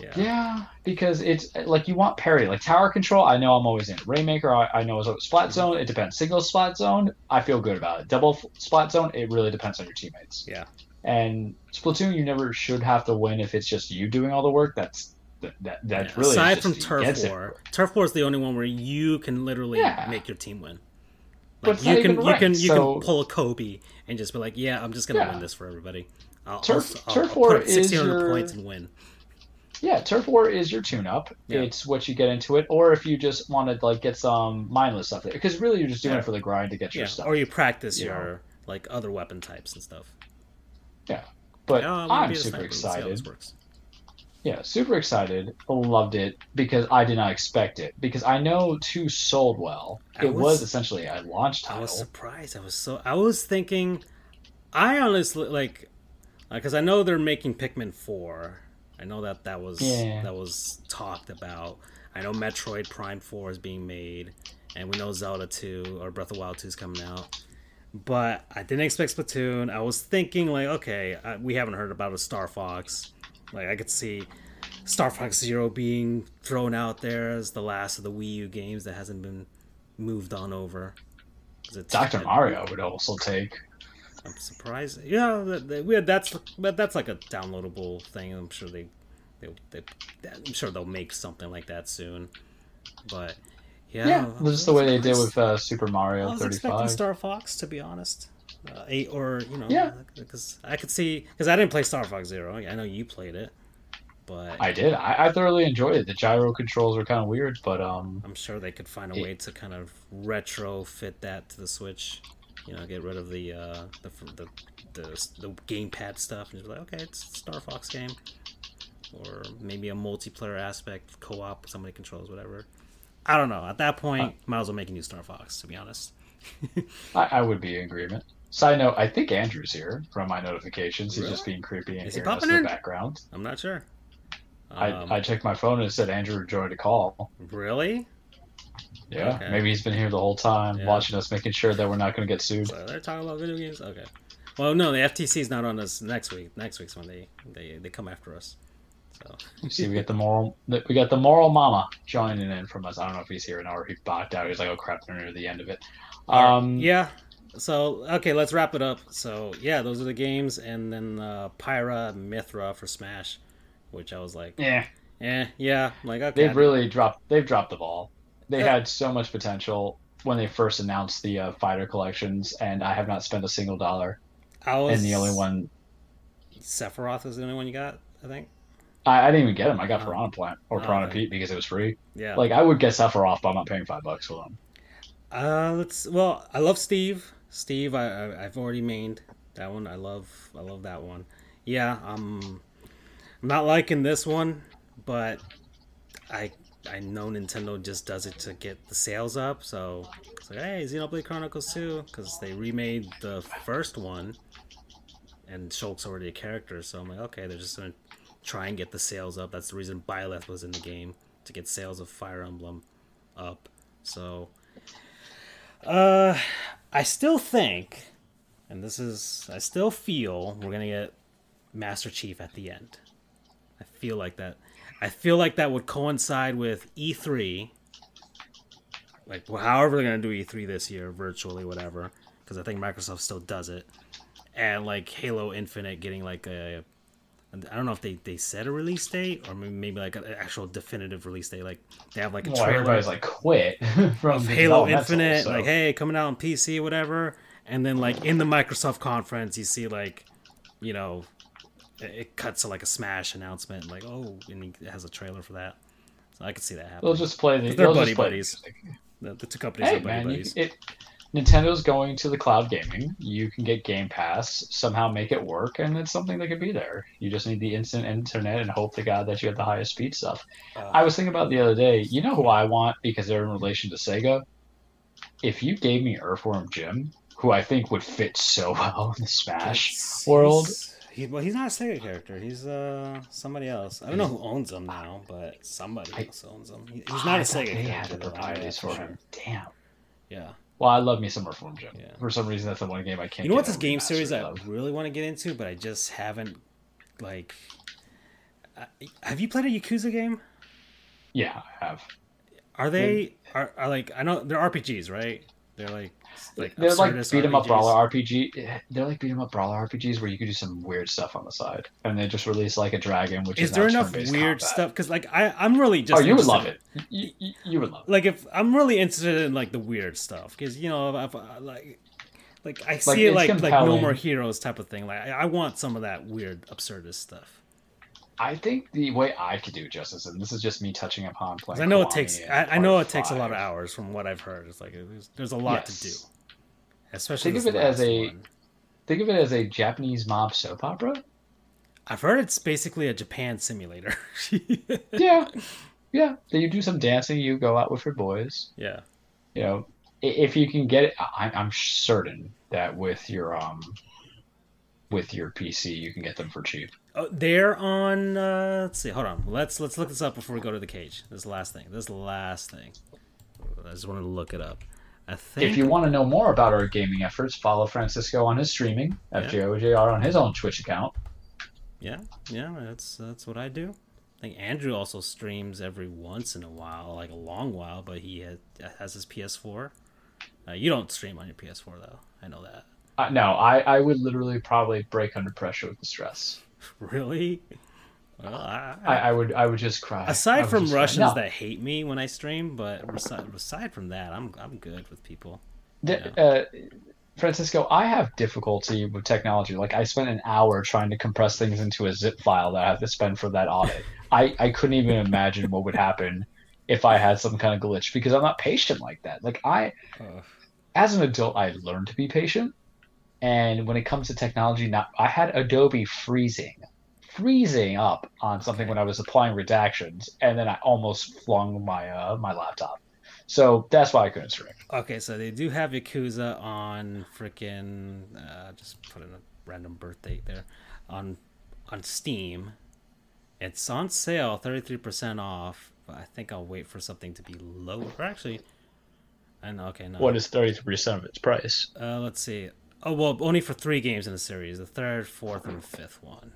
Yeah. Yeah, because it's like you want parity. Like tower control, I know I'm always in. Rainmaker, I, I know is a splat mm-hmm. zone. It depends. Single splat zone, I feel good about it. Double f- splat zone, it really depends on your teammates. Yeah. And Splatoon, you never should have to win if it's just you doing all the work. That's that that, that's Yeah, really Aside from turf war, turf war is the only one where you can literally Yeah. make your team win. But Like it's you can you can you so- can pull a Kobe and just be like, yeah, I'm just gonna Yeah. win this for everybody. I'll, Turf- I'll, turf I'll war put up is 1600 your- points and win. Yeah, turf war is your tune-up. Yeah. It's what you get into it, or if you just want to like get some mindless stuff, because really you're just doing Yeah. it for the grind to get your Yeah, stuff. or you practice you your like other weapon types and stuff. But Yeah, but wanna I'm super sniper. Let's see how this excited. Yeah, super excited. Loved it because I did not expect it. Because I know two sold well. I It was, was- essentially a launch title. I was surprised. I was so. I was thinking. I honestly like, uh, because I know they're making Pikmin four. I know that that was Yeah. that was talked about. I know Metroid Prime four is being made, and we know Zelda two or Breath of Wild two is coming out. But I didn't expect Splatoon. I was thinking like, okay, I, we haven't heard about a Star Fox. Like I could see Star Fox Zero being thrown out there as the last of the Wii U games that hasn't been moved on over. Dr. Mario would also take. I'm surprised. Yeah, we had, that's but that's like a downloadable thing. I'm sure they, they, they, I'm sure they'll make something like that soon. But yeah, Yeah, I was just the way they did with uh, Super I Mario was expecting Star Fox to be honest. Uh, eight or you know, Yeah. because I could see because I didn't play Star Fox Zero. I know you played it, but I did. I, I thoroughly enjoyed it. The gyro controls were kind of weird, but um, I'm sure they could find a It- way to kind of retrofit that to the Switch. You know, get rid of the uh, the, the the the gamepad stuff and just be like, okay, it's a Star Fox game. or maybe a multiplayer aspect, co-op, somebody controls whatever. I don't know. At that point, uh, might as well make a new Star Fox. To be honest, I, I, would be in agreement. Side note: I think Andrew's here from my notifications. He's just being creepy and hearing us in the background. I'm not sure. Um, I, I checked my phone and it said Andrew joined a call. Really? Yeah, okay. maybe he's been here the whole time, yeah. watching us, making sure that we're not going to get sued. So they're talking about video games. Okay. Well, no, the FTC is not on us next week. Next week's when they they, they come after us. So you see, we get the moral we got the moral mama joining in from us. I don't know if he's here now or he backed out. He's like, oh crap, they're near the end of it. Um, yeah. So okay, let's wrap it up. So yeah, those are the games, and then uh, Pyra Mythra for Smash, which I was like, yeah, yeah, yeah. Like okay, they've really dropped. They've dropped the ball they had so much potential when they first announced the uh, fighter collections, and I have not spent a single dollar. I was, and the only one, Sephiroth was the only one you got, I think. I, I didn't even get him. I got oh. Piranha Plant or oh, Piranha Pete because it was free. Yeah, like I would get Sephiroth, but I'm not paying five bucks for them. Uh, let's. Well, I love Steve. Steve, I, I have already mained that one. I love I love that one. Yeah, I'm. I'm not liking this one, but I I know Nintendo just does it to get the sales up. So it's like, hey, Xenoblade Chronicles 2, because they remade the first one, and Shulk's already a character. So I'm like, okay, they're just gonna try and get the sales up. That's the reason Byleth was in the game to get sales of Fire Emblem up. So, uh, I still think, and this is, I still feel we're gonna get Master Chief at the end. I feel like that I feel like that would coincide with E3. Like, well, however they're gonna do E3 this year, virtually, whatever, because I think Microsoft still does it, and like Halo Infinite getting like a, I don't know if they, they set a release date or maybe like an actual definitive release date. Like they have like a well, trailer. Everybody's like quit from Halo Infinite, so. like hey, coming out on PC, whatever. And then like in the Microsoft conference, you see like, you know, it cuts to like a Smash announcement, like oh, and he has a trailer for that. So I could see that happen. They'll just play the. They're buddy buddies. The, the, two companies hey, are buddy man, buddies. You, it, Nintendo's going to the cloud gaming. You can get Game Pass, somehow make it work, and it's something that could be there. You just need the instant internet and hope to God that you have the highest speed stuff. Uh, I was thinking about the other day. You know who I want because they're in relation to Sega. If you gave me Earthworm Jim, who I think would fit so well in the Smash world, he, well, he's not a Sega character. He's uh somebody else. I don't know who owns him now, but somebody I, else owns him. He, he's not a Sega they. Had the proprietors for him. Damn. Yeah. Well, I love me some Reform Jim. Yeah. For some reason, that's the one game I can't. You know what? This game series I really want to get into, but I just haven't. Like, uh, have you played a Yakuza game? Yeah, I have. Are they are, are like I know they're RPGs, right? They're like like eh, they're like beat 'em up brawler RPG. They're like beat 'em up brawler RPGs where you can do some weird stuff on the side, and they just release like a dragon. Which is, is there enough weird combat. stuff? Because like I, I'm really just. Oh, you would love it. You, you, you, would love it. Like if I'm really interested in like the weird stuff, because you know, if, if, like. Like I see like, it like compelling. like no more heroes type of thing. Like I, I want some of that weird absurdist stuff. I think the way I could do justice, and this is just me touching upon playing. I know it takes. I, I, know it takes a lot of hours from what I've heard. It's like there's, there's a lot yes. to do. Especially think of it as a one. think of it as a Japanese mob soap opera. I've heard it's basically a Japan simulator. yeah, yeah. So you do some dancing. You go out with your boys. Yeah. You know, if you can get it, I, I'm certain that with your um with your PC, you can get them for cheap. Oh, they're on. Uh, let's see. Hold on. Let's let's look this up before we go to the cage. This is the last thing. This last thing. I just wanted to look it up. I Think... If you want to know more about our gaming efforts, follow Francisco on his streaming, yeah. FJOJR on his own Twitch account. Yeah, yeah, that's that's what I do. I think Andrew also streams every once in a while, like a long while, but he has, has his PS4. Uh, you don't stream on your PS4 though. I know that. Uh, no, I, I would literally probably break under pressure with the stress. Really? Well, I, I, I, would I would just cry. Aside from Russians no. that hate me when I stream, but aside from that, I'm I'm good with people. The, uh, Francisco, I have difficulty with technology. Like I spent an hour trying to compress things into a zip file that I have to spend for that audit. I, I couldn't even imagine what would happen if I had some kind of glitch because I'm not patient like that. Like I, uh. as an adult, I learned to be patient, and when it comes to technology, now I had Adobe freezing freezing up on something when I was applying redactions, and then I almost flung my uh, my laptop. So that's why I couldn't stream. Okay, so they do have Yakuza on freaking uh, just put in a random birth date there on on Steam. It's on sale, thirty three percent off. But I think I'll wait for something to be lower. Actually, I know. Okay, no. What is thirty three percent of its price? Uh, let's see. Oh well, only for three games in the series: the third, fourth, and fifth one.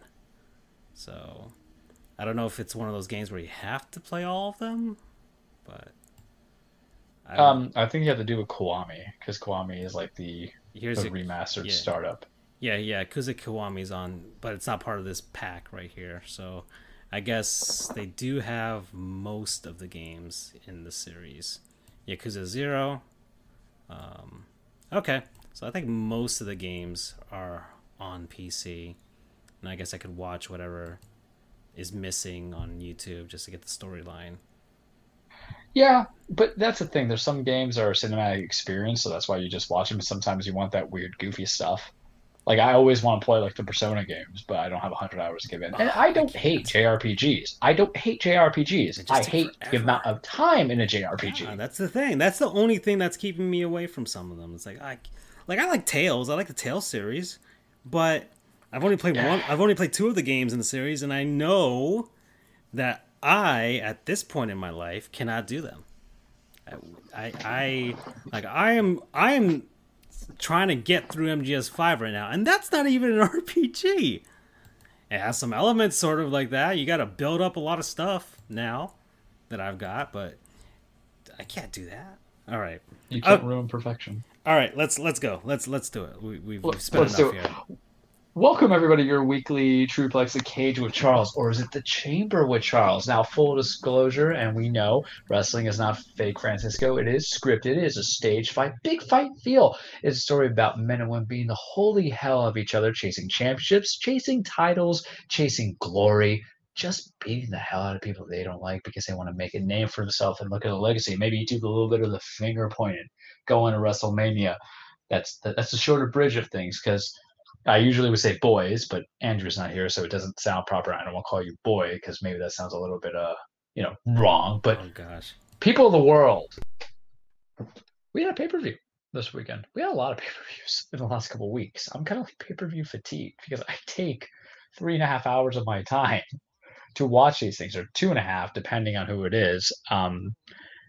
So, I don't know if it's one of those games where you have to play all of them, but I um, I think you have to do with Kiwami because Kiwami is like the, here's the remastered yeah. startup. Yeah, yeah, because Kiwami's on, but it's not part of this pack right here. So, I guess they do have most of the games in the series. Yakuza Zero. Um, okay, so I think most of the games are on PC, and I guess I could watch whatever is missing on YouTube just to get the storyline. Yeah, but that's the thing. There's some games are cinematic experience, so that's why you just watch them. Sometimes you want that weird, goofy stuff. Like I always want to play like the Persona games, but I don't have hundred hours to give in. And I don't I hate JRPGs. I don't hate JRPGs. I hate forever. the amount of time in a JRPG. Yeah, that's the thing. That's the only thing that's keeping me away from some of them. It's like I, like I like Tales. I like the Tales series, but I've only played yeah. one. I've only played two of the games in the series, and I know that I, at this point in my life, cannot do them. I, I, like, I am, I am trying to get through MGS5 right now, and that's not even an RPG. It has some elements sort of like that. You got to build up a lot of stuff now that I've got, but I can't do that. All right, you can't uh, ruin perfection. All right, let's let's go. Let's let's do it. We, we've, we've spent let's enough here. Welcome everybody to your weekly Truplex, the Cage with Charles, or is it the Chamber with Charles? Now, full disclosure, and we know wrestling is not fake, Francisco. It is scripted. It is a stage fight, big fight feel. It's a story about men and women being the holy hell of each other, chasing championships, chasing titles, chasing glory, just beating the hell out of people they don't like because they want to make a name for themselves and look at a legacy. Maybe you do a little bit of the finger pointing, going to WrestleMania. That's the, that's the shorter bridge of things because I usually would say boys, but Andrew's not here, so it doesn't sound proper. I don't want to call you boy because maybe that sounds a little bit, uh, you know, wrong. But oh gosh, people of the world, we had a pay per view this weekend. We had a lot of pay per views in the last couple weeks. I'm kind of like pay per view fatigued because I take three and a half hours of my time to watch these things, or two and a half, depending on who it is. Um,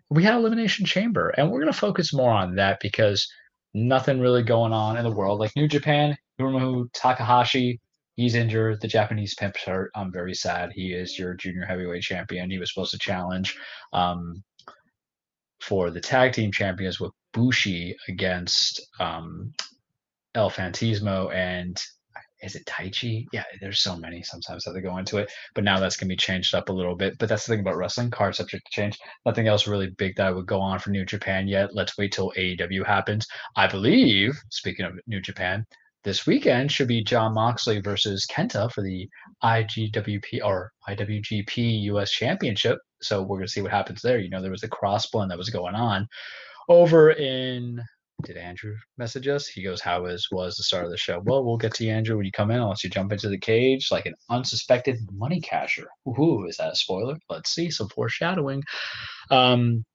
we had Elimination Chamber, and we're going to focus more on that because nothing really going on in the world. Like New Japan, Hiromu Takahashi, he's injured. The Japanese pimp's hurt. I'm very sad. He is your junior heavyweight champion. He was supposed to challenge um, for the tag team champions with Bushi against um, El Phantasmo and is it Taichi? Yeah, there's so many. Sometimes that they go into it, but now that's gonna be changed up a little bit. But that's the thing about wrestling, card subject to change. Nothing else really big that would go on for New Japan yet. Let's wait till AEW happens. I believe. Speaking of New Japan, this weekend should be Jon Moxley versus Kenta for the IGWP or IWGP US Championship. So we're going to see what happens there. You know, there was a cross blend that was going on over in. Did Andrew message us? He goes, "How is was the start of the show?" Well, we'll get to you, Andrew when you come in. I'll let you jump into the cage like an unsuspected money casher. Ooh, is that a spoiler? Let's see some foreshadowing. Um,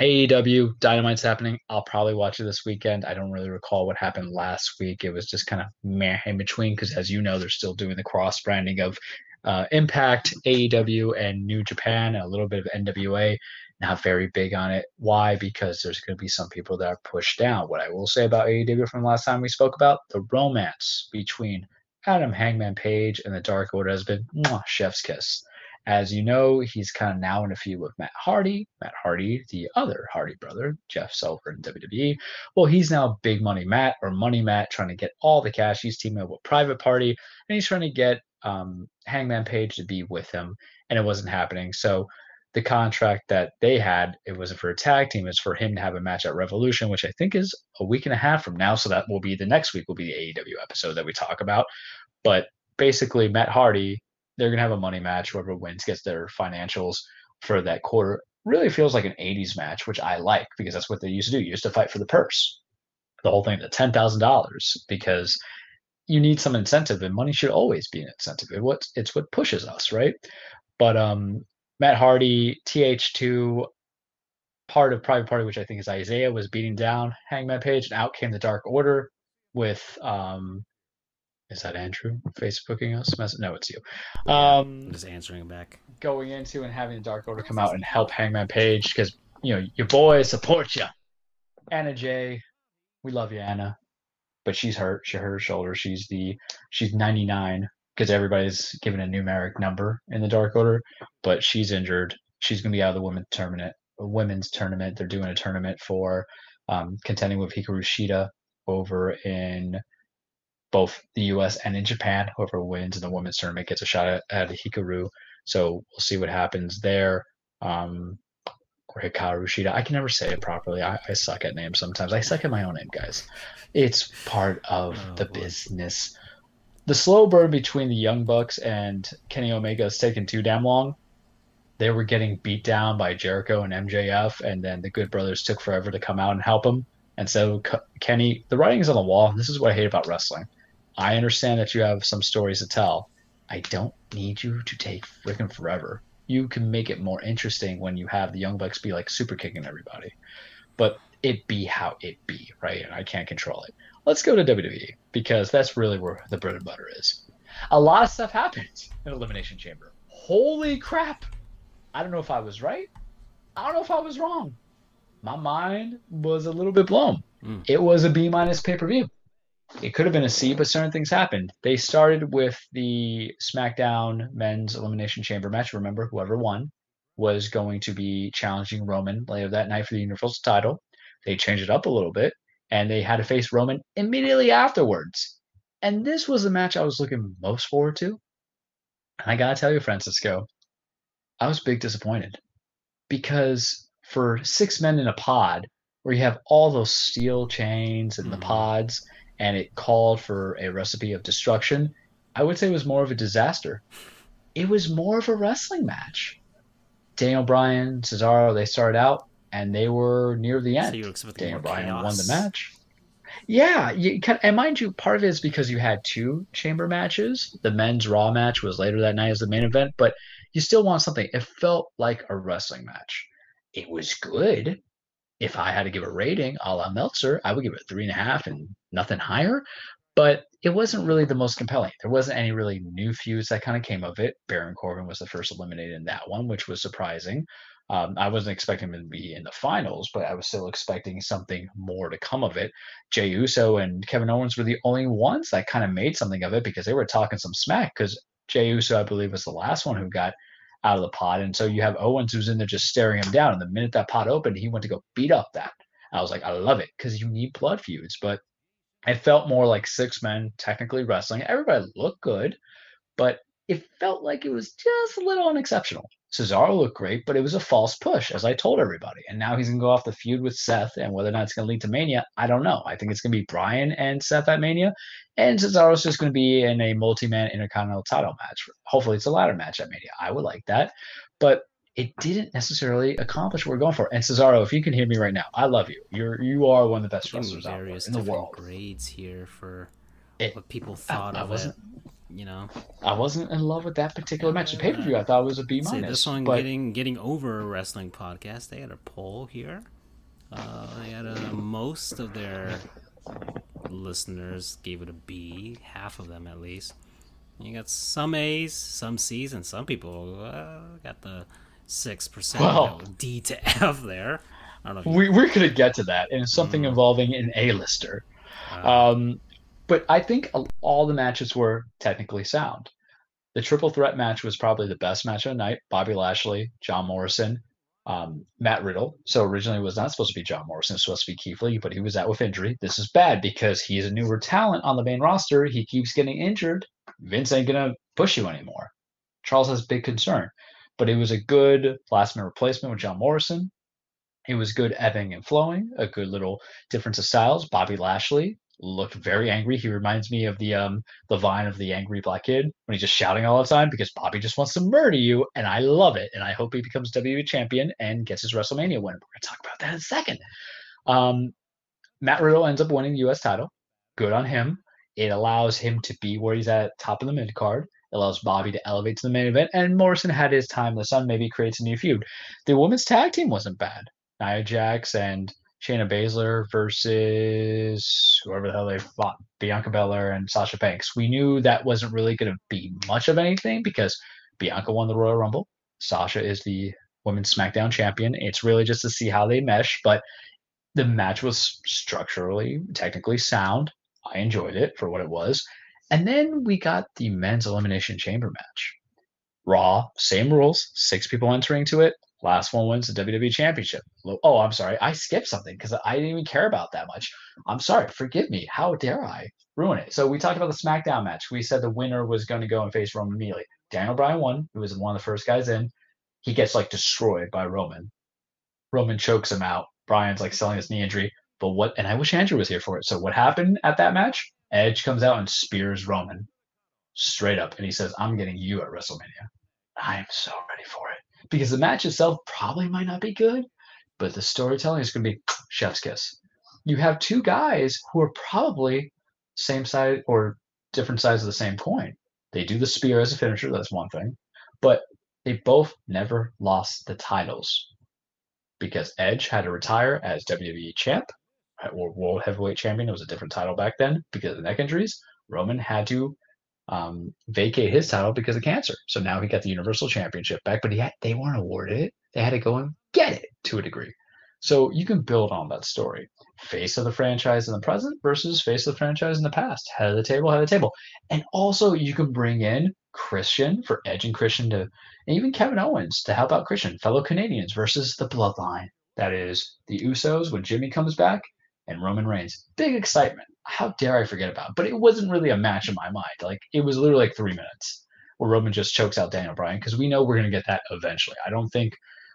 AEW Dynamite's happening. I'll probably watch it this weekend. I don't really recall what happened last week. It was just kind of meh in between because, as you know, they're still doing the cross branding of uh, Impact, AEW, and New Japan, and a little bit of NWA. Not very big on it. Why? Because there's going to be some people that are pushed down. What I will say about AEW from last time we spoke about the romance between Adam Hangman Page and the Dark Order has been mwah, chef's kiss. As you know, he's kind of now in a feud with Matt Hardy. Matt Hardy, the other Hardy brother, Jeff Silver in WWE. Well, he's now Big Money Matt or Money Matt trying to get all the cash. He's teaming up with Private Party and he's trying to get um, Hangman Page to be with him, and it wasn't happening. So the contract that they had, it wasn't for a tag team, it's for him to have a match at Revolution, which I think is a week and a half from now. So that will be the next week will be the AEW episode that we talk about. But basically, Matt Hardy they're gonna have a money match. Whoever wins gets their financials for that quarter. Really feels like an '80s match, which I like because that's what they used to do. You used to fight for the purse. The whole thing, the ten thousand dollars, because you need some incentive, and money should always be an incentive. It's what pushes us, right? But um, Matt Hardy, TH2, part of Private Party, which I think is Isaiah, was beating down Hangman Page, and out came the Dark Order with um, is that Andrew Facebooking us? No, it's you. Um, just answering back. Going into and having the Dark Order come out and help Hangman Page because you know your boy supports you. Anna Jay, we love you, Anna, but she's hurt. She hurt her shoulder. She's the she's 99 because everybody's given a numeric number in the Dark Order, but she's injured. She's gonna be out of the women's tournament. Women's tournament. They're doing a tournament for um, contending with Hikaru Shida over in both the U.S. and in Japan. Whoever wins in the women's tournament gets a shot at, at Hikaru. So we'll see what happens there. Um, or Hikaru Shida. I can never say it properly. I, I, suck at names sometimes. I suck at my own name, guys. It's part of oh, the boy. business. The slow burn between the Young Bucks and Kenny Omega has taken too damn long. They were getting beat down by Jericho and MJF, and then the Good Brothers took forever to come out and help them. And so Kenny, the writing is on the wall. This is what I hate about wrestling. I understand that you have some stories to tell. I don't need you to take freaking forever. You can make it more interesting when you have the Young Bucks be like super kicking everybody. But it be how it be, right? And I can't control it. Let's go to WWE because that's really where the bread and butter is. A lot of stuff happens in Elimination Chamber. Holy crap! I don't know if I was right. I don't know if I was wrong. My mind was a little bit blown. Mm. It was a B minus pay per view. It could have been a C, but certain things happened. They started with the SmackDown Men's Elimination Chamber match. Remember, whoever won was going to be challenging Roman later that night for the Universal title. They changed it up a little bit, and they had to face Roman immediately afterwards. And this was the match I was looking most forward to. And I gotta tell you, Francisco, I was big disappointed because for six men in a pod, where you have all those steel chains and the mm-hmm. pods, and it called for a recipe of destruction, I would say it was more of a disaster. It was more of a wrestling match. Daniel Bryan, Cesaro, they started out and they were near the end. So Daniel Bryan chaos. won the match. Yeah, you can, and mind you, part of it is because you had two chamber matches. The men's Raw match was later that night as the main event, but you still want something. It felt like a wrestling match. It was good if I had to give a rating a la Meltzer, I would give it three and a half and nothing higher. But it wasn't really the most compelling. There wasn't any really new feuds that kind of came of it. Baron Corbin was the first eliminated in that one, which was surprising. Um, I wasn't expecting him to be in the finals, but I was still expecting something more to come of it. Jey Uso and Kevin Owens were the only ones that kind of made something of it because they were talking some smack. Because Jey Uso, I believe, was the last one who got out of the pod. And so you have Owens who's in there just staring him down. And the minute that pod opened, he went to go beat up that. I was like, I love it because you need blood feuds. But it felt more like six men technically wrestling. Everybody looked good, but it felt like it was just a little unexceptional. Cesaro looked great, but it was a false push, as I told everybody. And now he's going to go off the feud with Seth, and whether or not it's going to lead to Mania, I don't know. I think it's going to be Bryan and Seth at Mania, and Cesaro's just going to be in a multi-man Intercontinental title match. Hopefully, it's a ladder match at Mania. I would like that, but it didn't necessarily accomplish what we're going for. And Cesaro, if you can hear me right now, I love you. You're you are one of the best wrestlers out there in the world. Grades here for it, what people thought I, I of it you know. I wasn't in love with that particular match. The pay per view I thought was a B minus. This one but... getting getting over a wrestling podcast. They had a poll here. Uh, they had a, most of their listeners gave it a B. Half of them at least. You got some A's, some C's, and some people uh, got the six percent well, D to F there. I don't know. we we're gonna get to that, and something mm. involving an A lister. Uh, um, but I think all the matches were technically sound. The triple threat match was probably the best match of the night. Bobby Lashley, John Morrison, um, Matt Riddle. So originally it was not supposed to be John Morrison, it was supposed to be Keith Lee, but he was out with injury. This is bad because he's a newer talent on the main roster. He keeps getting injured. Vince ain't gonna push you anymore. Charles has big concern. But it was a good last minute replacement with John Morrison. It was good ebbing and flowing, a good little difference of styles. Bobby Lashley looked very angry. He reminds me of the um the vine of the angry black kid when he's just shouting all the time because Bobby just wants to murder you, and I love it. And I hope he becomes WWE champion and gets his WrestleMania win. We're gonna talk about that in a second. Um, Matt Riddle ends up winning the U.S. title. Good on him. It allows him to be where he's at top of the mid card. It allows Bobby to elevate to the main event, and Morrison had his time the sun. Maybe creates a new feud. The women's tag team wasn't bad. Nia Jax and Shayna Baszler versus whoever the hell they fought, Bianca Belair and Sasha Banks. We knew that wasn't really going to be much of anything because Bianca won the Royal Rumble. Sasha is the women's SmackDown champion. It's really just to see how they mesh, but the match was structurally, technically sound. I enjoyed it for what it was. And then we got the men's elimination chamber match. Raw, same rules, six people entering to it. Last one wins the WWE Championship. Oh, I'm sorry. I skipped something because I didn't even care about that much. I'm sorry. Forgive me. How dare I ruin it? So we talked about the SmackDown match. We said the winner was going to go and face Roman immediately. Daniel Bryan won. He was one of the first guys in. He gets like destroyed by Roman. Roman chokes him out. Bryan's like selling his knee injury. But what? And I wish Andrew was here for it. So what happened at that match? Edge comes out and spears Roman straight up, and he says, "I'm getting you at WrestleMania." I am so ready for it because the match itself probably might not be good, but the storytelling is going to be chef's kiss. You have two guys who are probably same side or different sides of the same coin. They do the spear as a finisher, that's one thing, but they both never lost the titles because Edge had to retire as WWE champ uh, or World Heavyweight Champion. It was a different title back then because of the neck injuries. Roman had to um, vacate his title because of cancer. So now he got the Universal Championship back, but he had, they weren't awarded it. They had to go and get it to a degree. So you can build on that story. Face of the franchise in the present versus face of the franchise in the past. Head of the table, head of the table. And also you can bring in Christian for Edge and Christian to, and even Kevin Owens to help out Christian, fellow Canadians versus the Bloodline. That is the Usos when Jimmy comes back and Roman Reigns. Big excitement how dare I forget about it? But it wasn't really a match in my mind. Like it was literally like three minutes where Roman just chokes out Daniel Bryan because we know we're to get that eventually. I don't think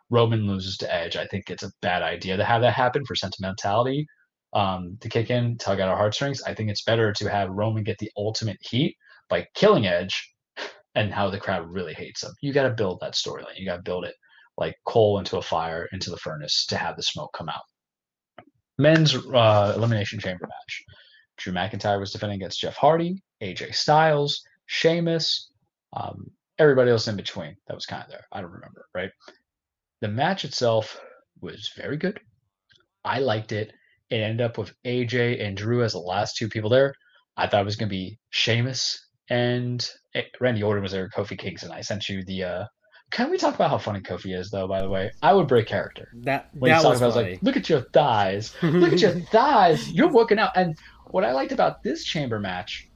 Roman loses to Edge. I think it's a bad idea to have that happen for sentimentality um, to kick in, tug at our heartstrings. I think it's better to have Roman get the ultimate heat by killing Edge and how the crowd really hates him. You got to build that storyline. You got to build it like coal into a fire, into the furnace to have the smoke come out. Men's uh, Elimination Chamber match. Drew McIntyre was defending against Jeff Hardy, AJ Styles, Sheamus, um, everybody else in between that was kind of there. I don't remember, right? The match itself was very good. I liked it. It ended up with AJ and Drew as the last two people there. I thought it was going to be Sheamus and eh, Randy Orton was there, Kofi Kingston. I sent you the. uh Can we talk about how funny Kofi is, though? By the way, I would break character. That when that was, about, funny. like, look at your thighs, look at your thighs. You're working out, and what I liked about this chamber match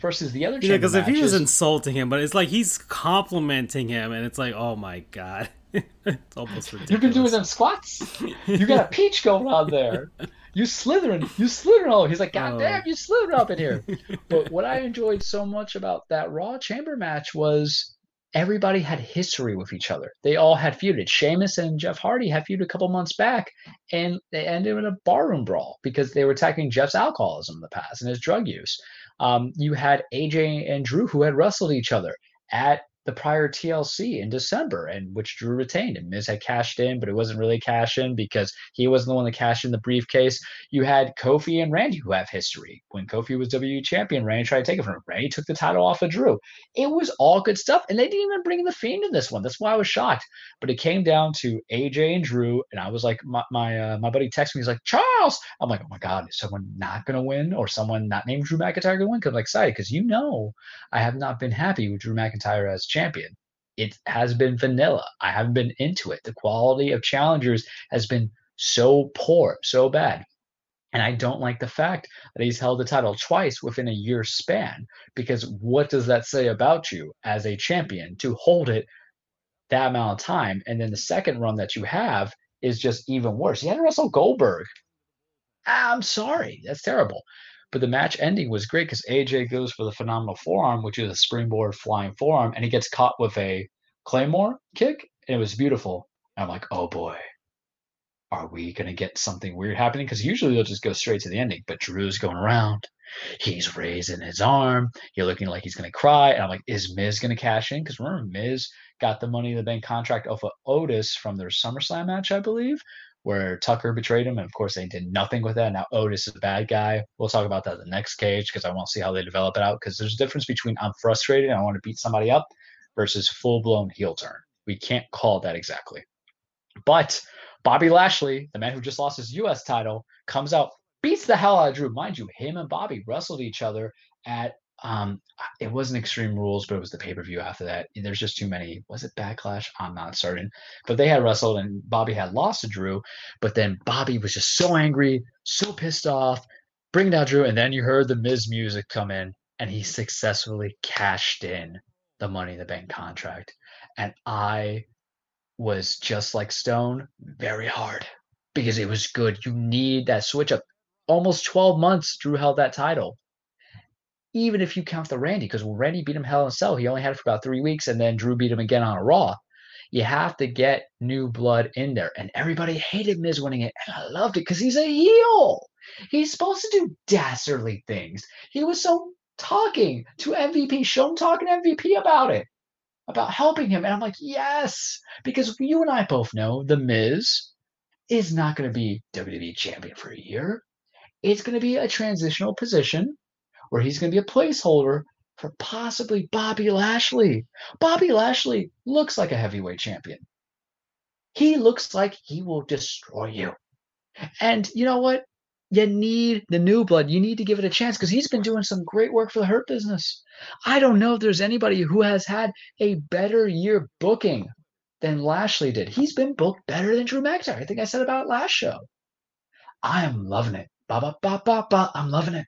versus the other chamber yeah, because if he was insulting him, but it's like he's complimenting him, and it's like, oh my god, it's almost ridiculous. You've been doing them squats. You got a peach going on there. You slithering, you slithering. Oh, he's like, God oh. damn, you slithering up in here. But what I enjoyed so much about that Raw chamber match was everybody had history with each other. They all had feuded. Sheamus and Jeff Hardy had feuded a couple months back, and they ended in a barroom brawl because they were attacking Jeff's alcoholism in the past and his drug use. Um, you had AJ and Drew who had wrestled each other at the prior TLC in December, and which Drew retained. And Miz had cashed in, but it wasn't really cash in because he wasn't the one that cashed in the briefcase. You had Kofi and Randy who have history. When Kofi was WWE champion, Randy tried to take it from him. Randy took the title off of Drew. It was all good stuff, and they didn't even bring the Fiend in this one. That's why I was shocked. But it came down to AJ and Drew, and I was like, my my, uh, my buddy texted me. He's like, Charles. I'm like, oh my god, is someone not gonna win, or someone not named Drew McIntyre gonna win? Because I'm like excited because you know I have not been happy with Drew McIntyre as champion. It has been vanilla. I haven't been into it. The quality of challengers has been so poor, so bad. And I don't like the fact that he's held the title twice within a year span because what does that say about you as a champion to hold it that amount of time? And then the second run that you have is just even worse. He had wrestle Goldberg. Ah, I'm sorry. That's terrible. But the match ending was great because AJ goes for the phenomenal forearm, which is a springboard flying forearm, and he gets caught with a claymore kick, and it was beautiful. And I'm like, oh boy, are we gonna get something weird happening? Because usually they'll just go straight to the ending, but Drew's going around. He's raising his arm. You're looking like he's gonna cry, and I'm like, is Miz gonna cash in? Because remember, Miz got the Money in the Bank contract off of Otis from their SummerSlam match, I believe where Tucker betrayed him, and of course they did nothing with that. Now Otis is a bad guy. We'll talk about that in the next cage because I want to see how they develop it out. Because there's a difference between I'm frustrated and I want to beat somebody up versus full blown heel turn. We can't call that exactly. But Bobby Lashley, the man who just lost his U.S. title, comes out, beats the hell out of Drew. Mind you, him and Bobby wrestled each other at um, it wasn't Extreme Rules, but it was the pay per view after that. There's just too many. Was it Backlash? I'm not certain. But they had wrestled, and Bobby had lost to Drew. But then Bobby was just so angry, so pissed off, bringing down Drew. And then you heard the Miz music come in, and he successfully cashed in the Money in the Bank contract. And I was just like Stone, very hard because it was good. You need that switch up. Almost 12 months, Drew held that title even if you count the Randy, because Randy beat him Hell in a Cell, he only had it for about three weeks, and then Drew beat him again on a Raw. You have to get new blood in there. And everybody hated Miz winning it. And I loved it because he's a heel. He's supposed to do dastardly things. He was so talking to MVP, show him talking to MVP about it, about helping him. And I'm like, yes, because you and I both know the Miz is not going to be WWE champion for a year. It's going to be a transitional position where he's going to be a placeholder for possibly Bobby Lashley. Bobby Lashley looks like a heavyweight champion. He looks like he will destroy you. And you know what? You need the new blood. You need to give it a chance because he's been doing some great work for the Hurt business. I don't know if there's anybody who has had a better year booking than Lashley did. He's been booked better than Drew McIntyre. I think I said about last show. I am loving it. Ba ba ba ba ba. I'm loving it.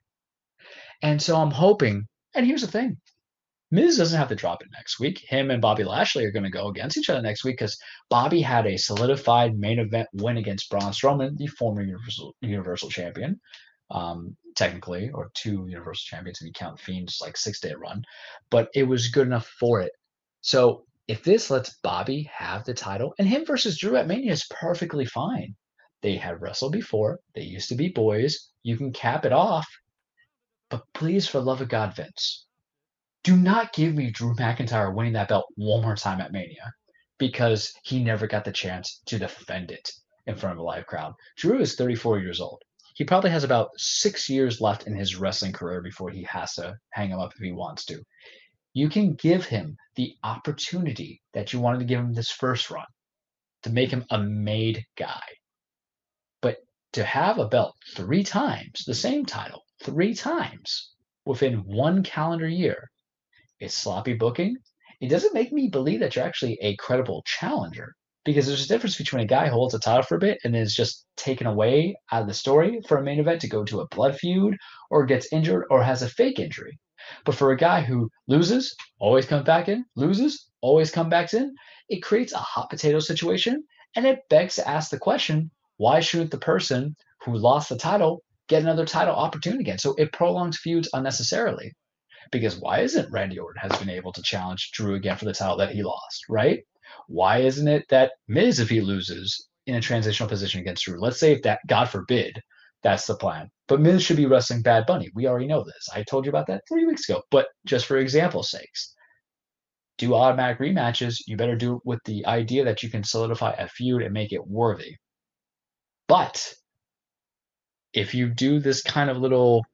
And so I'm hoping, and here's the thing Miz doesn't have to drop it next week. Him and Bobby Lashley are going to go against each other next week because Bobby had a solidified main event win against Braun Strowman, the former Universal, Universal Champion, um, technically, or two Universal Champions if you count Fiend's like six day run. But it was good enough for it. So if this lets Bobby have the title, and him versus Drew at Mania is perfectly fine. They had wrestled before. They used to be boys. You can cap it off but please, for love of God, Vince, do not give me Drew McIntyre winning that belt one more time at Mania because he never got the chance to defend it in front of a live crowd. Drew is 34 years old. He probably has about six years left in his wrestling career before he has to hang him up if he wants to. You can give him the opportunity that you wanted to give him this first run to make him a made guy. But to have a belt three times, the same title, three times within one calendar year. It's sloppy booking. It doesn't make me believe that you're actually a credible challenger because there's a difference between a guy holds a title for a bit and is just taken away out of the story for a main event to go to a blood feud or gets injured or has a fake injury. But for a guy who loses, always comes back in, loses, always comes back in, it creates a hot potato situation and it begs to ask the question why shouldn't the person who lost the title get another title opportunity again. So it prolongs feuds unnecessarily. Because why isn't Randy Orton has been able to challenge Drew again for the title that he lost, right? Why isn't it that Miz, if he loses in a transitional position against Drew, let's say if that, God forbid, that's the plan. But Miz should be wrestling Bad Bunny. We already know this. I told you about that three weeks ago. But just for example's sakes, do automatic rematches. You better do it with the idea that you can solidify a feud and make it worthy. But if you do this kind of little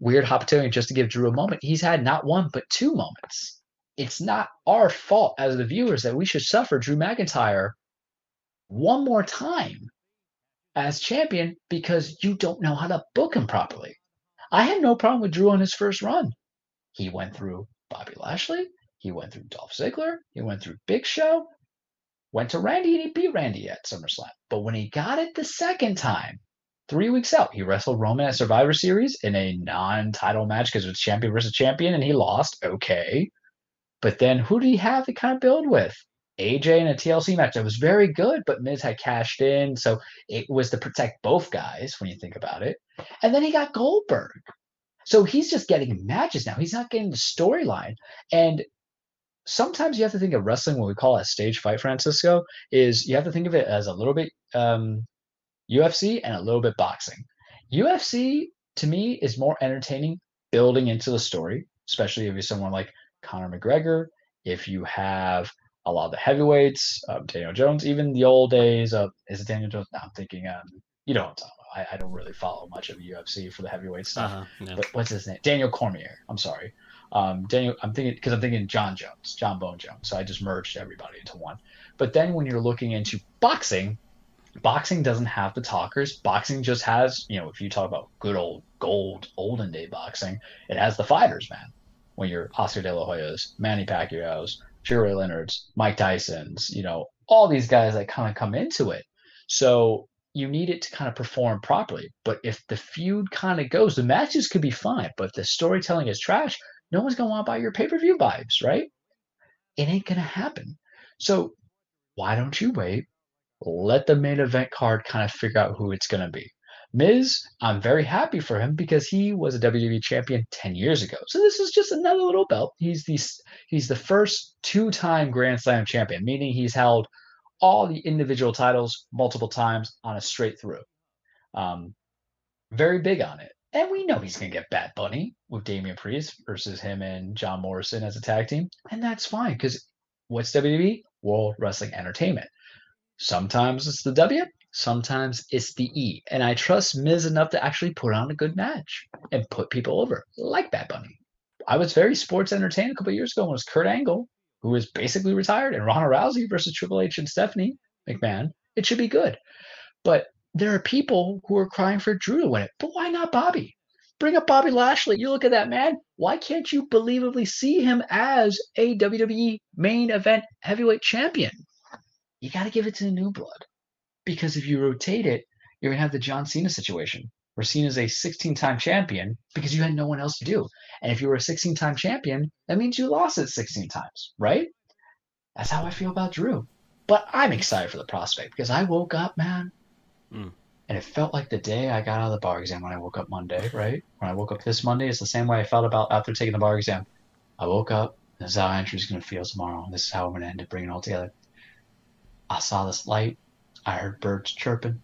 weird hopping just to give Drew a moment, he's had not one but two moments. It's not our fault as the viewers that we should suffer Drew McIntyre one more time as champion because you don't know how to book him properly. I had no problem with Drew on his first run. He went through Bobby Lashley, he went through Dolph Ziggler, he went through Big Show, went to Randy and he beat Randy at SummerSlam. But when he got it the second time, three weeks out. He wrestled Roman at Survivor Series in a non-title match because it was champion versus champion, and he lost. Okay, but then who did he have to kind of build with? AJ in a TLC match that was very good, but Miz had cashed in, so it was to protect both guys when you think about it. And then he got Goldberg. So he's just getting matches now. He's not getting the storyline. And sometimes you have to think of wrestling, what we call a stage fight, Francisco, is you have to think of it as a little bit um, UFC and a little bit boxing. UFC to me is more entertaining building into the story, especially if you're someone like Conor McGregor, if you have a lot of the heavyweights, um, Daniel Jones, even the old days of is it Daniel Jones? No, I'm thinking um, you know what I'm talking about. I, I don't really follow much of UFC for the heavyweight stuff. Uh-huh. But what's his name? Daniel Cormier. I'm sorry. Um, Daniel, I'm thinking because I'm thinking John Jones, John Bone Jones. So I just merged everybody into one. But then when you're looking into boxing, boxing doesn't have the talkers. Boxing just has, you know, if you talk about good old gold olden day boxing, it has the fighters, man. When you're Oscar De La Hoya's, Manny Pacquiao's, Fury Leonard's, Mike Tyson's, you know, all these guys that kind of come into it. So you need it to kind of perform properly. But if the feud kind of goes, the matches could be fine. But if the storytelling is trash, no one's gonna want to buy your pay-per-view vibes, right? It ain't gonna happen. So why don't you wait? Let the main event card kind of figure out who it's gonna be. Miz, I'm very happy for him because he was a WWE champion 10 years ago. So this is just another little belt. He's the he's the first two-time Grand Slam champion, meaning he's held all the individual titles multiple times on a straight through. Um, very big on it. And we know he's going to get Bad Bunny with Damian Priest versus him and John Morrison as a tag team. And that's fine because what's WWE? World Wrestling Entertainment. Sometimes it's the W, sometimes it's the E. And I trust Miz enough to actually put on a good match and put people over, like Bad Bunny. I was very sports entertained a couple years ago when it was Kurt Angle, who is basically retired, and Ronda Rousey versus Triple H and Stephanie McMahon. It should be good. But there are people who are crying for Drew to win it. But why not Bobby? Bring up Bobby Lashley. You look at that man. Why can't you believably see him as a WWE main event heavyweight champion? You got to give it to the new blood. Because if you rotate it, you're going to have the John Cena situation where Cena's a 16 time champion because you had no one else to do. And if you were a 16 time champion, that means you lost it 16 times, right? That's how I feel about Drew. But I'm excited for the prospect because I woke up, man, Mm. and it felt like the day I got out of the bar exam when I woke up Monday, right? When I woke up this Monday, it's the same way I felt about after taking the bar exam. I woke up, this is how Andrew's going to feel tomorrow, and this is how I'm going to end up bringing it all together. I saw this light, I heard birds chirping,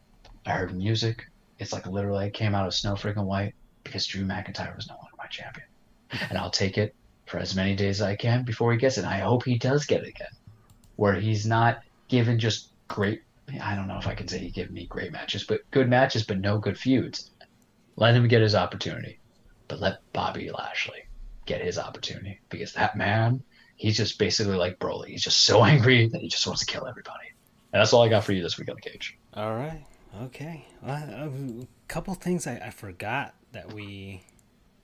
I heard music. It's like literally I came out of snow freaking white because Drew McIntyre was no longer my champion. And I'll take it for as many days as I can before he gets it. And I hope he does get it again, where he's not given just great. I don't know if I can say he gave me great matches, but good matches, but no good feuds. Let him get his opportunity, but let Bobby Lashley get his opportunity because that man, he's just basically like Broly. He's just so angry that he just wants to kill everybody. And that's all I got for you this week on the cage. All right. Okay. Well, a couple things I, I forgot that we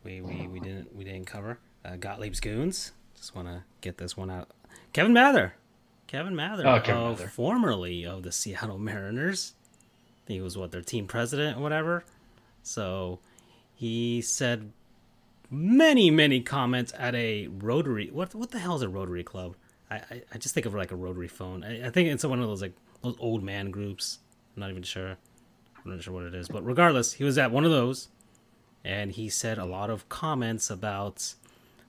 we, we we didn't we didn't cover. Uh, Gottlieb's goons. Just want to get this one out. Kevin Mather. Kevin Mather, Oh, Kevin of, Mather. formerly of the Seattle Mariners. I think he was what their team president or whatever. So he said many many comments at a Rotary. What what the hell is a Rotary Club? I I, just think of like a Rotary phone. I, I think it's one of those like those old man groups. I'm not even sure. I'm not sure what it is, but regardless, he was at one of those, and he said a lot of comments about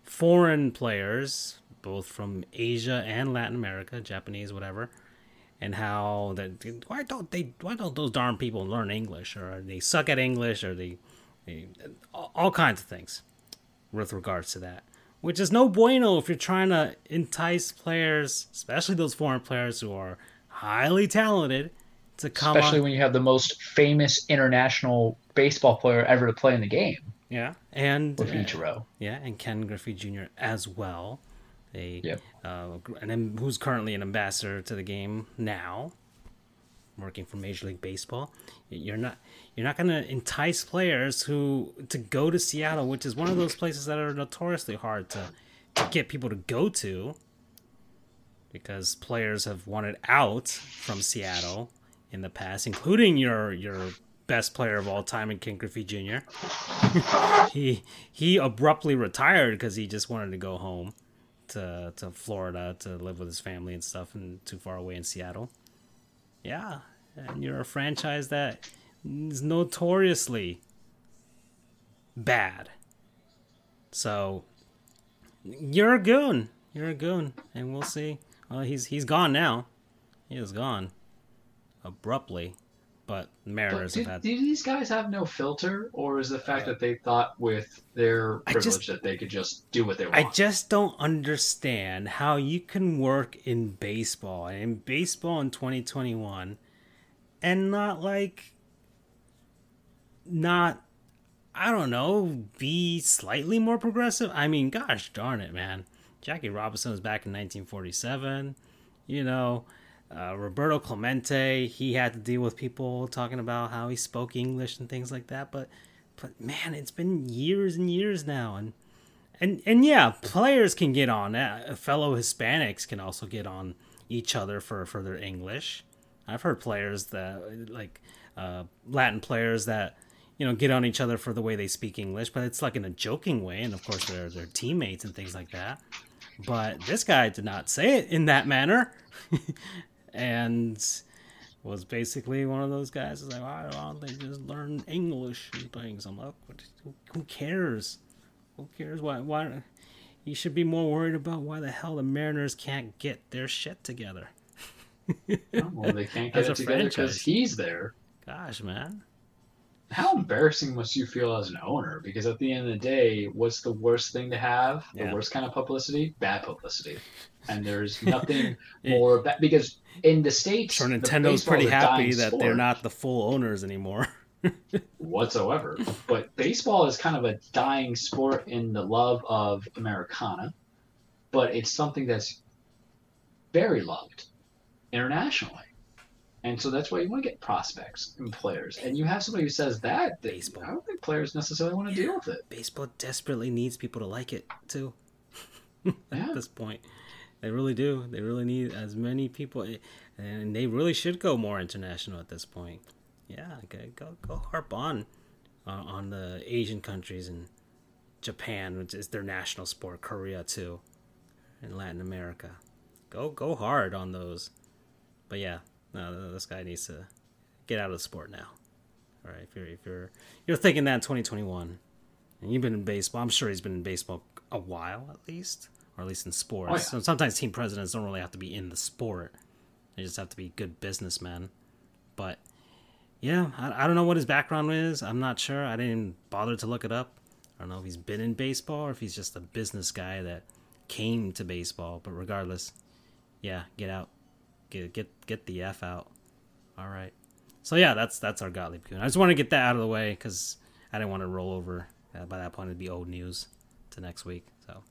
foreign players, both from Asia and Latin America, Japanese, whatever, and how that why don't they why don't those darn people learn English or they suck at English or they, they all kinds of things with regards to that. Which is no bueno if you're trying to entice players, especially those foreign players who are highly talented, to come Especially on. when you have the most famous international baseball player ever to play in the game Yeah, and with Ichiro. Yeah, and Ken Griffey Jr. as well. A Yep. uh, and who's currently an ambassador to the game now, working for Major League Baseball. You're not you're not going to entice players who to go to Seattle, which is one of those places that are notoriously hard to to get people to go to because players have wanted out from Seattle in the past, including your your best player of all time in Ken Griffey Jr he he abruptly retired because he just wanted to go home to to Florida to live with his family and stuff, and too far away in Seattle. Yeah, and you're a franchise that is notoriously bad. So you're a goon. You're a goon, and we'll see. Well, he's he's gone now. He is gone abruptly, but Mariners do, have had. do these guys have no filter, or is the fact that they thought with their privilege just- that they could just do what they want? I just don't understand how you can work in baseball in baseball in 2021 and not like not I don't know, be slightly more progressive. I mean, gosh darn it, man. Jackie Robinson was back in 1947. You know, uh, Roberto Clemente, he had to deal with people talking about how he spoke English and things like that. But, but man, it's been years and years now, and and and yeah, players can get on. Uh, fellow Hispanics can also get on each other for for their English. I've heard players that like uh, Latin players that you know get on each other for the way they speak English, but it's like in a joking way, and of course they're their teammates and things like that. But this guy did not say it in that manner, and was basically one of those guys. Is like, why don't they just learn English and things? I'm like, who- cares? Who cares? Why? Why? You should be more worried about why the hell the Mariners can't get their shit together. Oh, well, they can't get a it together because he's there. Gosh, man. How embarrassing must you feel as an owner? Because at the end of the day, what's the worst thing to have? Yeah. The worst kind of publicity? Bad publicity. And there's nothing more bad because in the states, Sure, Nintendo's pretty happy that they're not the full owners anymore. whatsoever. But baseball is kind of a dying sport in the love of Americana, but it's something that's very loved internationally. And so that's why you want to get prospects and players. And you have somebody who says that, Baseball. I don't think players necessarily want to deal with it. Baseball desperately needs people to like it too. Yeah. At this point, they really do. They really need as many people, and they really should go more international at this point. Yeah, go go, go harp on uh, on the Asian countries and Japan, which is their national sport. Korea too, and Latin America. Go go hard on those. But yeah, no, this guy needs to get out of the sport now. All right, if you're if you're you're thinking that in 2021, and you've been in baseball, I'm sure he's been in baseball a while at least, or at least in sports. Oh, yeah. So sometimes team presidents don't really have to be in the sport; they just have to be good businessmen. But yeah, I, I don't know what his background is. I'm not sure. I didn't bother to look it up. I don't know if he's been in baseball or if he's just a business guy that came to baseball. But regardless, yeah, get out, get get get the f out. All right. So yeah, that's that's our Gottlieb Kuhn. I just want to get that out of the way because I didn't want to roll over. Uh, by that point, it'd be old news to next week. So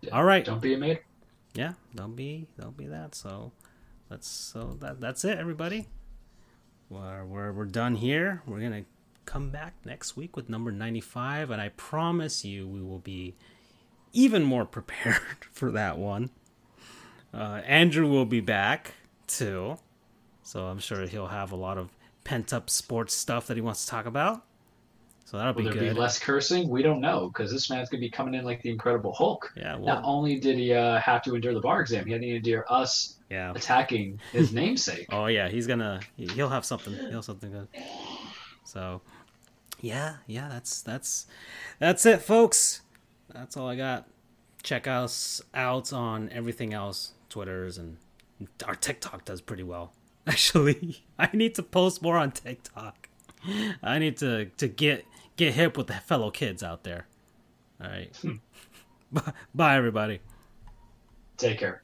Yeah. all right, Don't be a mate. yeah, don't be don't be that. So let's so that that's it, everybody. We're we're, we're done here. We're gonna come back next week with number ninety five, and I promise you, we will be even more prepared for that one. Uh, Andrew will be back too, so I'm sure he'll have a lot of pent up sports stuff that he wants to talk about. So that'll Will be there good. be less cursing? We don't know because this man's going to be coming in like the Incredible Hulk. yeah, Not only did he uh, have to endure the bar exam, he had to endure us yeah. attacking his namesake. Oh yeah, he's gonna he'll have something. He'll have something good. So, yeah, yeah, that's that's that's it, folks. That's all I got. Check us out on everything else, Twitters and our TikTok does pretty well. Actually, I need to post more on TikTok. I need to to get get hip with the fellow kids out there. All right. Bye, hmm. bye everybody. Take care.